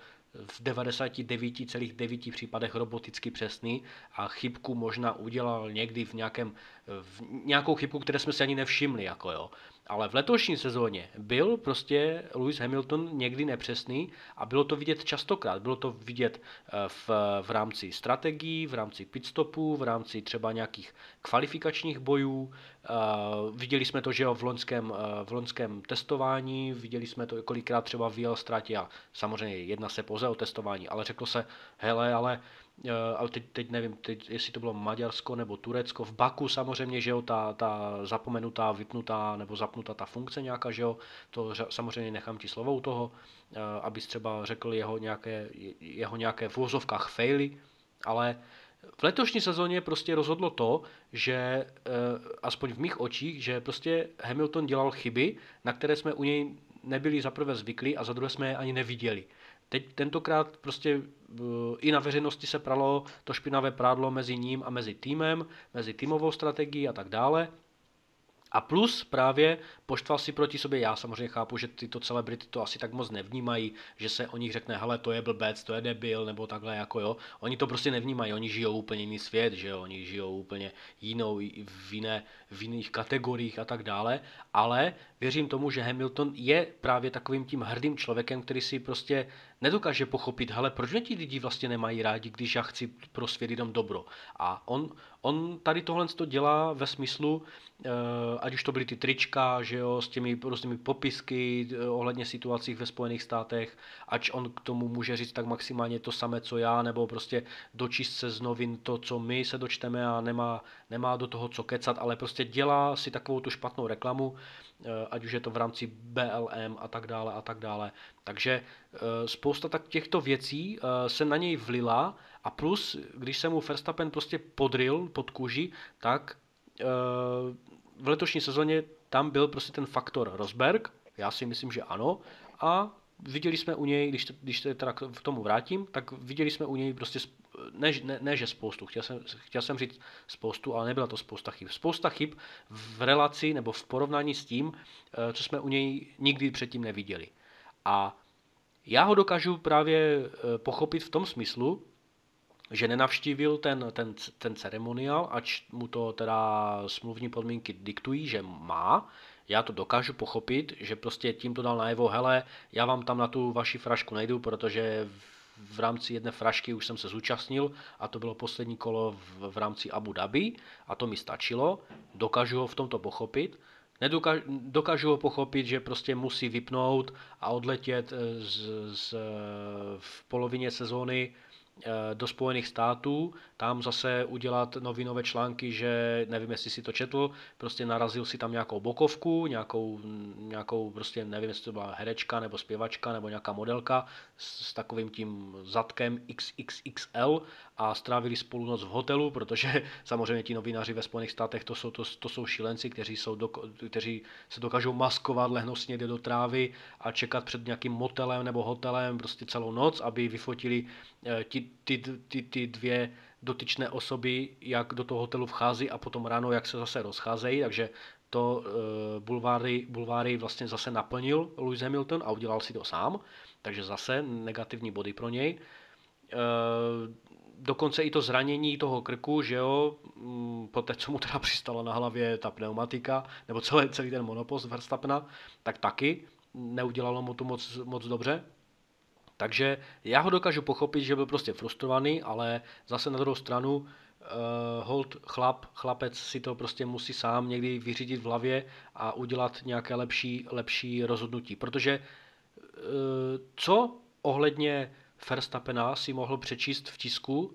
v 99,9 případech roboticky přesný a chybku možná udělal někdy v nějakém, v nějakou chybku, které jsme si ani nevšimli, jako jo. Ale v letošní sezóně byl prostě Lewis Hamilton někdy nepřesný a bylo to vidět častokrát. Bylo to vidět eh, v, v rámci strategií, v rámci pitstopů, v rámci třeba nějakých kvalifikačních bojů. Uh, viděli jsme to, že v loňském, uh, v loňském testování, viděli jsme to kolikrát třeba v jel ztrátě a samozřejmě jedna se pouze o testování, ale řeklo se, hele, ale Eh, ale teď, teď nevím, teď, jestli to bylo Maďarsko nebo Turecko, v Baku samozřejmě, že jo, ta, ta zapomenutá, vypnutá nebo zapnutá ta funkce nějaká, že jo, to samozřejmě nechám ti slovou toho, eh, abys třeba řekl jeho nějaké, jeho nějaké v úzovkách faily, ale v letošní sezóně prostě rozhodlo to, že eh, aspoň v mých očích, že prostě Hamilton dělal chyby, na které jsme u něj nebyli za prvé zvyklí a za druhé jsme je ani neviděli. Teď tentokrát prostě eh, i na veřejnosti se pralo to špinavé prádlo mezi ním a mezi týmem, mezi týmovou strategií a tak dále. A plus právě poštval si proti sobě, já samozřejmě chápu, že tyto celebrity to asi tak moc nevnímají, že se o nich řekne, hele, to je blbec, to je debil, nebo takhle jako jo. Oni to prostě nevnímají, oni žijou úplně jiný svět, že jo, oni žijou úplně jinou, v, jiné, v jiných kategoriích a tak dále, ale věřím tomu, že Hamilton je právě takovým tím hrdým člověkem, který si prostě nedokáže pochopit, hele, proč mě ti lidi vlastně nemají rádi, když já chci pro svět jenom dobro. A on, on tady tohle to dělá ve smyslu, eh, ať už to byly ty trička, že jo, s těmi různými popisky eh, ohledně situací ve Spojených státech, ať on k tomu může říct tak maximálně to samé, co já, nebo prostě dočíst se z novin to, co my se dočteme a nemá, nemá do toho co kecat, ale prostě dělá si takovou tu špatnou reklamu, ať už je to v rámci BLM a tak dále a tak dále. Takže eh, spousta tak těchto věcí eh, se na něj vlila a plus, když se mu Verstappen prostě podryl pod kůži, tak v letošní sezóně tam byl prostě ten faktor Rosberg, já si myslím, že ano, a viděli jsme u něj, když, když se teda k tomu vrátím, tak viděli jsme u něj prostě, ne, ne, ne že spoustu, chtěl jsem, chtěl jsem říct spoustu, ale nebyla to spousta chyb. Spousta chyb v relaci nebo v porovnání s tím, eh, co jsme u něj nikdy předtím neviděli. A já ho dokážu právě eh, pochopit v tom smyslu, že nenavštívil ten, ten, ten ceremoniál, ač mu to teda smluvní podmínky diktují, že má, já to dokážu pochopit, že prostě tím to dal najevo, hele, já vám tam na tu vaši frašku nejdu, protože v rámci jedné frašky už jsem se zúčastnil a to bylo poslední kolo v, v rámci Abu Dhabi a to mi stačilo, dokážu ho v tomto pochopit, Nedokážu, dokážu ho pochopit, že prostě musí vypnout a odletět eh, z, z, v polovině sezóny Eh, do Spojených států, tam zase udělat novinové články, že nevím, jestli si to četl, prostě narazil si tam nějakou bokovku, nějakou, nějakou prostě nevím, jestli to byla herečka nebo zpěvačka nebo nějaká modelka s, takovým tím zadkem XXXL a strávili spolu noc v hotelu, protože samozřejmě ti novináři ve Spojených státech to jsou, to, to jsou šílenci, kteří, jsou do, kteří se dokážou maskovat, lehnout si někde do trávy a čekat před nějakým motelem nebo hotelem prostě celou noc, aby vyfotili eh, ti, ty, ty, ty dvě dotyčné osoby, jak do toho hotelu vchází a potom ráno, jak se zase rozcházejí, takže to e, bulváry, bulváry vlastně zase naplnil Lewis Hamilton a udělal si to sám, takže zase negativní body pro něj. E, dokonce i to zranění toho krku, že jo, mm, po té, co mu teda přistala na hlavě ta pneumatika, nebo celý, celý ten monopost Verstappena, tak taky neudělalo mu to moc, moc dobře. Takže já ho dokážu pochopit, že byl prostě frustrovaný, ale zase na druhou stranu uh, hold chlap, chlapec si to prostě musí sám někdy vyřídit v hlavě a udělat nějaké lepší, lepší rozhodnutí. Protože co ohledně Verstappena si mohl přečíst v tisku uh,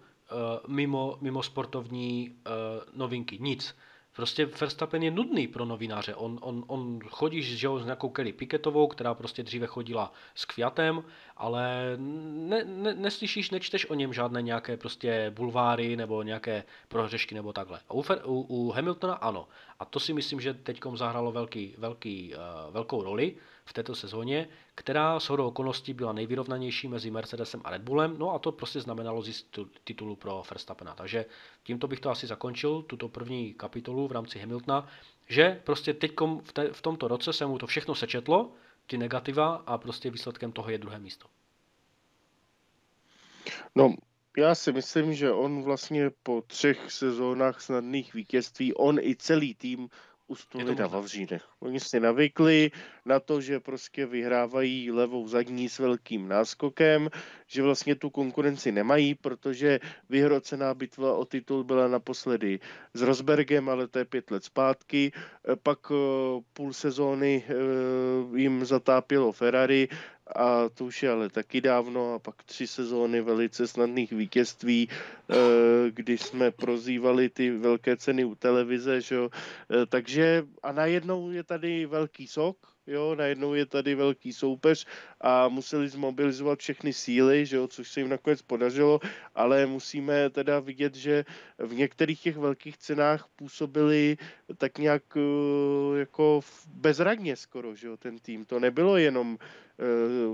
mimo, mimo sportovní uh, novinky? Nic. Prostě Verstappen je nudný pro novináře. On, on, on chodí že s nějakou Kelly Piketovou, která prostě dříve chodila s Kviatem, ale ne, ne, neslyšíš, nečteš o něm žádné nějaké prostě bulváry nebo nějaké prohřešky nebo takhle. U, u, u Hamiltona ano. A to si myslím, že teď zahrálo velký, velký, uh, velkou roli v této sezóně, která s hodou okolností byla nejvyrovnanější mezi Mercedesem a Red Bullem, no a to prostě znamenalo získat titulu pro Verstappena. Takže tímto bych to asi zakončil, tuto první kapitolu v rámci Hamiltona, že prostě teď v, v tomto roce se mu to všechno sečetlo, ty negativa a prostě výsledkem toho je druhé místo. No, já si myslím, že on vlastně po třech sezónách snadných vítězství, on i celý tým ustuli na Vavřínech. Oni si navykli na to, že prostě vyhrávají levou zadní s velkým náskokem, že vlastně tu konkurenci nemají, protože vyhrocená bitva o titul byla naposledy s Rosbergem, ale to je pět let zpátky. E, pak e, půl sezóny e, jim zatápilo Ferrari a to už je ale taky dávno a pak tři sezóny velice snadných vítězství, kdy jsme prozývali ty velké ceny u televize, že jo. takže a najednou je tady velký sok, jo, najednou je tady velký soupeř a museli zmobilizovat všechny síly, že jo, což se jim nakonec podařilo, ale musíme teda vidět, že v některých těch velkých cenách působili tak nějak eh, jako bezradně skoro, že jo, ten tým. To nebylo jenom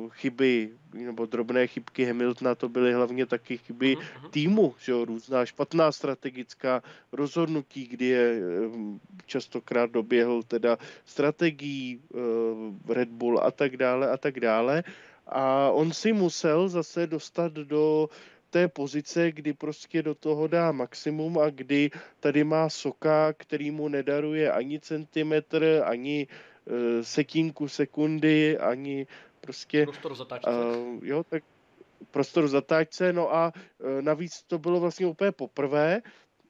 chyby nebo drobné chybky Hamiltona, to byly hlavně taky chyby uh-huh. týmu, že jo, různá špatná strategická rozhodnutí, kdy je častokrát doběhl teda strategií Red Bull a tak dále a tak dále. A on si musel zase dostat do té pozice, kdy prostě do toho dá maximum a kdy tady má soka, který mu nedaruje ani centimetr, ani sekínku sekundy, ani prostě... Prostor zatáčce. Uh, jo, tak prostor zatáčce, no a uh, navíc to bylo vlastně úplně poprvé,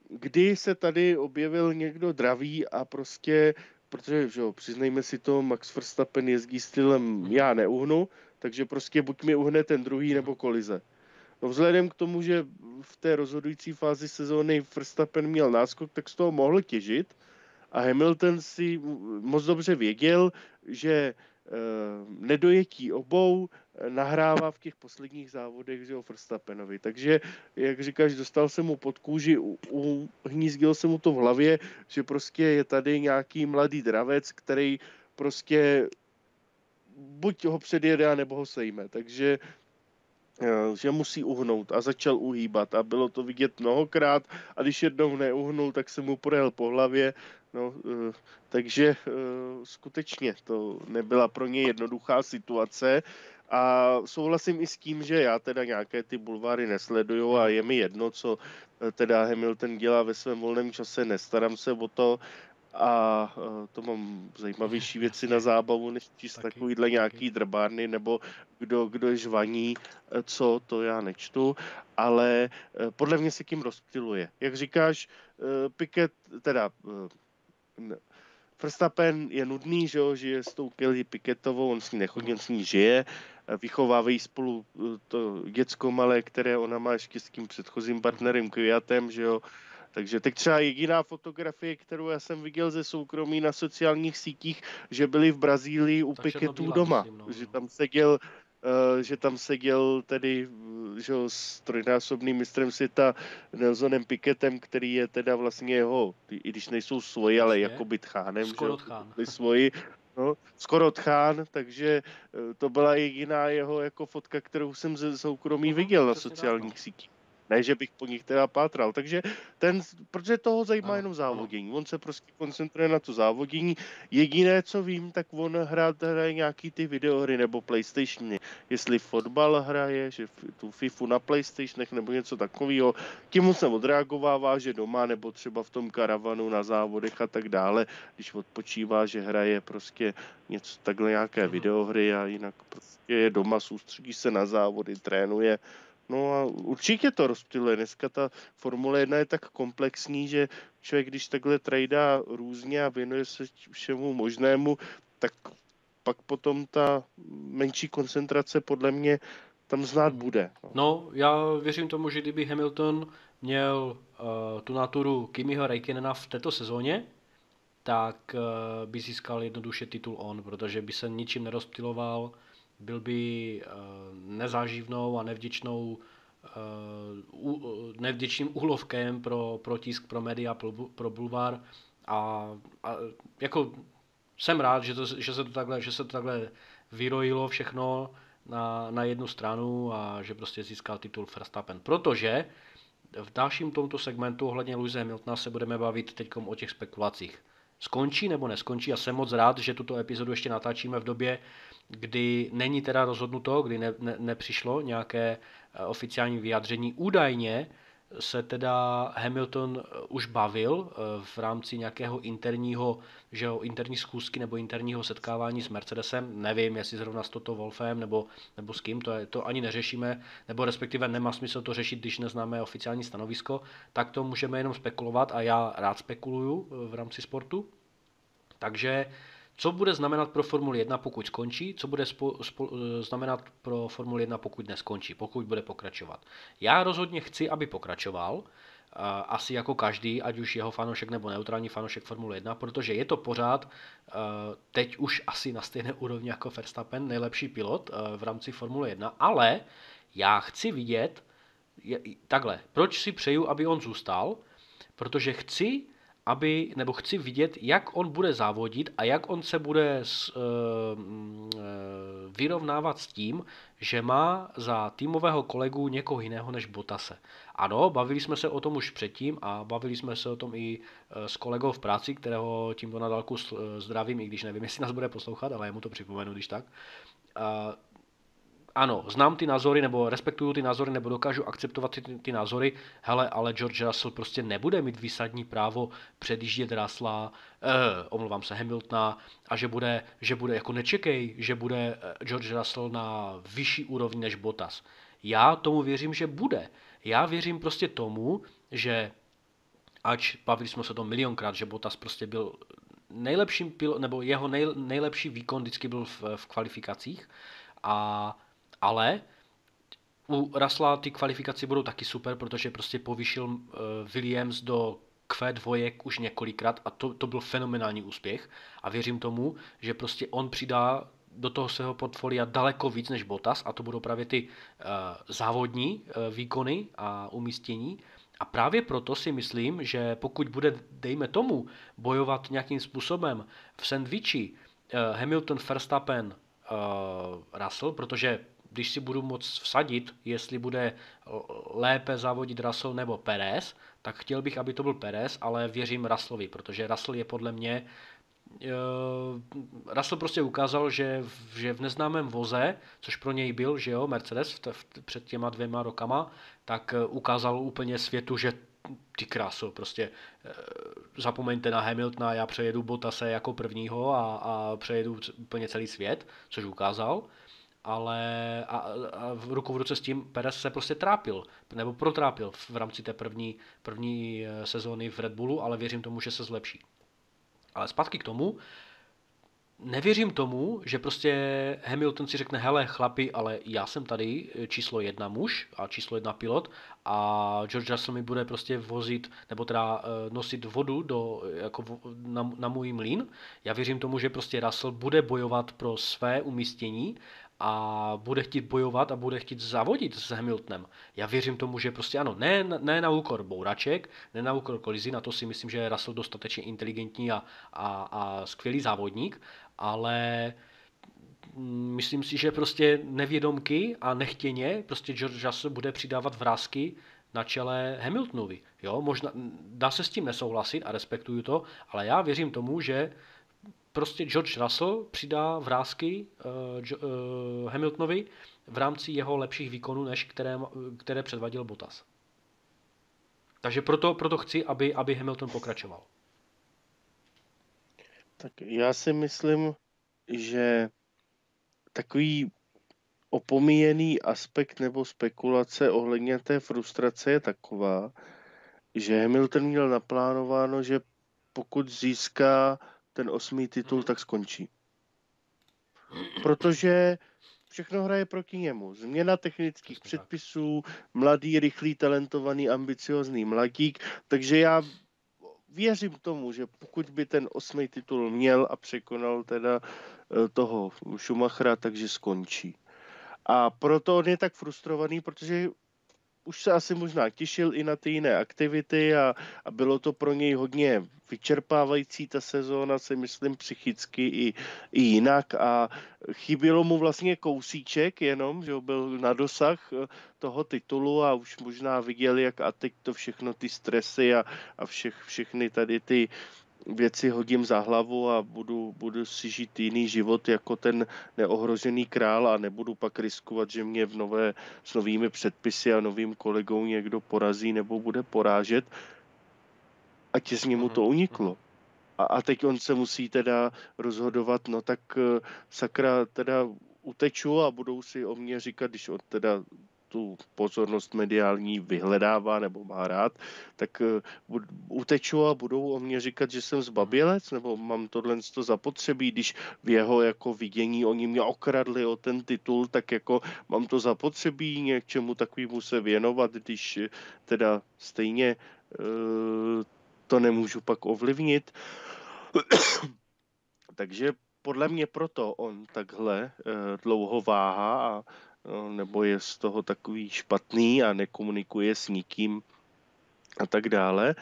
kdy se tady objevil někdo dravý a prostě, protože, že jo, přiznejme si to, Max Verstappen jezdí stylem já neuhnu, takže prostě buď mi uhne ten druhý nebo kolize. No vzhledem k tomu, že v té rozhodující fázi sezóny Verstappen měl náskok, tak z toho mohl těžit a Hamilton si moc dobře věděl, že nedojetí obou nahrává v těch posledních závodech že o Verstappenovi. Takže, jak říkáš, dostal se mu pod kůži, uhnízdil se mu to v hlavě, že prostě je tady nějaký mladý dravec, který prostě buď ho předjede, nebo ho sejme. Takže Eh, že musí uhnout a začal uhýbat a bylo to vidět mnohokrát a když jednou neuhnul, tak se mu projel po hlavě, no, eh, takže eh, skutečně to nebyla pro ně jednoduchá situace a souhlasím i s tím, že já teda nějaké ty bulváry nesleduju a je mi jedno, co teda Hamilton dělá ve svém volném čase, nestarám se o to, a to mám zajímavější věci na zábavu, než číst taky, takovýhle nějaký drbárny, nebo kdo, kdo je žvaní, co, to já nečtu, ale podle mě se tím rozptiluje. Jak říkáš, Piket, teda Verstappen je nudný, že jo, žije s tou Kelly Piketovou, on s ní nechodí, on s ní žije, vychovávají spolu to děcko malé, které ona má ještě s tím předchozím partnerem Kviatem, že jo, takže teď třeba jediná fotografie, kterou já jsem viděl ze soukromí na sociálních sítích, že byli v Brazílii u Piketů doma, myslím, no, že tam seděl že tam seděl tedy že jo, s trojnásobným mistrem světa Nelsonem Piketem, který je teda vlastně jeho, i když nejsou svoji, ale jako by tchánem, skoro tchán. svoji, no, skoro tchán, takže uh, to byla jediná jeho jako fotka, kterou jsem ze soukromí uh-huh, viděl na sociálních sítích. Ne, že bych po nich teda pátral. Takže ten, protože toho zajímá ano, jenom závodění. On se prostě koncentruje na to závodění. Jediné, co vím, tak on hrát hraje nějaký ty videohry nebo Playstationy. Jestli fotbal hraje, že tu FIFU na Playstationech nebo něco takového. Tím se odreagovává, že doma nebo třeba v tom karavanu na závodech a tak dále, když odpočívá, že hraje prostě něco takhle nějaké videohry a jinak prostě je doma, soustředí se na závody, trénuje No a určitě to rozptiluje. Dneska ta Formule 1 je tak komplexní, že člověk, když takhle tradá různě a věnuje se všemu možnému, tak pak potom ta menší koncentrace podle mě tam znát bude. No, no já věřím tomu, že kdyby Hamilton měl uh, tu naturu Kimiho Räikkönena v této sezóně, tak uh, by získal jednoduše titul on, protože by se ničím nerozptiloval, byl by eh, nezáživnou a nevděčnou eh, nevděčným úlovkem pro, pro tisk, pro média, pro, pro bulvár a, a jako jsem rád, že, to, že, se to takhle, že se to takhle vyrojilo všechno na, na jednu stranu a že prostě získal titul Verstappen. Protože v dalším tomto segmentu ohledně Louise Hamiltona se budeme bavit teď o těch spekulacích. Skončí nebo neskončí? Já jsem moc rád, že tuto epizodu ještě natáčíme v době, kdy není teda rozhodnuto, kdy ne, ne, nepřišlo nějaké eh, oficiální vyjádření. Údajně se teda Hamilton eh, už bavil eh, v rámci nějakého interního, že jo, interní schůzky nebo interního setkávání s Mercedesem. Nevím, jestli zrovna s Toto Wolfem nebo, nebo s kým, to, je, to ani neřešíme, nebo respektive nemá smysl to řešit, když neznáme oficiální stanovisko, tak to můžeme jenom spekulovat a já rád spekuluju v rámci sportu. Takže co bude znamenat pro Formuli 1, pokud skončí, co bude spo, spo, znamenat pro Formuli 1, pokud neskončí, pokud bude pokračovat. Já rozhodně chci, aby pokračoval, asi jako každý, ať už jeho fanošek nebo neutrální fanošek Formule 1, protože je to pořád teď už asi na stejné úrovni jako Verstappen, nejlepší pilot v rámci Formule 1, ale já chci vidět, takhle, proč si přeju, aby on zůstal, protože chci, aby, nebo chci vidět, jak on bude závodit a jak on se bude s, uh, vyrovnávat s tím, že má za týmového kolegu někoho jiného než Botase. Ano, bavili jsme se o tom už předtím a bavili jsme se o tom i s kolegou v práci, kterého tímto na dálku zdravím, i když nevím, jestli nás bude poslouchat, ale já mu to připomenu, když tak ano, znám ty názory, nebo respektuju ty názory, nebo dokážu akceptovat ty, ty názory, hele, ale George Russell prostě nebude mít výsadní právo předjíždět Russella, eh, omlouvám se, Hamiltona, a že bude, že bude, jako nečekej, že bude eh, George Russell na vyšší úrovni než Bottas. Já tomu věřím, že bude. Já věřím prostě tomu, že ač bavili jsme se o tom milionkrát, že Bottas prostě byl nejlepším pilot, nebo jeho nej, nejlepší výkon vždycky byl v, v kvalifikacích a ale u Rasla ty kvalifikace budou taky super, protože prostě povyšil uh, Williams do Q2 už několikrát a to, to byl fenomenální úspěch a věřím tomu, že prostě on přidá do toho svého portfolia daleko víc než Bottas a to budou právě ty uh, závodní uh, výkony a umístění. A právě proto si myslím, že pokud bude, dejme tomu, bojovat nějakým způsobem v sandviči uh, Hamilton, Verstappen, uh, Russell, protože když si budu moct vsadit, jestli bude lépe závodit Russell nebo Perez, tak chtěl bych, aby to byl Perez, ale věřím Russellovi, protože Russell je podle mě uh, Russell prostě ukázal, že, v, že v neznámém voze, což pro něj byl, že jo, Mercedes v, v, před těma dvěma rokama, tak uh, ukázal úplně světu, že ty kráso, prostě uh, zapomeňte na Hamiltona, já přejedu Bottase jako prvního a, a přejedu úplně celý svět, což ukázal ale a, a v ruku v ruce s tím Perez se prostě trápil, nebo protrápil v rámci té první, první eh, sezóny v Red Bullu, ale věřím tomu, že se zlepší. Ale zpátky k tomu, nevěřím tomu, že prostě Hamilton si řekne, hele chlapi, ale já jsem tady eh, číslo jedna muž a číslo jedna pilot a George Russell mi bude prostě vozit, nebo teda eh, nosit vodu do, jako na, na můj mlín. Já věřím tomu, že prostě Russell bude bojovat pro své umístění a bude chtít bojovat a bude chtít zavodit s Hamiltonem. Já věřím tomu, že prostě ano, ne, ne na úkor bouraček, ne na úkor kolizí, na to si myslím, že je Russell dostatečně inteligentní a, a, a skvělý závodník, ale myslím si, že prostě nevědomky a nechtěně prostě George Russell bude přidávat vrázky na čele Hamiltonovi. Jo, možná, dá se s tím nesouhlasit a respektuju to, ale já věřím tomu, že prostě George Russell přidá vrázky uh, uh, Hamiltonovi v rámci jeho lepších výkonů, než které, které předvadil Bottas. Takže proto, proto chci, aby, aby Hamilton pokračoval. Tak já si myslím, že takový opomíjený aspekt nebo spekulace ohledně té frustrace je taková, že Hamilton měl naplánováno, že pokud získá ten osmý titul, tak skončí. Protože všechno hraje proti němu. Změna technických předpisů, mladý, rychlý, talentovaný, ambiciozní mladík, takže já věřím tomu, že pokud by ten osmý titul měl a překonal teda eh, toho Schumachera, takže skončí. A proto on je tak frustrovaný, protože už se asi možná těšil i na ty jiné aktivity a, a bylo to pro něj hodně vyčerpávající ta sezóna, si myslím psychicky i, i jinak. A chybělo mu vlastně kousíček jenom, že byl na dosah eh, toho titulu a už možná viděl, jak a teď to všechno ty stresy a, a všech, všechny tady ty věci hodím za hlavu a budu, budu si žít jiný život jako ten neohrožený král a nebudu pak riskovat, že mě v nové, s novými předpisy a novým kolegou někdo porazí nebo bude porážet. A těsně mu to mhm, uniklo. Mhm. A, a teď on se musí teda rozhodovat, no tak eh, sakra teda uteču a budou si o mě říkat, když on teda tu pozornost mediální vyhledává nebo má rád, tak eh, uteču a budou o mě říkat, že jsem zbabělec, nebo mám tohle to zapotřebí, když v jeho jako vidění oni mě okradli o ten titul, tak jako mám to zapotřebí něčemu takovému se věnovat, když eh, teda stejně uh, to nemůžu pak ovlivnit. Takže podle mě proto on takhle uh, dlouho váha a nebo je z toho takový špatný a nekomunikuje s nikým a tak dále.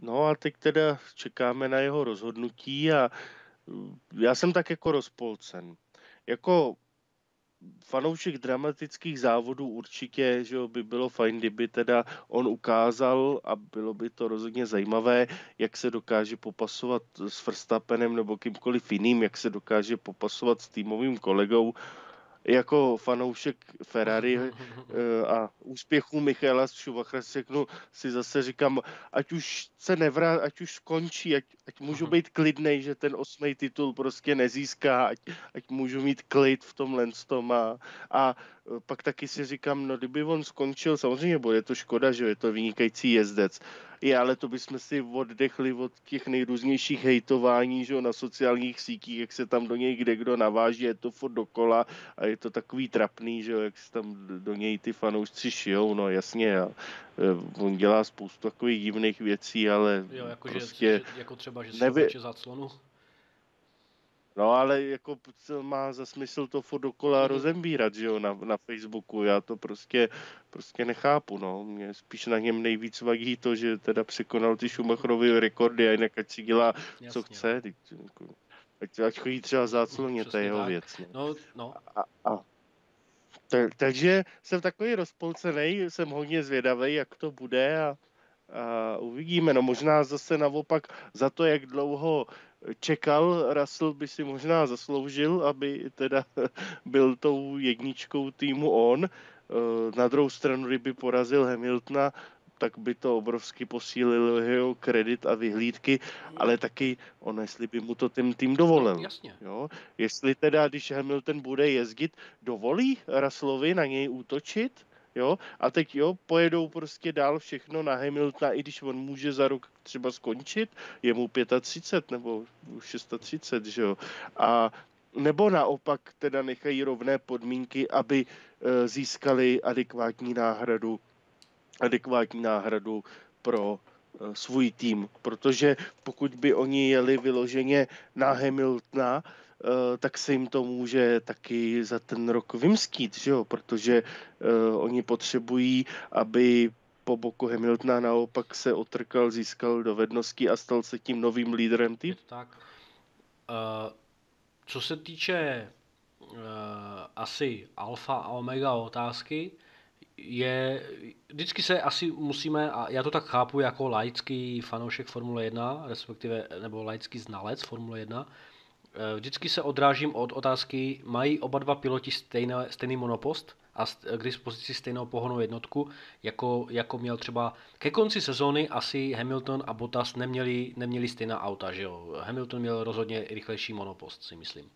No a teď teda čekáme na jeho rozhodnutí a já jsem tak jako rozpolcen. Jako fanoušek dramatických závodů určitě, že by bylo fajn, kdyby teda on ukázal a bylo by to rozhodně zajímavé, jak se dokáže popasovat s Verstappenem nebo kýmkoliv jiným, jak se dokáže popasovat s týmovým kolegou jako fanoušek Ferrari eh, a úspěchů Michaela Schumachera řeknu, si zase říkám, ať už se nevrá, ať už skončí, ať, ať můžu být klidnej, že ten osmý titul prostě nezíská, ať, ať můžu mít klid v tom tom a, a Eh, pak taky si říkám, no kdyby on skončil, samozřejmě bude to škoda, že je to vynikající jezdec. Je, ale to bychom si oddechli od těch nejrůznějších hejtování že na sociálních sítích, jak se tam do něj kde kdo naváží, je to furt dokola a je to takový trapný, že jak se tam do něj ty fanoušci šijou, no jasně. A, eh, on dělá spoustu takových divných věcí, ale jo, jako prostě... Že, že, jako třeba, že se nevě... za clonu. No ale jako má za smysl to furt dokola mhm. rozembírat, že jo, na, na Facebooku, já to prostě, prostě nechápu, no, mě spíš na něm nejvíc vadí to, že teda překonal ty Schumacherovy rekordy a jinak ať si dělá, Jasně. co chce, teď, jako, ať, ať chodí třeba zácloně, to je jeho tak. věc. No. No, no. A, a, tak, takže jsem takový rozpolcený, jsem hodně zvědavý, jak to bude a, a uvidíme. No možná zase naopak za to, jak dlouho čekal, Russell by si možná zasloužil, aby teda byl tou jedničkou týmu on. Eh, na druhou stranu, kdyby porazil Hamiltona, tak by to obrovsky posílilo jeho kredit a vyhlídky, ale taky on, jestli by mu to ten tým dovolil. No, jasně. Jo? Jestli teda, když Hamilton bude jezdit, dovolí Russellovi na něj útočit, Jo? A teď jo, pojedou prostě dál všechno na Hamiltona, i když on může za rok třeba skončit, je mu 35 nebo 630, že jo. A nebo naopak teda nechají rovné podmínky, aby e, získali adekvátní náhradu, adekvátní náhradu pro e, svůj tým, protože pokud by oni jeli vyloženě na Hamiltona, tak se jim to může taky za ten rok vymstít, že jo? protože uh, oni potřebují, aby po boku Hamiltona naopak se otrkal, získal dovednosti a stal se tím novým lídrem týmu. Tak. Uh, co se týče uh, asi alfa a omega otázky, je, vždycky se asi musíme, a já to tak chápu jako laický fanoušek Formule 1, respektive, nebo laický znalec Formule 1, Eh, vždycky se odrážím od otázky, mají oba dva piloti stejné, stejný monopost a k dispozici stejnou pohonou jednotku, jako, jako měl třeba ke konci sezóny asi Hamilton a Bottas neměli, neměli stejná auta, že jo. Hamilton měl rozhodně rychlejší monopost, si myslím.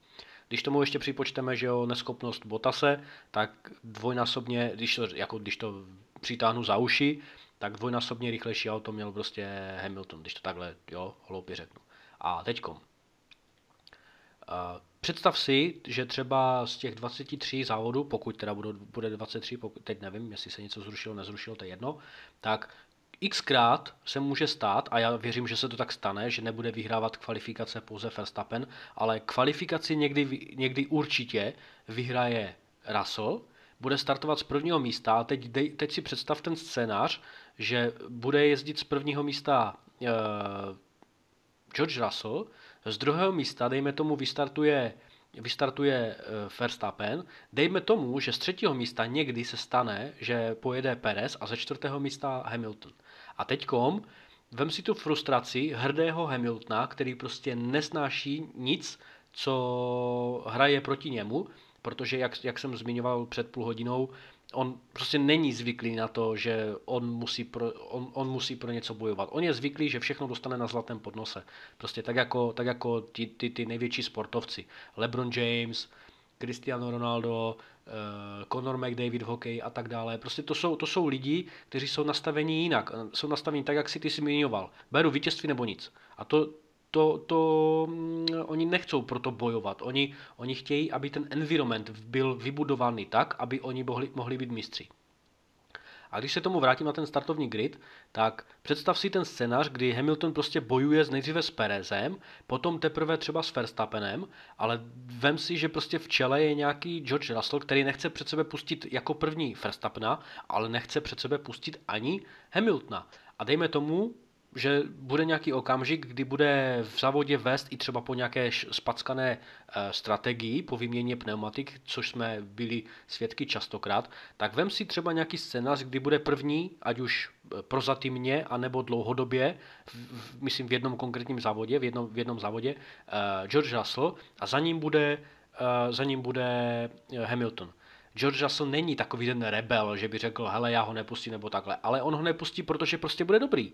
Když tomu ještě připočteme, že jo, neschopnost Botase, tak dvojnásobně, když to, jako, když to přitáhnu za uši, tak dvojnásobně rychlejší auto měl prostě Hamilton, když to takhle, jo, hloupě řeknu. A teďkom, Představ si, že třeba z těch 23 závodů, pokud teda bude 23, pokud, teď nevím, jestli se něco zrušilo, nezrušilo, to je jedno, tak xkrát se může stát, a já věřím, že se to tak stane, že nebude vyhrávat kvalifikace pouze Verstappen, ale kvalifikaci někdy, někdy určitě vyhraje Russell, bude startovat z prvního místa a teď, teď si představ ten scénář, že bude jezdit z prvního místa uh, George Russell, z druhého místa, dejme tomu, vystartuje, vystartuje uh, Verstappen, dejme tomu, že z třetího místa někdy se stane, že pojede Perez a ze čtvrtého místa Hamilton. A teďkom, vem si tu frustraci hrdého Hamiltona, který prostě nesnáší nic, co hraje proti němu, protože jak, jak jsem zmiňoval před půl hodinou, on prostě není zvyklý na to, že on musí, pro, on, on musí pro něco bojovat. On je zvyklý, že všechno dostane na zlatém podnose. Prostě tak jako, tak jako ty, ty, ty největší sportovci. LeBron James, Cristiano Ronaldo, uh, Conor McDavid v hokeji a tak dále. Prostě to jsou, to jsou lidi, kteří jsou nastaveni jinak. Jsou nastaveni tak, jak si ty zmiňoval. Beru vítězství nebo nic. A to, to, to mm, oni nechcou proto bojovat. Oni, oni chtějí, aby ten environment byl vybudovaný tak, aby oni mohli, mohli být mistři. A když se tomu vrátím na ten startovní grid, tak představ si ten scénář, kdy Hamilton prostě bojuje z nejdříve s Perezem, potom teprve třeba s Verstappenem, ale vem si, že prostě v čele je nějaký George Russell, který nechce před sebe pustit jako první Verstappena, ale nechce před sebe pustit ani Hamiltona. A dejme tomu, že bude nějaký okamžik, kdy bude v závodě vést i třeba po nějaké spackané eh, strategii, po výměně pneumatik, což jsme byli svědky častokrát, tak vem si třeba nějaký scénář, kdy bude první, ať už eh, prozatímně, anebo dlouhodobě, v, myslím v jednom konkrétním závodě, v jednom, v jednom závodě, uh, George Russell a za ním bude, za ním bude Hamilton. George Russell není takový ten rebel, že by řekl, hele, já ho nepustím nebo takhle, ale on ho nepustí, protože prostě bude dobrý.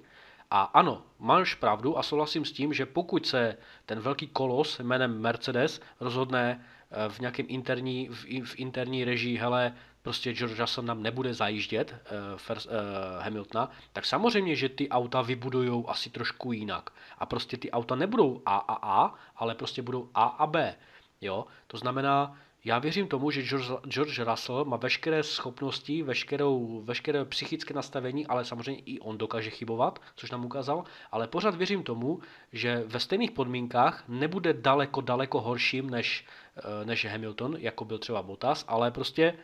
A ano, máš pravdu a souhlasím s tím, že pokud se ten velký kolos jménem Mercedes rozhodne eh, v nějakém interní, v, v interní režii, hele, prostě George Russell nám nebude zajíždět uh, first, uh, Hamiltona, tak samozřejmě, že ty auta vybudují asi trošku jinak. A prostě ty auta nebudou A a A, ale prostě budou A a B. Jo? To znamená, já věřím tomu, že George, George Russell má veškeré schopnosti, veškerou, veškeré psychické nastavení, ale samozřejmě i on dokáže chybovat, což nám ukázal, ale pořád věřím tomu, že ve stejných podmínkách nebude daleko, daleko horším než, eh, než Hamilton, jako byl třeba Bottas, ale prostě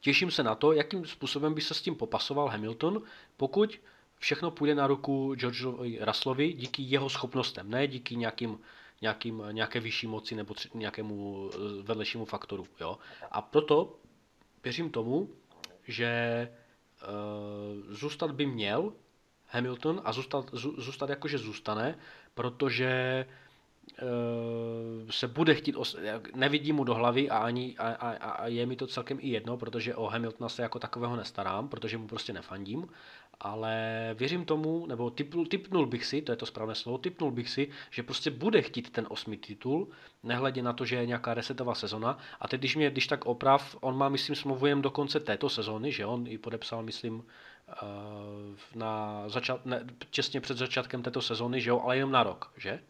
těším se na to, jakým způsobem by se s tím popasoval Hamilton, pokud všechno půjde na ruku George Russellovi díky jeho schopnostem, ne díky nějakým nějakým, nějaké vyšší moci nebo tři, nějakému eh, vedlejšímu faktoru. Jo? A proto věřím tomu, že uh, zůstat by měl Hamilton a zůstat, zůstat jakože zůstane, protože uh, se bude chtít, os- nevidím mu do hlavy a, ani, a, a, a je mi to celkem i jedno, protože o Hamiltona se jako takového nestarám, protože mu prostě nefandím ale věřím tomu, nebo typnul, typnul bych si, to je to správné slovo, typnul bych si, že prostě bude chtít ten osmý titul, nehledě na to, že je nějaká resetová sezona. A teď, když mě, když tak oprav, on má, myslím, smlouvu jen do konce této sezony, že on ji podepsal, myslím, eh, na začat, ne, těsně před začátkem této sezony, že jo, ale jenom na rok, že?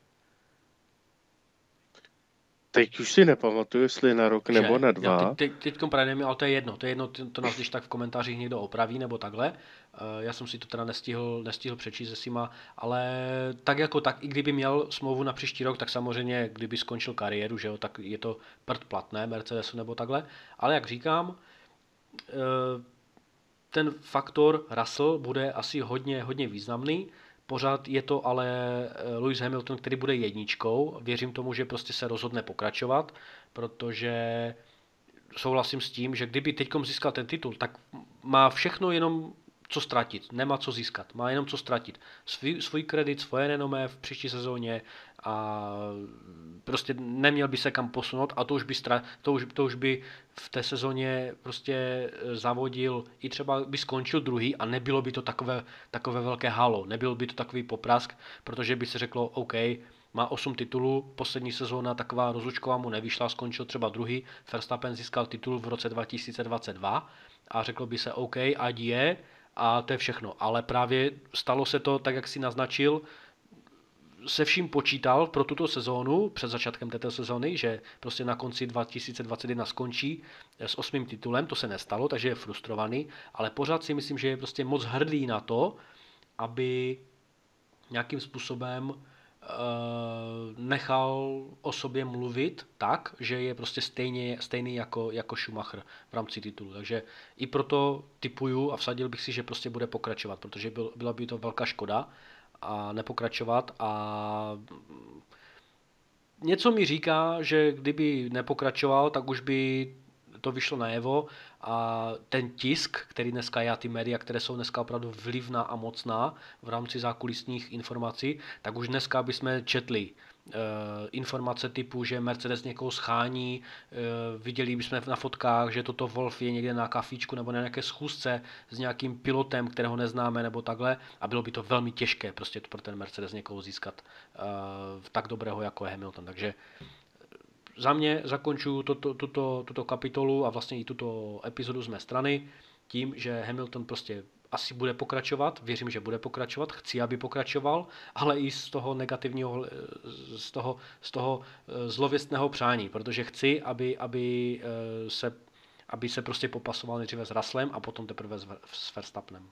Teď už si nepamatuju, jestli na rok že? nebo na dva. Já teď, teď, teď právě nevím, ale to je jedno. To je jedno, to nás když tak v komentářích někdo opraví nebo takhle. Eh, já jsem si to teda nestihl, nestihl přečíst se Sima, ale tak jako tak, i kdyby měl smlouvu na příští rok, tak samozřejmě, kdyby skončil kariéru, že jo, tak je to prd platné Mercedesu nebo takhle. Ale jak říkám, eh, ten faktor Russell bude asi hodně, hodně významný. Pořád je to ale eh, Lewis Hamilton, který bude jedničkou. Věřím tomu, že prostě se rozhodne pokračovat, protože souhlasím s tím, že kdyby teď získal ten titul, tak má všechno jenom co ztratit, nemá co získat, má jenom co ztratit. Svý, svůj kredit, svoje renomé v příští sezóně a prostě neměl by se kam posunout a to už by, stra, to už, to už by v té sezóně prostě eh, zavodil, i třeba by skončil druhý a nebylo by to takové, takové velké halo, nebyl by to takový poprask, protože by se řeklo, OK, má 8 titulů, poslední sezóna taková rozlučková mu nevyšla, skončil třeba druhý, Verstappen získal titul v roce 2022 a řeklo by se OK, ať je, a to je všechno. Ale právě stalo se to, tak jak si naznačil, se vším počítal pro tuto sezónu, před začátkem této sezóny, že prostě na konci 2021 skončí s osmým titulem, to se nestalo, takže je frustrovaný, ale pořád si myslím, že je prostě moc hrdý na to, aby nějakým způsobem Eh, nechal o sobě mluvit tak, že je prostě stejně, stejný jako, jako Schumacher v rámci titulu. Takže i proto typuju a vsadil bych si, že prostě bude pokračovat, protože byl, byla by to velká škoda a nepokračovat a něco mi říká, že kdyby nepokračoval, tak už by to vyšlo najevo a ten tisk, který dneska je a ty média, které jsou dneska opravdu vlivná a mocná v rámci zákulisních informací, tak už dneska bychom četli informace typu, že Mercedes někoho schání, uh, viděli bychom na fotkách, že toto Wolf je někde na kafičku nebo na nějaké schůzce s nějakým pilotem, kterého neznáme nebo takhle a bylo by to velmi těžké prostě pro ten Mercedes někoho získat uh, tak dobrého jako je Hamilton. Takže za mě zakončuju tuto, tuto, tuto kapitolu a vlastně i tuto epizodu z mé strany tím, že Hamilton prostě asi bude pokračovat, věřím, že bude pokračovat, chci, aby pokračoval, ale i z toho negativního, z toho, z toho eh, zlověstného přání, protože chci, aby, aby, eh, se, aby se prostě popasoval nejdříve s Russellem a potom teprve s Verstappenem.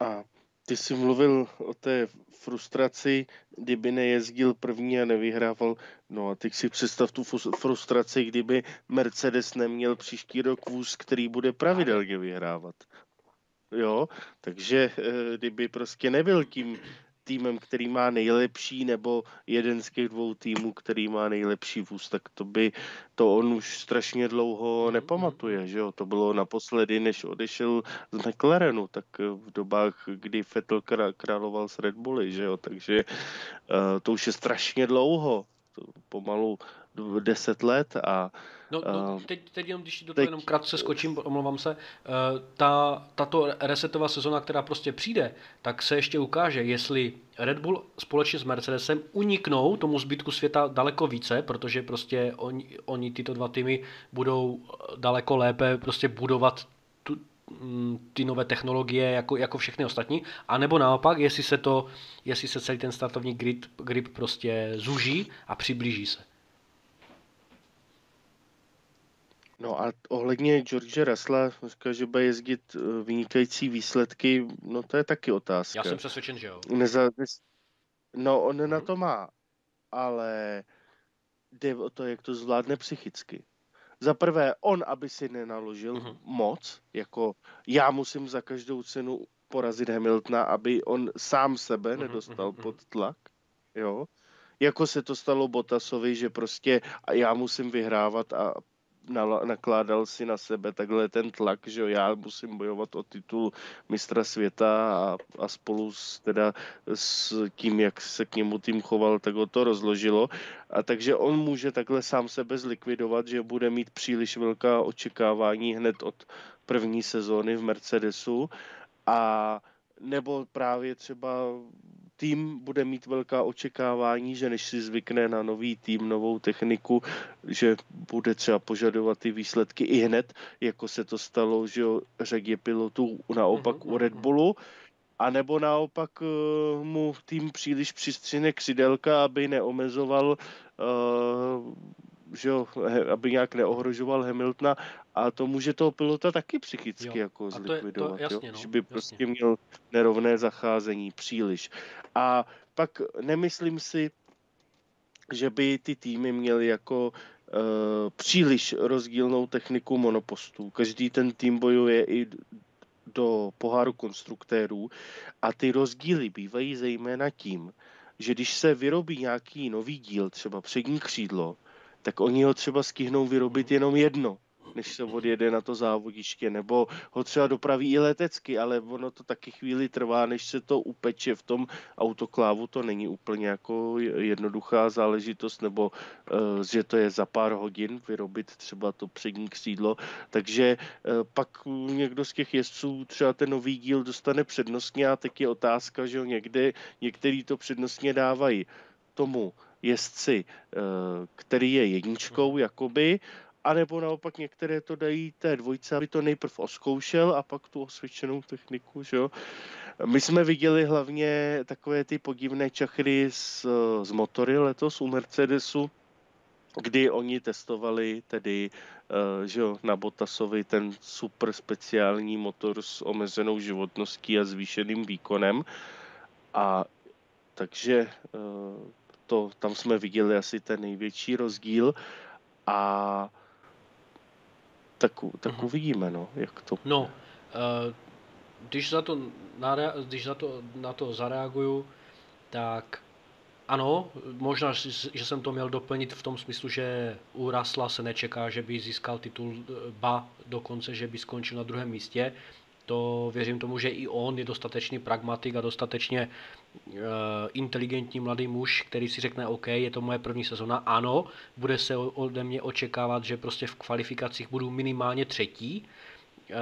A ty jsi mluvil o té frustraci, kdyby nejezdil první a nevyhrával. No a teď si představ tu frustraci, kdyby Mercedes neměl příští rok vůz, který bude pravidelně vyhrávat. jo, takže eh, kdyby prostě nebyl tím týmem, který má nejlepší, nebo jeden z těch dvou týmů, který má nejlepší vůz, tak to by to on už strašně dlouho mhm, nepamatuje, mhm. že jo? To bylo naposledy, než odešel z McLarenu, tak v dobách, kdy Vettel královal s Red Bulli, že jo? Takže uh, to už je strašně dlouho, to pomalu 10 let a No, no teď, teď jenom, když do toho jenom krátce skočím, omlouvám se, eh, ta, tato resetová sezona, která prostě přijde, tak se ještě ukáže, jestli Red Bull společně s Mercedesem uniknou tomu zbytku světa daleko více, protože prostě oni, oni tyto dva týmy budou daleko lépe prostě budovat tu, mm, ty nové technologie jako, jako všechny ostatní, a nebo naopak, jestli se to, jestli se celý ten startovní grip, grip prostě zuží a přiblíží se. No a ohledně George Russella, říká, že bude jezdit eh, vynikající výsledky, no to je taky otázka. Já jsem přesvědčen, že jo. Neza, no on hmm. na to má, ale jde o to, jak to zvládne psychicky. Za prvé, on, aby si nenaložil hmm moc, jako já musím za každou cenu porazit Hamiltona, aby on sám sebe hmm nedostal hmm pod tlak, jo. Jako se to stalo Botasovi, že prostě já musím vyhrávat a nakládal si na sebe takhle ten tlak, že já musím bojovat o titul mistra světa a, a spolu s, teda s tím, jak se k němu tým choval, tak ho to rozložilo. A takže on může takhle sám sebe zlikvidovat, že bude mít příliš velká očekávání hned od první sezóny v Mercedesu a nebo právě třeba tým bude mít velká očekávání, že než si zvykne na nový tým, novou techniku, že bude třeba požadovat ty výsledky i hned, jako se to stalo, že jo, řadě pilotů naopak mm-hmm. u Red mhm. Bullu, a nebo naopak uh, mu tým příliš přistřine křidelka, aby neomezoval uh, že jo, aby nějak neohrožoval Hamiltona a to může toho pilota taky psychicky jo. jako zlikvidovat, to je, to, jasně, jo? No, že by jasně. prostě měl nerovné zacházení příliš. A pak nemyslím si, že by ty týmy měly jako uh, příliš rozdílnou techniku monopostů. Každý ten tým bojuje i do poháru konstruktérů a ty rozdíly bývají zejména tím, že když se vyrobí nějaký nový díl, třeba přední křídlo, tak oni ho třeba stihnou vyrobit jenom jedno než se odjede na to závodiště, nebo ho třeba dopraví i letecky, ale ono to taky chvíli trvá, než se to upeče v tom autoklávu, to není úplně jako jednoduchá záležitost, nebo uh, že to je za pár hodin vyrobit třeba to přední křídlo, takže uh, pak někdo z těch jezdců třeba ten nový díl dostane přednostně a tak je otázka, že někde některý to přednostně dávají tomu jezdci, eh, který je jedničkou, hmm. Jakoby, anebo naopak některé to dají té dvojce, aby to nejprv oskoušel a pak tu osvědčenou techniku, že jo. My jsme viděli hlavně takové ty podivné čachry z, z motory letos u Mercedesu, kdy oni testovali tedy uh, že jo, na Botasovi ten super speciální motor s omezenou životností a zvýšeným výkonem. A takže uh, to, tam jsme viděli asi ten největší rozdíl a tak, tak uh-huh. uvidíme, no, jak to... No, uh, když, za to, když za to, na to zareaguju, tak ano, možná, že jsem to měl doplnit v tom smyslu, že u Rasla se nečeká, že by získal titul, eh, ba dokonce, že by skončil na druhém místě. To věřím tomu, že i on je dostatečný pragmatik a dostatečně uh, inteligentní mladý muž, který si řekne, OK, je to moje první sezona, ano, bude se ode mě očekávat, že prostě v kvalifikacích budu minimálně třetí, uh,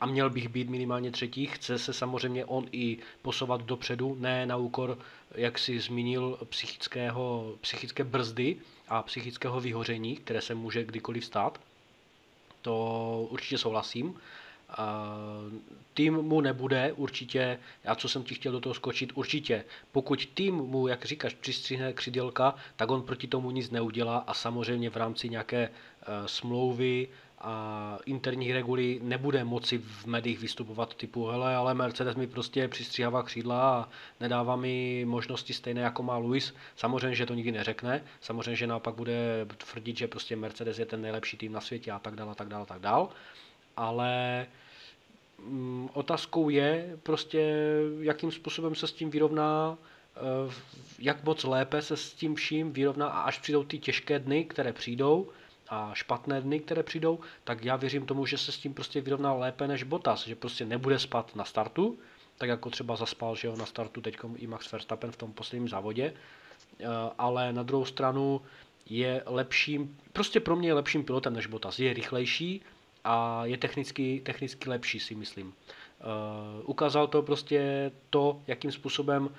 a měl bych být minimálně třetí. Chce se samozřejmě on i posouvat dopředu, ne na úkor, jak si zmínil, psychického, psychické brzdy a psychického vyhoření, které se může kdykoliv stát. To určitě souhlasím tým mu nebude určitě, a co jsem ti chtěl do toho skočit, určitě, pokud tým mu, jak říkáš, přistřihne křidělka, tak on proti tomu nic neudělá a samozřejmě v rámci nějaké uh, smlouvy a interních regulí nebude moci v médiích vystupovat typu hele, ale Mercedes mi prostě přistříhává křídla a nedává mi možnosti stejné jako má Luis. Samozřejmě, že to nikdy neřekne, samozřejmě, že naopak bude tvrdit, že prostě Mercedes je ten nejlepší tým na světě a tak dále, tak dále, tak dále ale mm, otázkou je prostě, jakým způsobem se s tím vyrovná, eh, jak moc lépe se s tím vším vyrovná a až přijdou ty těžké dny, které přijdou, a špatné dny, které přijdou, tak já věřím tomu, že se s tím prostě vyrovná lépe než Bottas, že prostě nebude spat na startu, tak jako třeba zaspal, že jo, na startu teď i Max Verstappen v tom posledním závodě, eh, ale na druhou stranu je lepším, prostě pro mě je lepším pilotem než Bottas, je rychlejší a je technicky, technicky lepší si myslím. Uh, ukázal to prostě to, jakým způsobem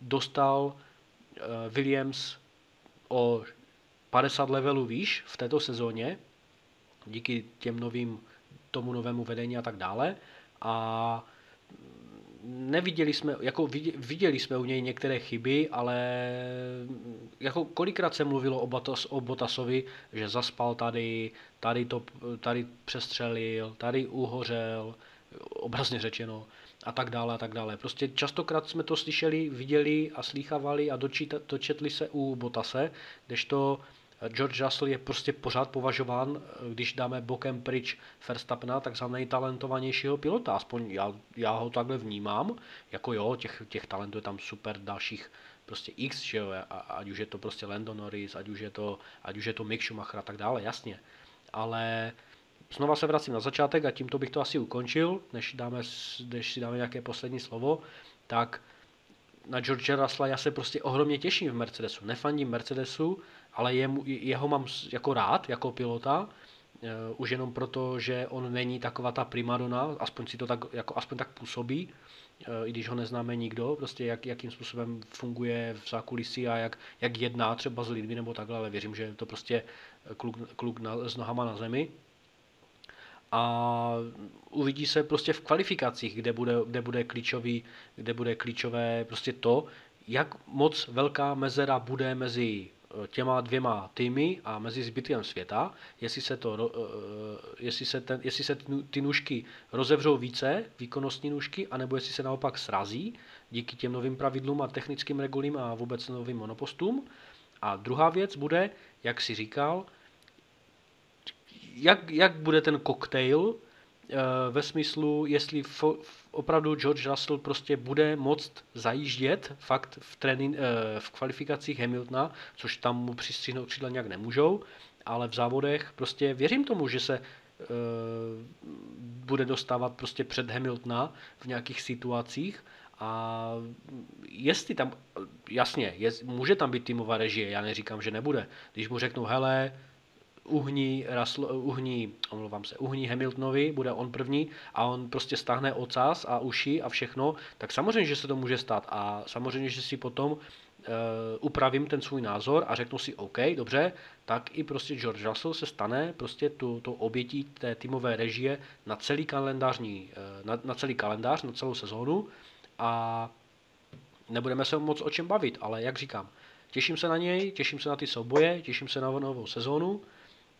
dostal uh, Williams o 50 levelů výš v této sezóně, díky těm novým, tomu novému vedení a tak dále. A neviděli jsme, jako viděli jsme u něj některé chyby, ale jako kolikrát se mluvilo o, Botas, o Botasovi, že zaspal tady, tady, to, tady přestřelil, tady uhořel, obrazně řečeno, a tak dále a tak dále. Prostě častokrát jsme to slyšeli, viděli a slýchávali a dočetli se u Botase, kdežto George Russell je prostě pořád považován, když dáme bokem pryč Verstappena, tak za nejtalentovanějšího pilota. Aspoň já, já ho takhle vnímám. Jako jo, těch, těch talentů je tam super dalších prostě X, že jo, a, ať už je to prostě Lando Norris, ať už je to, ať už je to Mick Schumacher a tak dále, jasně. Ale znova se vracím na začátek a tímto bych to asi ukončil, než, dáme, než si dáme nějaké poslední slovo, tak na George Russella já se prostě ohromně těším v Mercedesu. Nefandím Mercedesu, ale je, jeho mám jako rád, jako pilota, uh, už jenom proto, že on není taková ta primadona, aspoň si to tak, jako, aspoň tak působí, uh, i když ho neznáme nikdo, prostě jak, jakým způsobem funguje v zákulisí a jak, jak jedná třeba s lidmi nebo takhle, ale věřím, že je to prostě kluk, kluk na, s nohama na zemi. A uvidí se prostě v kvalifikacích, kde bude, kde bude, klíčový, kde bude klíčové prostě to, jak moc velká mezera bude mezi těma dvěma týmy a mezi zbytkem světa, jestli se, to, eh, jestli se, ten, jestli se ty nůžky rozevřou více, výkonnostní nůžky, anebo jestli se naopak srazí díky těm novým pravidlům a technickým regulím a vůbec novým monopostům. A druhá věc bude, jak si říkal, jak, jak bude ten koktejl eh, ve smyslu, jestli opravdu George Russell prostě bude moct zajíždět fakt v, trénin, eh, v kvalifikacích Hamiltona, což tam mu přistřihnout křídla nějak nemůžou, ale v závodech prostě věřím tomu, že se uh, bude dostávat prostě před Hamiltona v nějakých situacích a jestli tam, jasně, je, může tam být týmová režie, já neříkám, že nebude. Když mu řeknou, hele, uhní, Russell, uhní, omlouvám se, uhní Hamiltonovi, bude on první a on prostě stáhne ocas a uši a všechno, tak samozřejmě, že se to může stát. A samozřejmě, že si potom uh, upravím ten svůj názor a řeknu si OK, dobře, tak i prostě George Russell se stane prostě tu, tu obětí té týmové režie na celý kalendářní, uh, na, na celý kalendář, na celou sezónu. A nebudeme se moc o čem bavit, ale jak říkám, těším se na něj, těším se na ty souboje, těším se na novou sezónu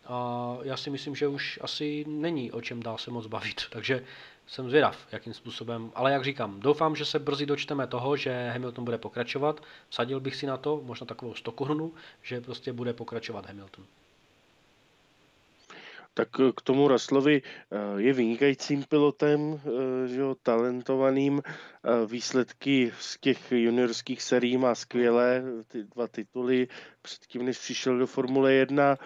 a já si myslím, že už asi není o čem dál se moc bavit, takže jsem zvědav, jakým způsobem, ale jak říkám, doufám, že se brzy dočteme toho, že Hamilton bude pokračovat, vsadil bych si na to, možná takovou 100 korunu, že prostě bude pokračovat Hamilton. Tak k tomu Raslovi eh, je vynikajícím pilotem, eh, že jo, talentovaným. Eh, výsledky z těch juniorských serií má skvělé, ty dva tituly předtím, než přišel do Formule 1.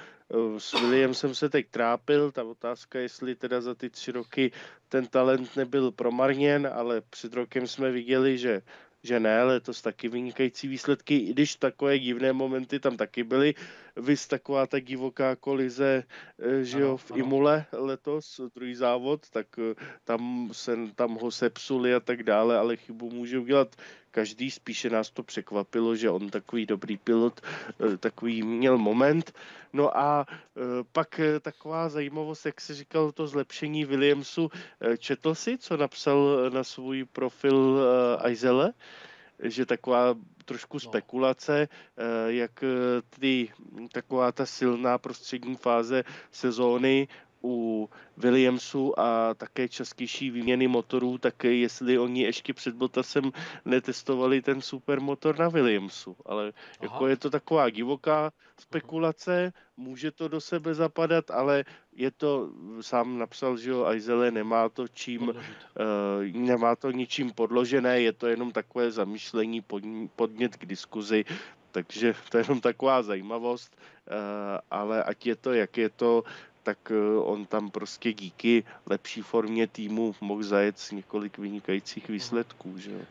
S Williamsem se teď trápil, ta otázka, jestli teda za ty tři roky ten talent nebyl promarněn, ale před rokem jsme viděli, že že ne, letos taky vynikající výsledky, i když takové divné momenty tam taky byly. Vys taková ta divoká kolize, eh, že jo, v ano. Imule letos, druhý závod, tak eh, tam, se, tam ho sepsuli a tak dále, ale chybu může udělat každý, spíše nás to překvapilo, že on takový dobrý pilot, eh, takový měl moment. No a pak taková zajímavost, jak se říkal, to zlepšení Williamsu. Četl si, co napsal na svůj profil Aizele? Že taková trošku no. spekulace, jak ty, taková ta silná prostřední fáze sezóny u Williamsu a také častější výměny motorů, tak jestli oni ještě před Bottasem netestovali ten supermotor na Williamsu. Ale Aha. jako je to taková divoká spekulace, může to do sebe zapadat, ale je to, sám napsal, že jo, Aizele nemá to čím, uh, nemá to ničím podložené, je to jenom takové zamýšlení, pod, podnět k diskuzi, takže to je jenom taková zajímavost, uh, ale ať je to, jak je to, tak eh, on tam prostě díky lepší formě týmu mohl zajet několik vynikajících výsledků, že jo.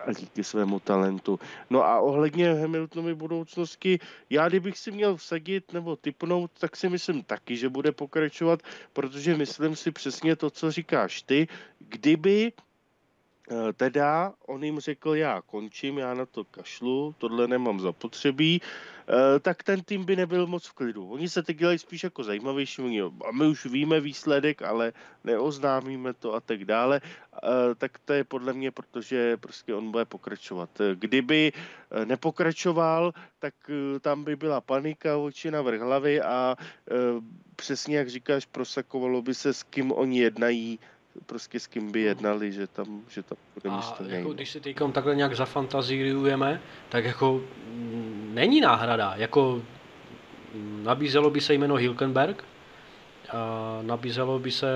A díky svému talentu. No a ohledně Hamiltonovy budoucnosti, já kdybych si měl vsadit nebo typnout, tak si myslím taky, že bude pokračovat, protože myslím si přesně to, co říkáš ty. Kdyby teda on jim řekl, já končím, já na to kašlu, tohle nemám zapotřebí, eh, tak ten tým by nebyl moc v klidu. Oni se teď dělají spíš jako zajímavější, a my už víme výsledek, ale neoznámíme to a tak dále, eh, tak to je podle mě, protože prostě on bude pokračovat. Kdyby nepokračoval, tak tam by byla panika, oči na vrch hlavy a přesně jak říkáš, prosakovalo by se, s kým oni jednají, prostě s kým by jednali, že tam, že tam bude místo A jako, když si teď takhle nějak zafantazírujeme, tak jako mm, není náhrada, jako mm, nabízelo by se jméno Hilkenberg, a nabízelo by se,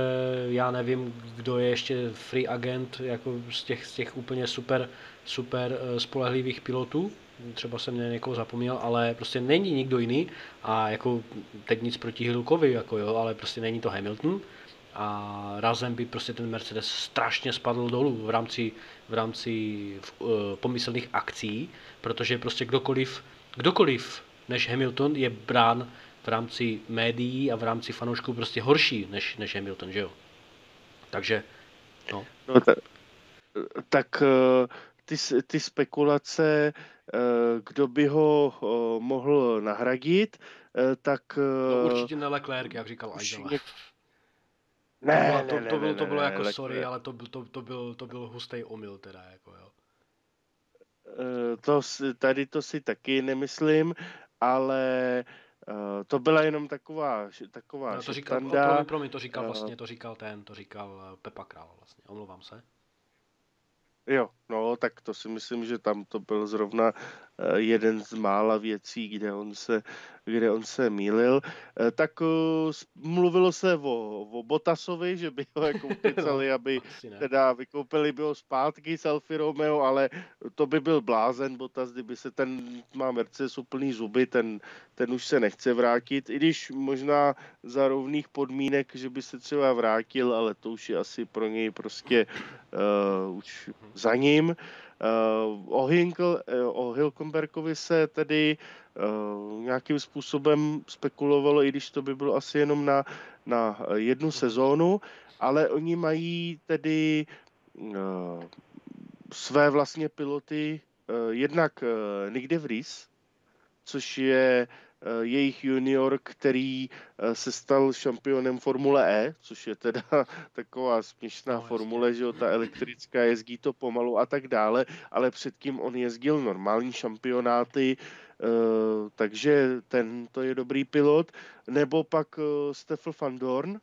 já nevím, kdo je ještě free agent, jako z těch, z těch úplně super, super eh, spolehlivých pilotů, třeba jsem mě někoho zapomněl, ale prostě není nikdo jiný. A jako teď nic proti Hilkovi, jako jo, ale prostě není to Hamilton, a razem by prostě ten Mercedes strašně spadl dolů v rámci, v rámci uh, pomyslných akcí, protože prostě kdokoliv, kdokoliv než Hamilton je brán v rámci médií a v rámci fanoušků prostě horší než, než Hamilton, že jo? Takže, no. no tak, tak eh, ty, ty spekulace, eh, kdo by ho mohl nahradit, tak... No určitě ne Leclerc, jak říkal Aidela. Ne, to, ne, to, bylo, to bylo ne, jako ne, sorry, ne. ale to, to, to, byl, to byl hustý omyl teda, jako jo. Eh, to, tady to si taky nemyslím, ale uh, to byla jenom taková, taková no, to říkal, promiň, promiň, to říkal eh. vlastně, to říkal ten, to říkal Pepa Král vlastně, omlouvám se. Jo, no, tak to si myslím, že tam to byl zrovna jeden z mála věcí, kde on se kde on se mýlil, eh, tak eh, mluvilo se o, o Botasovi, že by ho jako ukecali, aby teda vykoupili by ho zpátky z Alfa Romeo, ale to by byl blázen Botas, kdyby se ten má Mercedes úplný zuby, ten, ten už se nechce vrátit, i když možná za rovných podmínek, že by se třeba vrátil, ale to už je asi pro něj prostě uh, už za ním. Uh, o, Hinkl, uh, o Hilkenbergovi se tedy uh, nějakým způsobem spekulovalo, i když to by bylo asi jenom na, na jednu sezónu, ale oni mají tedy své vlastně piloty, jednak Nick de Vries, což je Eh, jejich junior, který eh, se stal šampionem Formule E, což je teda taková směšná no, formule, že jo, ta elektrická jezdí to pomalu a tak dále, ale předtím on jezdil normální šampionáty, eh, takže ten to je dobrý pilot, nebo pak Steffel van Dorn,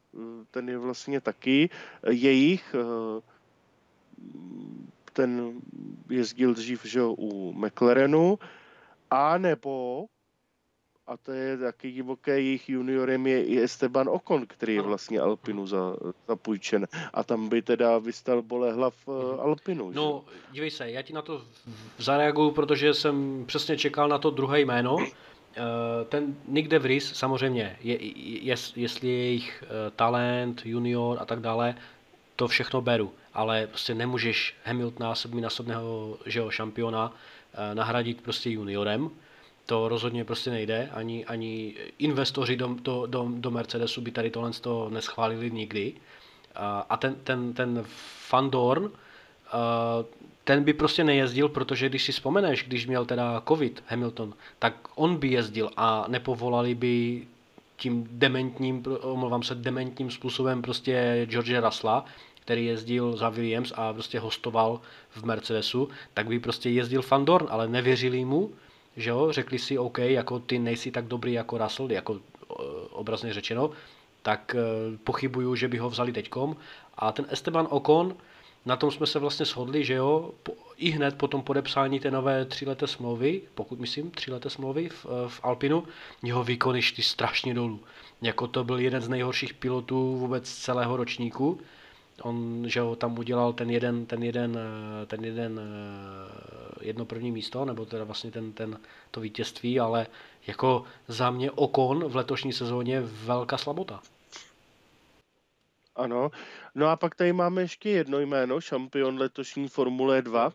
ten je vlastně taky jejich, ten jezdil dřív že u McLarenu, a nebo a to je taky divoké, jejich juniorem je i Esteban Ocon, který je vlastně Alpinu za, zapůjčen. A tam by teda vystal Bolehlav uh, Alpinu. No, že? dívej se, já ti na to zareaguju, protože jsem přesně čekal na to druhé jméno. Uh, ten Nick De Vries, samozřejmě, je, je, jestli je jejich uh, talent, junior a tak dále, to všechno beru. Ale prostě nemůžeš Hamiltona, sedminásobného šampiona, nahradit prostě juniorem to rozhodně prostě nejde, ani, ani investoři do, do, do, do Mercedesu by tady tohle to neschválili nikdy. A ten, ten, ten Fandorn, ten by prostě nejezdil, protože když si vzpomeneš, když měl teda covid Hamilton, tak on by jezdil a nepovolali by tím dementním, omlouvám se, dementním způsobem prostě George Russella, který jezdil za Williams a prostě hostoval v Mercedesu, tak by prostě jezdil Fandorn, ale nevěřili mu, že jo, řekli si OK, jako ty nejsi tak dobrý jako Russell, jako obrazně řečeno, tak pochybuju, že by ho vzali teďkom. A ten Esteban Ocon, na tom jsme se vlastně shodli, že jo, i hned po tom podepsání té nové tříleté smlouvy, pokud myslím tříleté smlouvy v, v Alpinu, jeho výkony šly strašně dolů. Jako to byl jeden z nejhorších pilotů vůbec celého ročníku. On, že ho tam udělal ten jeden, ten jeden, ten jeden jedno první místo, nebo teda vlastně ten, ten, to vítězství, ale jako za mě Okon v letošní sezóně velká slabota. Ano, no a pak tady máme ještě jedno jméno, šampion letošní Formule 2, uh,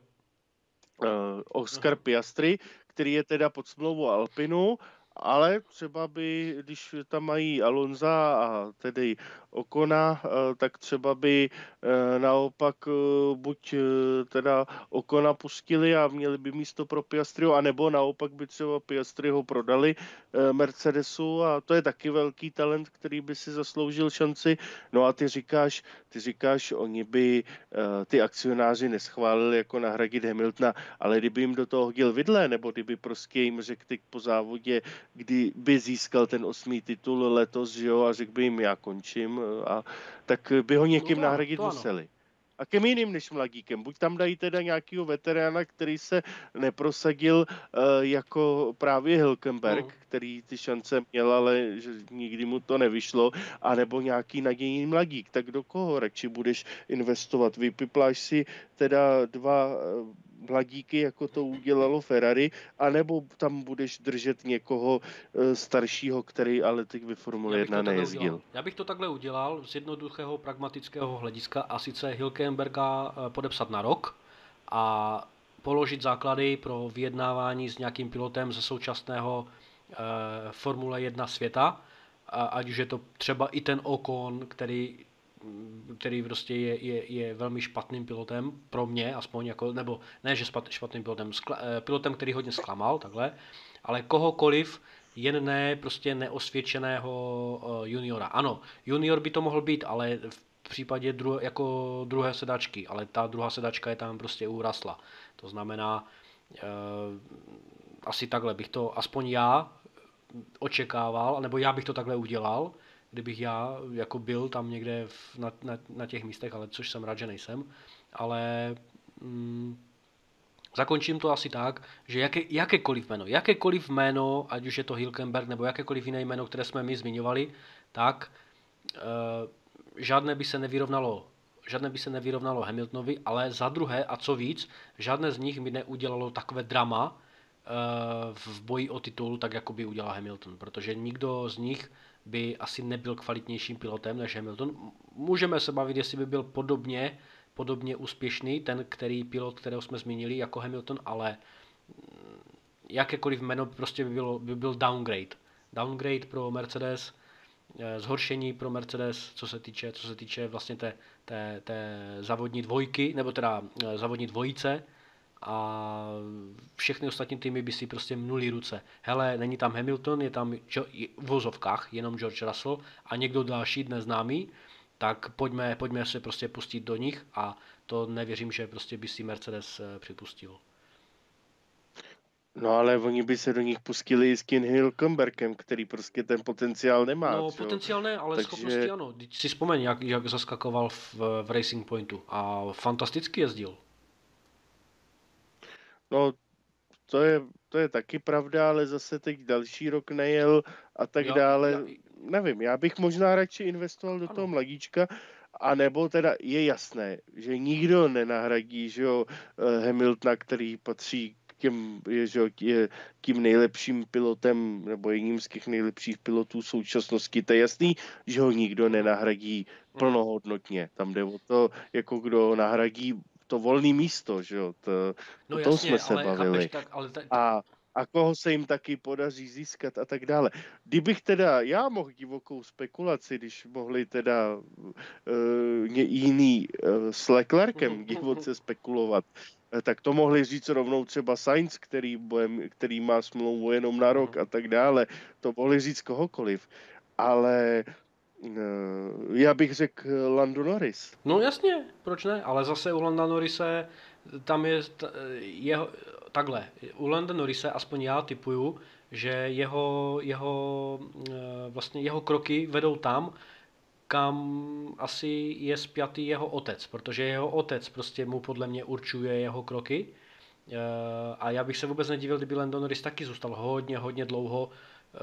eh, Oscar Piastri, který je teda pod smlouvou Alpinu ale třeba by, když tam mají Alonza a tedy Okona, eh, tak třeba by eh, naopak eh, buď teda Okona pustili a měli by místo pro Piastriho, anebo naopak by třeba Piastriho prodali Mercedesu a to je taky velký talent, který by si zasloužil šanci. No a ty říkáš, ty říkáš, oni by ty akcionáři neschválili jako nahradit Hamiltona, ale kdyby jim do toho hodil vidle, nebo kdyby prostě jim řekli po závodě, kdy by získal ten osmý titul letos, že jo, a řekl by jim, já končím, a tak by ho někým no to, nahradit to museli. A kým jiným než mladíkem. Buď tam dají teda nějakého veterána, který se neprosadil uh, jako právě Hilkenberg, uh. který ty šance měl, ale že nikdy mu to nevyšlo, anebo nějaký nadějný mladík. Tak do koho radši budeš investovat? Vypipláš si teda dva mladíky, jako to udělalo Ferrari, anebo tam budeš držet někoho eh, staršího, který ale teď ve Formule 1 nejezdil. Udělal. Já bych to takhle udělal z jednoduchého pragmatického hlediska a sice Hilkenberga eh, podepsat na rok a položit základy pro vyjednávání s nějakým pilotem ze současného eh, Formule 1 světa, a ať už je to třeba i ten Ocon, který který prostě je, je, je velmi špatným pilotem, pro mě aspoň, jako, nebo ne, že špatným pilotem, skla, eh, pilotem, který hodně zklamal, takhle, ale kohokoliv, jen ne prostě neosvědčeného uh, juniora. Ano, junior by to mohl být, ale v případě dru, jako druhé sedačky, ale ta druhá sedačka je tam prostě urasla. To znamená, uh, asi takhle bych to, aspoň já očekával, nebo já bych to takhle udělal, kdybych já jako byl tam někde v, na, na, na těch místech, ale což jsem rád, že nejsem. Ale mm, zakončím to asi tak, že jaké, jakékoliv jméno, jakékoliv jméno, ať už je to Hilkenberg nebo jakékoliv jiné jméno, které jsme my zmiňovali, tak e, žádné by se nevyrovnalo žádné by se nevyrovnalo Hamiltonovi, ale za druhé, a co víc, žádné z nich by neudělalo takové drama e, v boji o titul, tak jako by udělal Hamilton, protože nikdo z nich by asi nebyl kvalitnějším pilotem než Hamilton. Můžeme se bavit, jestli by byl podobně, podobně úspěšný ten, který pilot, kterého jsme zmínili, jako Hamilton, ale mm, jakékoliv jméno prostě by, bylo, by byl downgrade. Downgrade pro Mercedes, eh, zhoršení pro Mercedes, co se týče, co se týče vlastně té, té, té závodní dvojky, nebo teda eh, závodní dvojice, a všechny ostatní týmy by si prostě mnuli ruce. Hele, není tam Hamilton, je tam v vozovkách jenom George Russell a někdo další dnes známý, tak pojďme, pojďme se prostě pustit do nich a to nevěřím, že prostě by si Mercedes eh, připustil. No ale oni by se do nich pustili i s Kin Hilkenbergem, který prostě ten potenciál nemá. No čo? potenciál ne, ale Takže... schopnosti ano. Teď si vzpomeň, jak, jak zaskakoval v, v Racing Pointu a fantasticky jezdil. No, to je, to je taky pravda, ale zase teď další rok nejel a tak já, dále. Já... Nevím, já bych možná radši investoval do ano. toho mladíčka, a nebo teda je jasné, že nikdo nenahradí že jo, eh, Hamiltona, který patří k těm, je, že jo, je tím nejlepším pilotem nebo jedním z těch nejlepších pilotů současnosti. To je jasný, že ho nikdo nenahradí plnohodnotně. Tam jde o to, jako kdo nahradí to volné místo, že jo, to, no o tom jasně, jsme se ale, bavili. Chápeš, tak, ale ta, a, a koho se jim taky podaří získat a tak dále. Kdybych teda já mohl divokou spekulaci, když mohli teda uh, jiný uh, s Leclerkem mhm, mhm, divoce mhm. spekulovat, uh, tak to mohli říct rovnou třeba Sainz, který, bojem, který má smlouvu jenom na rok a tak dále. To mohli říct kohokoliv. Ale Eh, já bych řekl eh, Lando Norris. No jasně, proč ne? Ale zase u Landa Norrise tam je jeho, takhle, u Landa Norrise aspoň já typuju, že jeho, jeho, eh, vlastně jeho kroky vedou tam, kam asi je spjatý jeho otec, protože jeho otec prostě mu podle mě určuje jeho kroky. Eh, a já bych se vůbec nedivil, kdyby Landon Norris taky zůstal hodně, hodně dlouho eh,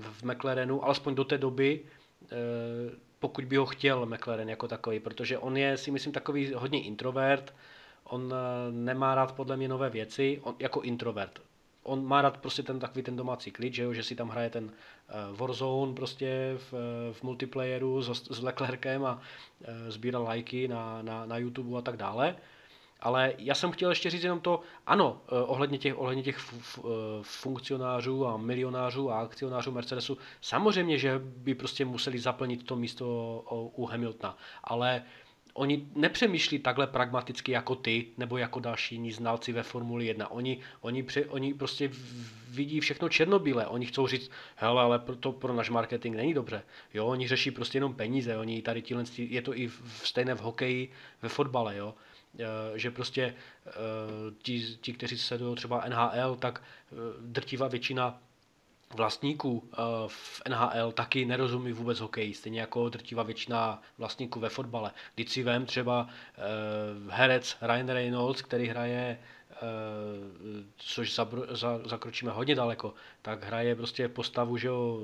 v McLarenu, alespoň do té doby, eh, pokud by ho chtěl McLaren jako takový, protože on je si myslím takový hodně introvert, on nemá rád podle mě nové věci, on, jako introvert on má rád prostě ten takový ten domácí klid, že, jo, že si tam hraje ten uh, Warzone prostě v, v multiplayeru s, s Leclerkem a uh, sbírá lajky na, na, na YouTube a tak dále. Ale já jsem chtěl ještě říct jenom to, ano, uh, ohledně těch, ohledně těch f, funkcionářů a milionářů a akcionářů Mercedesu, samozřejmě, že by prostě museli zaplnit to místo u Hamiltona, ale oni nepřemýšlí takhle pragmaticky jako ty, nebo jako další znalci ve Formuli 1. Oni, oni, pře, oni prostě vidí všechno černobílé. Oni chcou říct, hele, ale to pro náš marketing není dobře. Jo, oni řeší prostě jenom peníze. Oni tady tíhle, je to i v, stejné v hokeji, ve fotbale, jo že prostě e, ti, ti kteří sledují třeba NHL, tak e, drtivá většina vlastníků eh, v NHL taky nerozumí vůbec hokeji, stejně jako drtivá většina vlastníků ve fotbale. Když si vem třeba eh, herec Ryan Reynolds, který hraje eh, což zakročíme hodně daleko, tak hraje prostě postavu, že jo,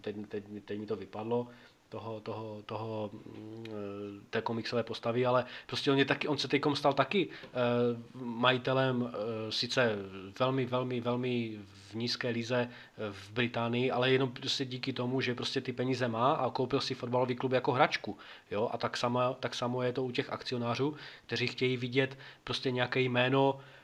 teď, teď, teď mi to vypadlo, toho, toho, toho, mm, té komiksové postavy, ale prostě on, je taky, on se teď stal taky eh, majitelem eh, sice velmi, velmi, velmi v nízké lize eh, v Británii, ale jenom prostě díky tomu, že prostě ty peníze má a koupil si fotbalový klub jako hračku. Jo? A tak samo, tak samo je to u těch akcionářů, kteří chtějí vidět prostě nějaké jméno, Eh,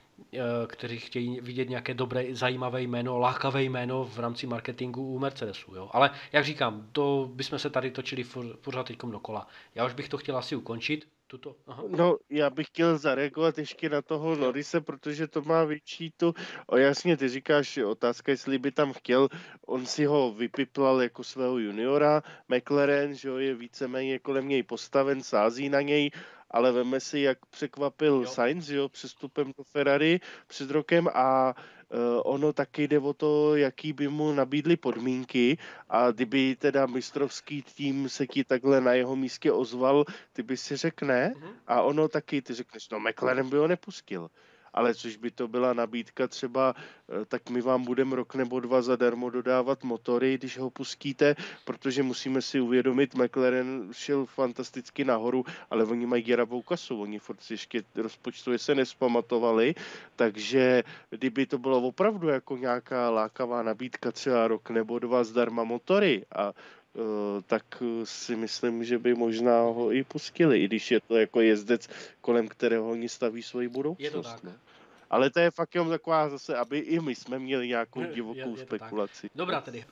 kteří chtějí vidět nějaké dobré, zajímavé jméno, lákavé jméno v rámci marketingu u Mercedesu. Jo? Ale jak říkám, to bychom se tady točili pořád teď dokola. Já už bych to chtěl asi ukončit. Tuto. Aha. No, já bych chtěl zareagovat ještě na toho Norise, protože to má větší tu... O jasně, ty říkáš, otázka, jestli by tam chtěl, on si ho vypiplal jako svého juniora, McLaren, že jo, je víceméně kolem něj postaven, sází na něj, ale veme si, jak překvapil jo. Sainz jo, přestupem do Ferrari před rokem a uh, ono taky jde o to, jaký by mu nabídly podmínky a kdyby teda mistrovský tým se ti takhle na jeho místě ozval, ty by si řekne mm-hmm. a ono taky, ty řekneš, no McLaren by ho nepustil ale což by to byla nabídka třeba, eh, tak my vám budeme rok nebo dva zadarmo dodávat motory, když ho pustíte, protože musíme si uvědomit, McLaren šel fantasticky nahoru, ale oni mají děravou kasu, oni furt ještě rozpočtově se nespamatovali, takže kdyby to bylo opravdu jako nějaká lákavá nabídka, třeba rok nebo dva zdarma motory a tak si myslím, že by možná ho i pustili, i když je to jako jezdec, kolem kterého oni staví svoji budoucnost. Je to tak. Ale to je fakt jenom taková zase, aby i my jsme měli nějakou divokou je, je spekulaci. Dobrá tedy.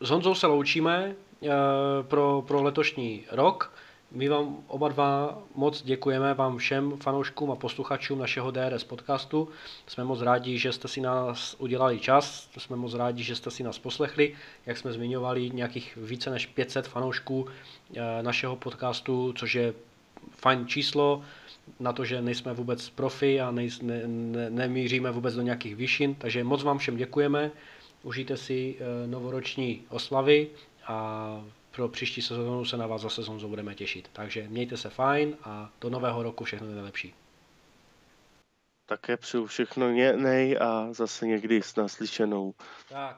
S Honzou se loučíme uh, pro, pro letošní rok. My vám oba dva moc děkujeme vám všem fanouškům a posluchačům našeho DRS podcastu. Jsme moc rádi, že jste si nás udělali čas, jsme moc rádi, že jste si nás poslechli. Jak jsme zmiňovali, nějakých více než 500 fanoušků eh, našeho podcastu, což je fajn číslo na to, že nejsme vůbec profi a nej, ne, ne, nemíříme vůbec do nějakých výšin. Takže moc vám všem děkujeme. Užijte si eh, novoroční oslavy a pro příští sezónu se na vás zase Honzou budeme těšit. Takže mějte se fajn a do nového roku všechno nejlepší. Také přeju všechno nej a zase někdy s naslyšenou. Tak.